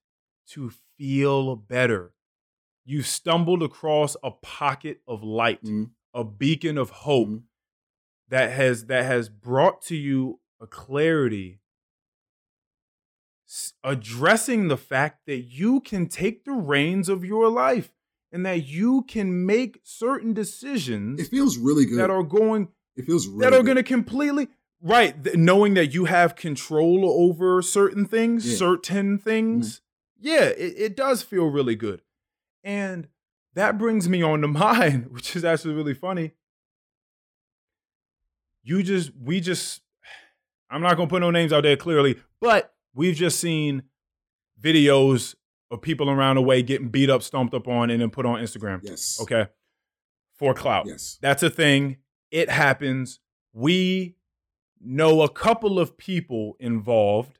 to feel better. You stumbled across a pocket of light, Mhm. a beacon of hope Mhm. that has that has brought to you a clarity s- addressing the fact that you can take the reins of your life and that you can make certain decisions It feels really good. that are going it feels really that are going to completely right th- knowing that you have control over certain things Yeah. certain things mm-hmm. yeah it, it does feel really good and that brings me on to mine which is actually really funny you just we just i'm not going to put no names out there clearly but we've just seen videos of people around the way getting beat up stomped up on and then put on instagram Yes. okay for clout Yes. that's a thing. It happens. We know a couple of people involved.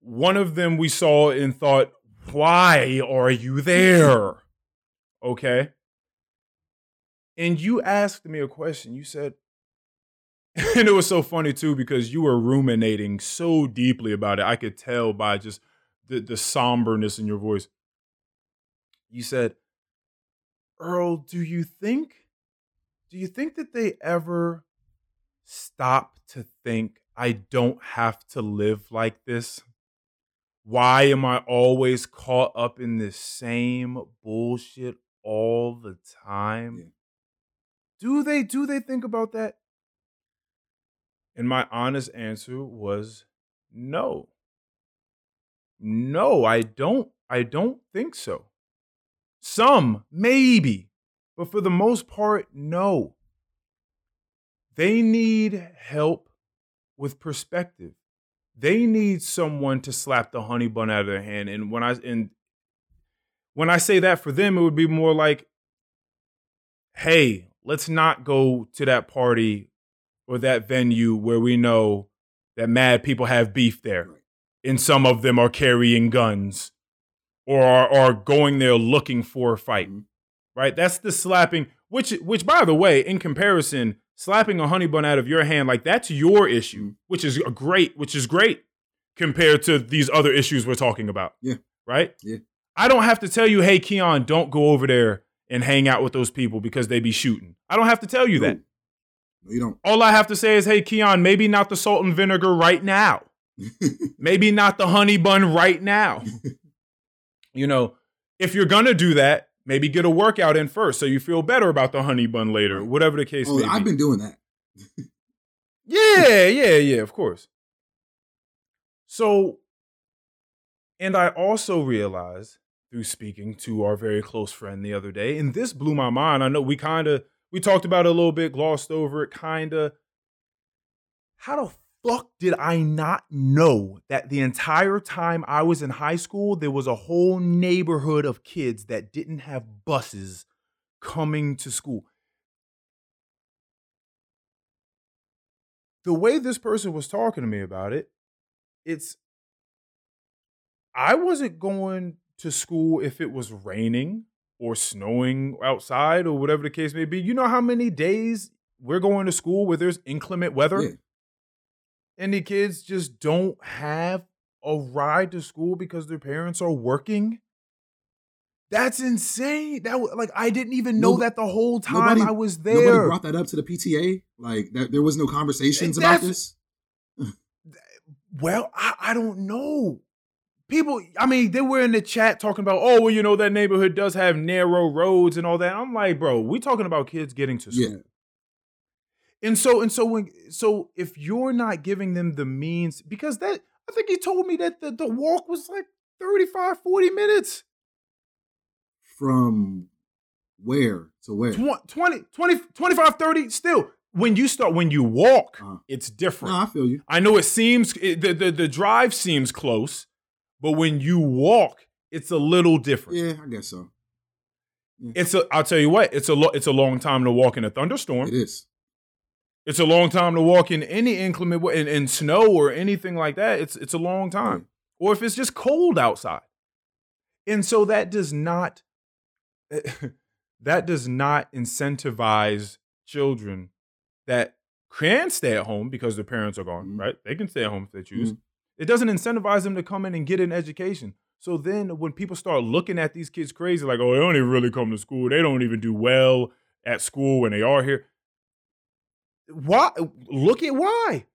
One of them we saw and thought, why are you there? Okay. And you asked me a question. You said, and it was so funny too because you were ruminating so deeply about it. I could tell by just the, the somberness in your voice. You said, Earl, do you think do you think that they ever stop to think I don't have to live like this? Why am I always caught up in this same bullshit all the time? Yeah. Do they do they think about that? And my honest answer was no. No, I don't I don't think so. Some, maybe, but for the most part, no. They need help with perspective. They need someone to slap the honey bun out of their hand. And when I and when I say that for them, it would be more like, hey, let's not go to that party or that venue where we know that mad people have beef there. And some of them are carrying guns or are, are going there looking for a fight. Mhm. Right? That's the slapping, which which by the way, in comparison, slapping a honey bun out of your hand, like that's your issue, which is a great, which is great compared to these other issues we're talking about. Yeah. Right? Yeah. I don't have to tell you, hey, Keon, don't go over there and hang out with those people because they be shooting. I don't have to tell you that. No. No, you don't. All I have to say is, hey, Keon, maybe not the salt and vinegar right now. Maybe not the honey bun right now. you know, if you're gonna do that, maybe get a workout in first so you feel better about the honey bun later, whatever the case oh, may I've be. been doing that. Yeah, yeah, yeah, of course. So, and I also realized through speaking to our very close friend the other day, and this blew my mind. I know we kind of we talked about it a little bit, glossed over it, kind of. How the fuck did I not know that the entire time I was in high school, there was a whole neighborhood of kids that didn't have buses coming to school? The way this person was talking to me about it, it's I wasn't going to school if it was raining or snowing outside or whatever the case may be. You know how many days we're going to school where there's inclement weather? Yeah. And the kids just don't have a ride to school because their parents are working. That's insane. That like I didn't even know Nob- that the whole time nobody- I was there. Nobody brought that up to the PTA. Like that, there was no eh, conversations about this. Well, I, I don't know. People, I mean, they were in the chat talking about, oh, well, you know, that neighborhood does have narrow roads and all that. I'm like, bro, we talking about kids getting to school. Yeah. And so, and so when so if you're not giving them the means, because that I think he told me that the, the walk was like 35, 40 minutes. From where to where? Tw- 20, 20, 25, 30. Still, when you start, when you walk, Uh-huh. it's No, different. I feel you. I know it seems it, the, the the drive seems close, but when you walk, it's a little different. Yeah, I guess so. It's a I'll tell you what, it's a lo- it's a long time to walk in a thunderstorm. It is. It's a long time to walk in any inclement in, in snow or anything like that. It's it's a long time. Or if it's just cold outside. And so that does not that does not incentivize children that can stay at home because their parents are gone, Mhm. right? They can stay at home if they choose. Mhm. It doesn't incentivize them to come in and get an education. So then when people start looking at these kids crazy, like, oh, they don't even really come to school, they don't even do well at school when they are here. Why look at why?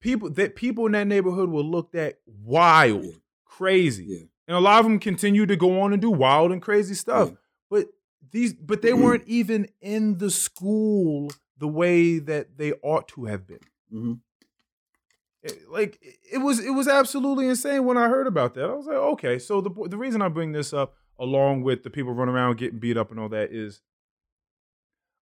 People that people in that neighborhood were looked at wild, Yeah. crazy. Yeah. And a lot of them continue to go on and do wild and crazy stuff. Yeah. But these but they weren't even in the school the way that they ought to have been. hmm It- like it- it was it was absolutely insane when I heard about that. I was like, okay, so the the reason I bring this up along with the people running around getting beat up and all that is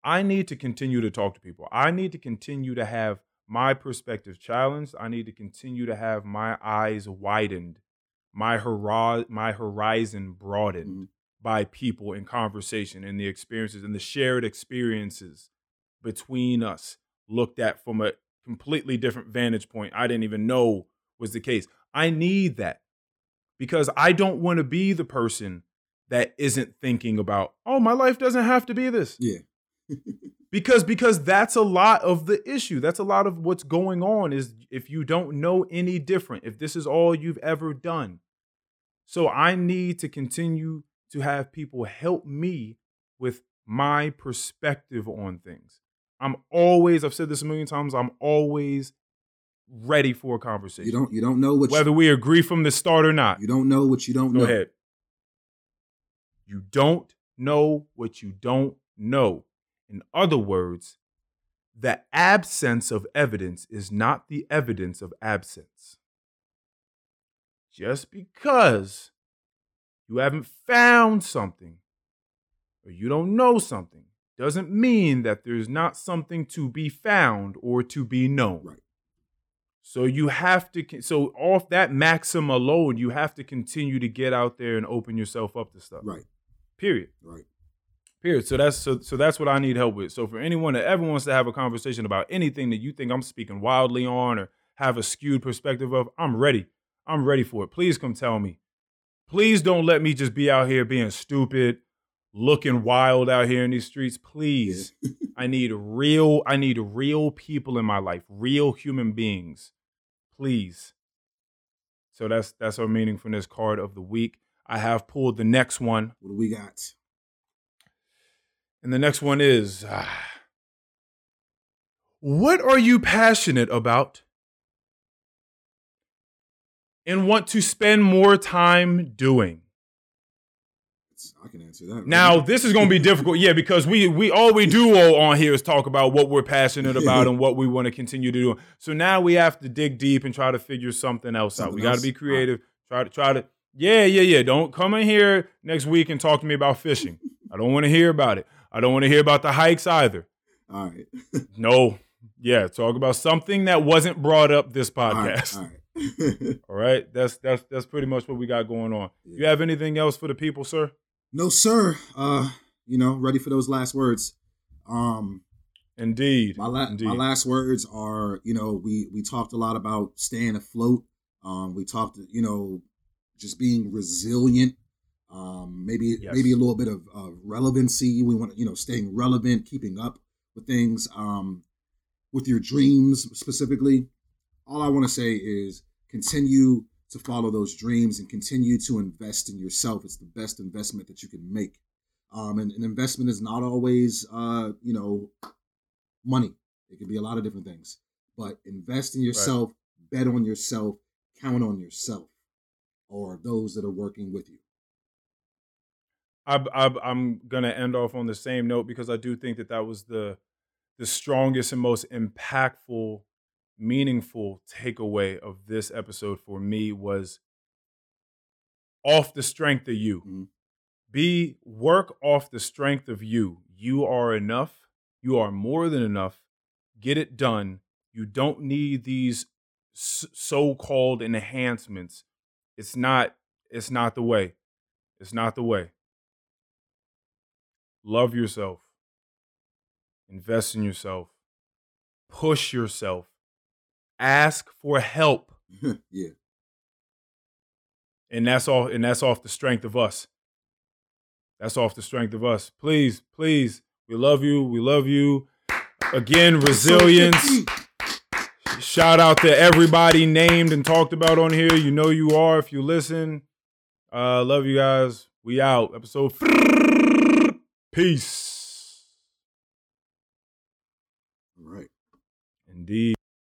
I need to continue to talk to people. I need to continue to have my perspective challenged. I need to continue to have my eyes widened, my hori- my horizon broadened Mhm. by people in conversation and the experiences and the shared experiences between us looked at from a completely different vantage point I didn't even know was the case. I need that because I don't want to be the person that isn't thinking about, oh, my life doesn't have to be this. Yeah. Because because that's a lot of the issue. That's a lot of what's going on is if you don't know any different, if this is all you've ever done. So I need to continue to have people help me with my perspective on things. I'm always, I've said this a million times, I'm always ready for a conversation. You don't. You don't know what. Whether we agree from the start or not. you, you don't know what you don't Go know. ahead. You don't know what you don't know. In other words, the absence of evidence is not the evidence of absence. Just because you haven't found something or you don't know something doesn't mean that there's not something to be found or to be known. Right. So you have to so off that maxim alone, you have to continue to get out there and open yourself up to stuff. Right. Period. Right. Period. So that's so so that's what I need help with. So for anyone that ever wants to have a conversation about anything that you think I'm speaking wildly on or have a skewed perspective of, I'm ready. I'm ready for it. Please come tell me. Please don't let me just be out here being stupid, looking wild out here in these streets. Please. I need real I need real people in my life, real human beings. Please. So that's that's our meaningfulness card of the week. I have pulled the next one. What do we got? And the next one is ah, What are you passionate about and want to spend more time doing? I can answer that. Now, this is going to be difficult, yeah, because we we all we do all on here is talk about what we're passionate about and what we want to continue to do. So now we have to dig deep and try to figure something else out. Something We got to be creative. Try to try to Yeah, yeah, yeah. Don't come in here next week and talk to me about fishing. I don't want to hear about it. I don't want to hear about the hikes either. All right. No. Yeah, talk about something that wasn't brought up this podcast. All right. All right. All right, that's that's that's pretty much what we got going on. Yeah. You have anything else for the people, sir? no, sir. Uh, you know, ready for those last words. Um, Indeed, my, la- indeed. my last words are, you know, we we talked a lot about staying afloat. Um, we talked, you know, just being resilient. Um, maybe Yes. maybe a little bit of uh, relevancy. We want, you know, staying relevant, keeping up with things. Um, with your dreams specifically. All I want to say is continue to follow those dreams and continue to invest in yourself. It's the best investment that you can make. Um, and an investment is not always, uh, you know, money. It could be a lot of different things. But invest in yourself, bet on yourself, count on yourself, or those that are working with you. I, I, I'm gonna end off on the same note because I do think that that was the the strongest and most impactful, meaningful takeaway of this episode for me was off the strength of you. Mhm. Be work off the strength of you. You are enough. You are more than enough. Get it done. You don't need these so-called enhancements. It's not. It's not the way. It's not the way. Love yourself. Invest in yourself. Push yourself. Ask for help. yeah. And that's all and that's off the strength of us. That's off the strength of us. Please, please. We love you. We love you. Again, resilience. Shout out to everybody named and talked about on here. You know you are if you listen. Uh love you guys. We out. Episode Peace. All right. Indeed.